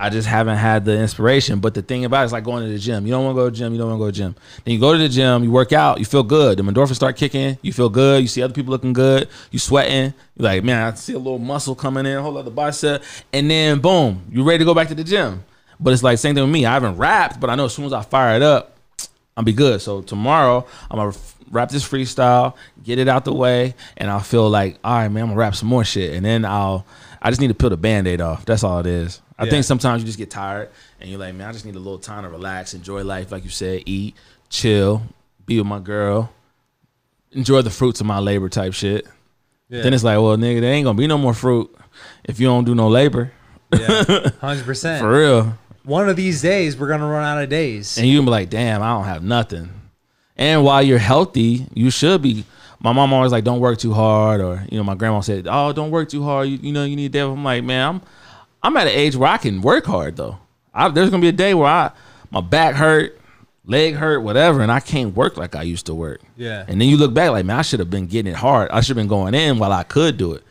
I just haven't had the inspiration. But the thing about it is like going to the gym. You don't want to go to the gym. You don't want to go to the gym. Then you go to the gym. You work out. You feel good. The endorphins start kicking. You feel good. You see other people looking good. You sweating. You're like, man, I see a little muscle coming in. Hold up the bicep. And then boom, you ready to go back to the gym. But it's like same thing with me. I haven't rapped, but I know as soon as I fire it up, I'll be good. So tomorrow I'm gonna rap this freestyle, get it out the way, and I'll feel like, all right, man, I'm gonna rap some more shit, and then I'll. I just need to peel the band-aid off. That's all it is. I Yeah. think sometimes you just get tired and you're like, man, I just need a little time to relax, enjoy life, like you said, eat, chill, be with my girl, enjoy the fruits of my labor type shit. yeah. Then it's like, well, nigga, there ain't gonna be no more fruit if you don't do no labor. yeah. 100%. For real. One of these days we're to run out of days. and you can be like, damn, I don't have nothing. And while you're healthy, you should be. My mom always like, don't work too hard, or you know, my grandma said, oh, don't work too hard. You, you know, you need that. I'm like, man, I'm I'm at an age where I can work hard though. I, there's gonna be a day where I my back hurt, leg hurt, whatever, and I can't work like I used to work. Yeah. And then you look back like, man, I should have been getting it hard. I should have been going in while I could do it.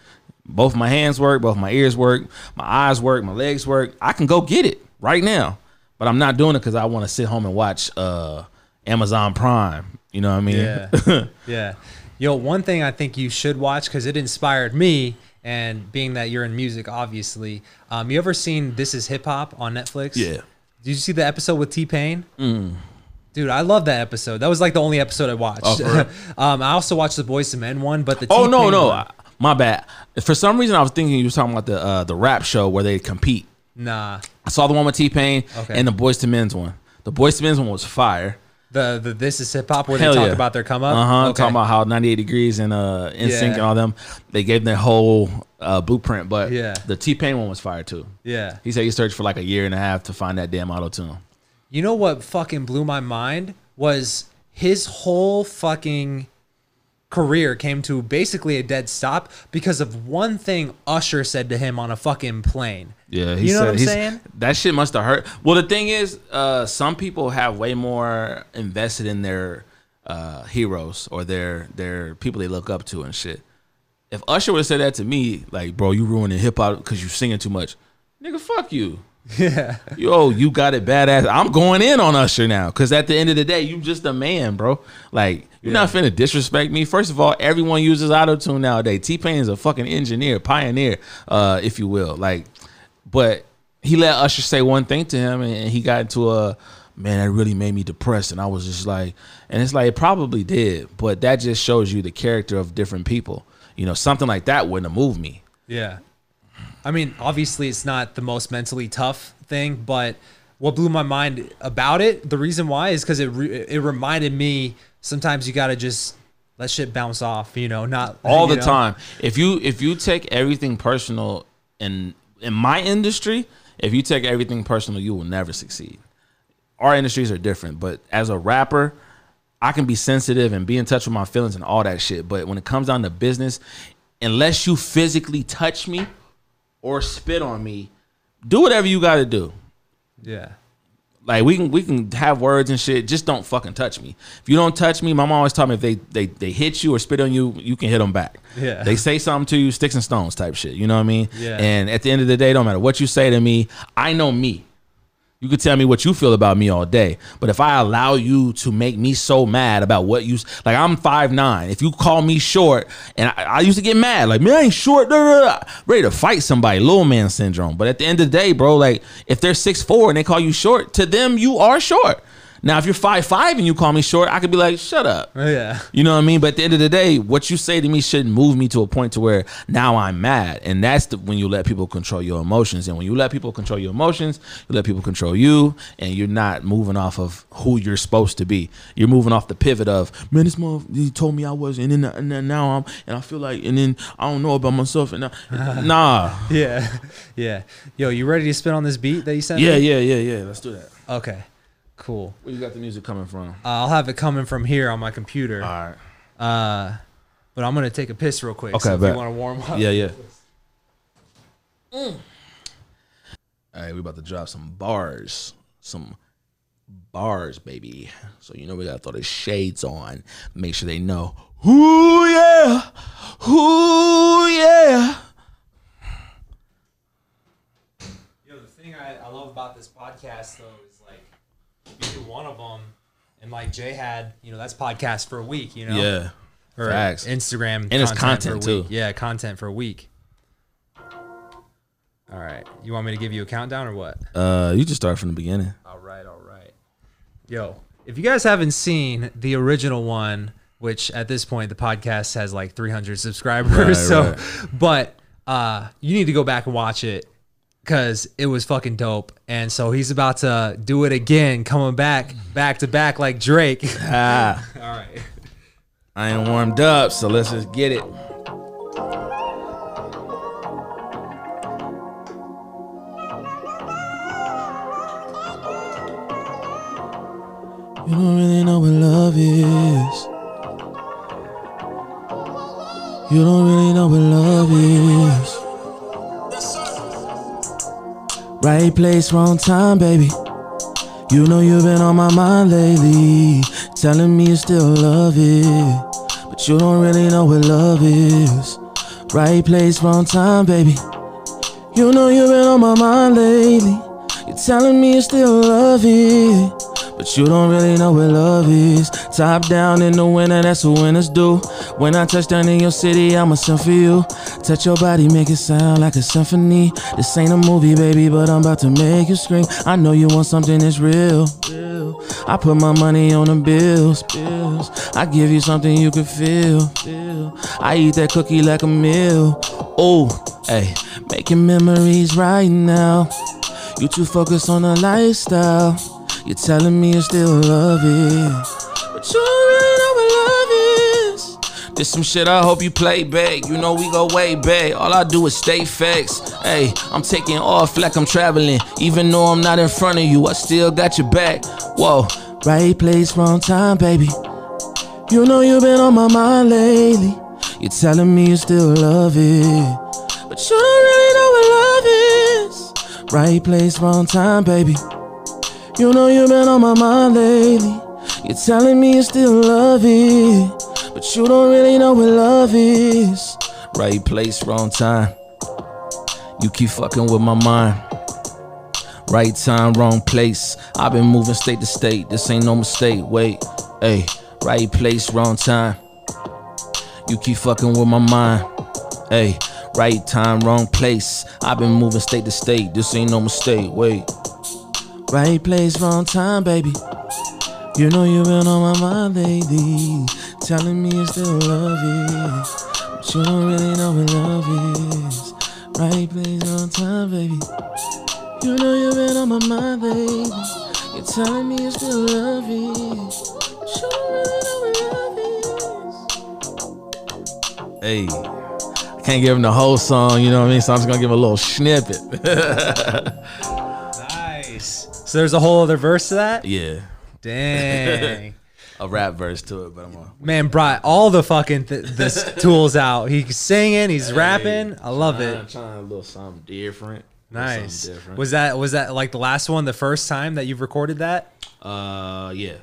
Both my hands work, both my ears work, my eyes work, my legs work. I can go get it right now, but I'm not doing it because I want to sit home and watch uh, Amazon Prime. You know what I mean? Yeah. yeah. Yo, one thing I think you should watch because it inspired me, and being that you're in music, obviously. Um, you ever seen This Is Hip Hop on Netflix? Yeah. Did you see the episode with T Pain? Dude, I love that episode. That was like the only episode I watched. Oh, um, I also watched the Boyz II Men one, but the Oh no, T-Pain no, one- I- my bad. For some reason, I was thinking you were talking about the uh, the rap show where they compete. nah, I saw the one with T Pain Okay. and the Boyz II Men's one. The Boyz II Men's one was fire. The the This Is Hip Hop where Hell they talk yeah. about their come up. Uh huh. Okay. Talking about how 98 degrees and uh NSYNC Yeah. and all them, they gave them their whole uh, blueprint. But Yeah. the T Pain one was fire too. yeah. He said he searched for like a year and a half to find that damn auto tune. You know what fucking blew my mind was his whole fucking career came to basically a dead stop because of one thing Usher said to him on a fucking plane. Yeah, he You know said what I'm saying? That shit must have hurt. Well, the thing is, uh, some people have way more invested in their uh, heroes or their their people they look up to and shit. If Usher would have said that to me, like, bro, you ruining hip hop because you singing too much, nigga, fuck you. Yeah. Yo, you got it badass. I'm going in on Usher now because at the end of the day, you just a man, bro. Like, you're not finna disrespect me. First of all, everyone uses auto tune nowadays. T Pain is a fucking engineer, pioneer, uh, if you will. Like, but he let Usher say one thing to him, and, and he got into a man that really made me depressed, and I was just like, and it's like it probably did, but that just shows you the character of different people. You know, something like that wouldn't have moved me. Yeah. I mean, obviously, it's not the most mentally tough thing, but what blew my mind about it, the reason why is because it re- it reminded me sometimes you got to just let shit bounce off, you know, not all the know? time. If you if you take everything personal in in my industry, if you take everything personal, you will never succeed. Our industries are different, but as a rapper, I can be sensitive and be in touch with my feelings and all that shit. But when it comes down to business, unless you physically touch me or spit on me, do whatever you got to do. Yeah. Like we can we can have words and shit. Just don't fucking touch me. If you don't touch me, my mom always taught me if they they they hit you or spit on you, you can hit them back. Yeah. They say something to you, sticks and stones type shit. You know what I mean? Yeah. And at the end of the day, don't matter what you say to me. I know me. You could tell me what you feel about me all day, but if I allow you to make me so mad about what you like, I'm five nine. If you call me short, and I, I used to get mad, like man, I ain't short, da, da, da," ready to fight somebody, little man syndrome. But at the end of the day, bro, like if they're six four and they call you short, to them you are short. Now, if you're five five and you call me short, I could be like, shut up. Oh, yeah. You know what I mean? But at the end of the day, what you say to me shouldn't move me to a point to where now I'm mad. And that's the, when you let people control your emotions. And when you let people control your emotions, you let people control you, and you're not moving off of who you're supposed to be. You're moving off the pivot of, man, this mother, he told me I was, and then, and then now I'm, and I feel like, and then I don't know about myself, and I, nah. Yeah. Yeah. Yo, you ready to spin on this beat that you sent Yeah, me? yeah, yeah, yeah. Let's do that. Okay. Cool. Where you got the music coming from? Uh, I'll have it coming from here on my computer. All right. Uh, but I'm gonna take a piss real quick. Okay, so if bet. you want to warm up. Yeah, yeah. All right, we about to drop some bars, some bars, baby. So you know we gotta throw the shades on. Make sure they know. Ooh yeah, ooh yeah. Yo, the thing I, I love about this podcast though is like you do one of them, and like Jay had, you know, that's podcast for a week. You know. Yeah, Or facts. Instagram And it's for a content, too. week. Yeah, content for a week. All right. You want me to give you a countdown or what? Uh, you just start from the beginning. All right, all right. Yo, if you guys haven't seen the original one, which at this point the podcast has like 300 subscribers, Right, so right. but uh you need to go back and watch it cuz it was fucking dope. And so he's about to do it again, coming back back to back like Drake. Ah, all right. I ain't warmed up, so let's just get it. You don't really know what love is. You don't really know what love is. Right place, wrong time, baby. You know you've been on my mind lately. Telling me you still love it. But you don't really know what love is. Right place, wrong time, baby. You know you've been on my mind lately. You're telling me you still love it. But you don't really know what love is. Top down in the winter, that's what winners do. When I touch down in your city, I'ma sing for you. Touch your body, make it sound like a symphony. This ain't a movie, baby, but I'm about to make you scream. I know you want something that's real. I put my money on the bills, bills. I give you something you can feel, feel. I eat that cookie like a meal. Oh, hey, making memories right now. You too focused on the lifestyle. You're telling me you still love it. But you really know what love is. This some shit I hope you play back. You know we go way back. All I do is stay facts. Hey, I'm taking off like I'm traveling. Even though I'm not in front of you, I still got your back. Whoa. Right place, wrong time, baby. You know you've been on my mind lately. You're telling me you still love it. But you don't really know what love is. Right place, wrong time, baby. You know you've been on my mind lately. You're telling me you still love it. But you don't really know what love is. Right place, wrong time. You keep fucking with my mind. Right time, wrong place. I've been moving state to state. This ain't no mistake. Wait, hey, right place, wrong time. You keep fucking with my mind. Hey, right time, wrong place. I've been moving state to state. This ain't no mistake. Wait. Right place, wrong time, baby. You know you've been on my mind lately. Telling me you still love it. But you don't really know what love is. Right place, wrong time, baby. You know you've been on my mind lately. You're telling me you still love it. But you don't really know what love is. Hey, I can't give him the whole song, you know what I mean? So I'm just gonna give a little snippet. So there's a whole other verse to that? yeah, Dang. a rap verse to it, but I'm gonna. Man brought all the fucking th- this tools out. He's singing, he's rapping. I love I'm it. trying a little something different. Something Nice. different. Was that was that like the last one, the first time that you've recorded that? uh yeah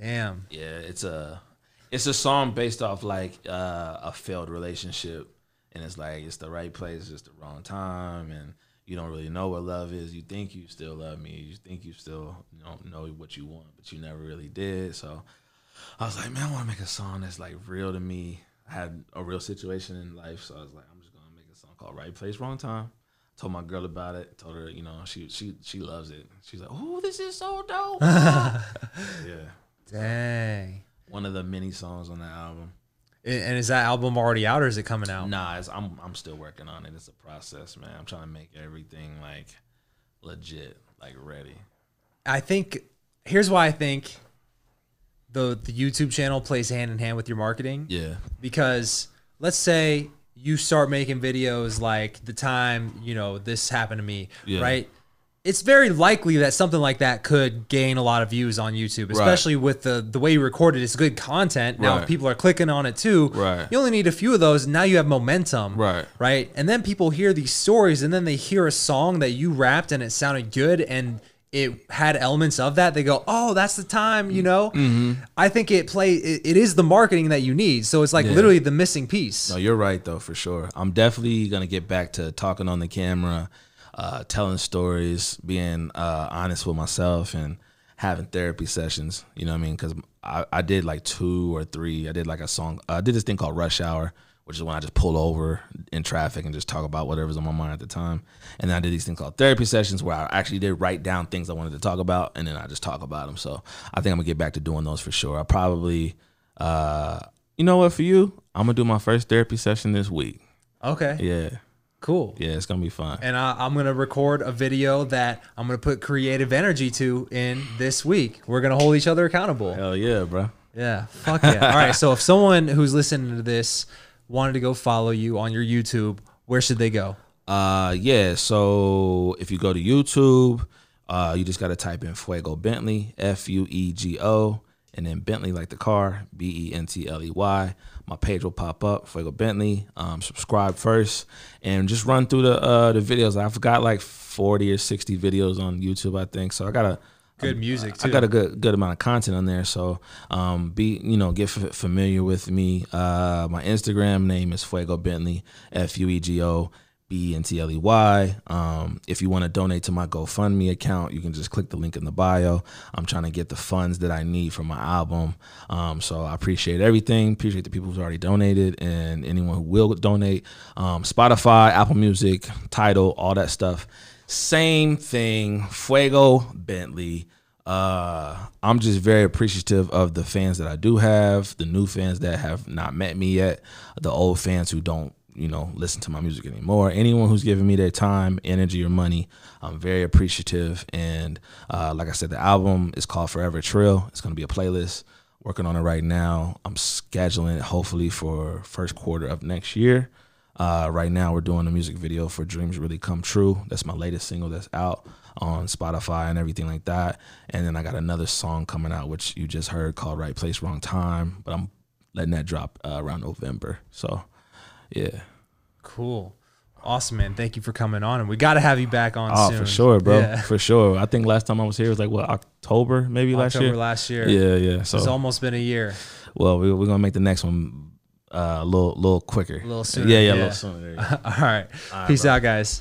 Damn. yeah it's a it's a song based off like uh, a failed relationship and it's like it's the right place it's the wrong time and you don't really know what love is. You think you still love me. You think you still don't know what you want, but you never really did. So I was like, man, I want to make a song that's like real to me. I had a real situation in life, so I was like, I'm just gonna make a song called "Right Place, Wrong Time." Told my girl about it. Told her, you know, she she she loves it. She's like, oh, this is so dope. yeah, Dang. one of the many songs on the album. And is that album already out or is it coming out? Nah, it's, I'm I'm still working on it. It's a process, man. I'm trying to make everything like legit, like ready. I think here's why I think the the YouTube channel plays hand in hand with your marketing. Yeah, Because let's say you start making videos like the time, you know, this happened to me, Yeah. right? It's very likely that something like that could gain a lot of views on YouTube, especially with the the way you record it. It's good content. Now Right. people are clicking on it too. Right. You only need a few of those, and now you have momentum. Right. Right. And then people hear these stories, and then they hear a song that you rapped, and it sounded good, and it had elements of that. They go, "Oh, that's the time," you know. Mm-hmm. I think it play. It, it is the marketing that you need. So it's like Yeah. literally the missing piece. no, you're right though for sure. I'm definitely gonna get back to talking on the camera, uh, telling stories, being uh, honest with myself, and having therapy sessions. You know what I mean? Because I, I did like two or three. I did like a song. I did this thing called Rush Hour, which is when I just pull over in traffic and just talk about whatever's on my mind at the time. And then I did these things called therapy sessions where I actually did write down things I wanted to talk about, and then I just talk about them. So I think I'm gonna get back to doing those for sure. I probably, uh, you know what, for you, I'm gonna do my first therapy session this week. Okay. Yeah, Cool. yeah, it's gonna be fun. And I, I'm gonna record a video that I'm gonna put creative energy to in this week. We're gonna hold each other accountable. Hell yeah, bro. Yeah. Fuck yeah. All right. So if someone who's listening to this wanted to go follow you on your YouTube, where should they go? Uh, yeah. So if you go to YouTube, uh, you just gotta type in Fuego Bentley, F U E G O, and then Bentley like the car, B E N T L E Y. My page will pop up, Fuego Bentley. Um, subscribe first, and just run through the uh the videos. I've got like forty or sixty videos on YouTube, I think. So I got a Good music too. I got a good good amount of content on there, so um, be you know get f- familiar with me. Uh, my Instagram name is Fuego Bentley, F U E G O B E N T L E Y. Um, if you want to donate to my GoFundMe account, you can just click the link in the bio. I'm trying to get the funds that I need for my album, um, so I appreciate everything. Appreciate the people who's already donated and anyone who will donate. Um, Spotify, Apple Music, Tidal, all that stuff. Same thing. Fuego Bentley. Uh, I'm just very appreciative of the fans that I do have, the new fans that have not met me yet, the old fans who don't, you know, listen to my music anymore. Anyone who's giving me their time, energy, or money, I'm very appreciative. And uh, like I said, the album is called Forever Trill. It's gonna be a playlist. Working on it right now. I'm scheduling it hopefully for first quarter of next year. Uh, right now, we're doing a music video for Dreams Really Come True. That's my latest single that's out on Spotify and everything like that. And then I got another song coming out, which you just heard called Right Place, Wrong Time. But I'm letting that drop uh, around November. So, yeah. Cool. Awesome, man. Thank you for coming on, and we got to have you back on Oh, soon. for sure, bro. Yeah. For sure. I think last time I was here was like, what, October maybe last October year? last year. Yeah, yeah. So, It's almost been a year. well, we, we're going to make the next one uh, a little, little quicker. A little sooner, Yeah, yeah, a little sooner. You go. All right. Peace out, guys.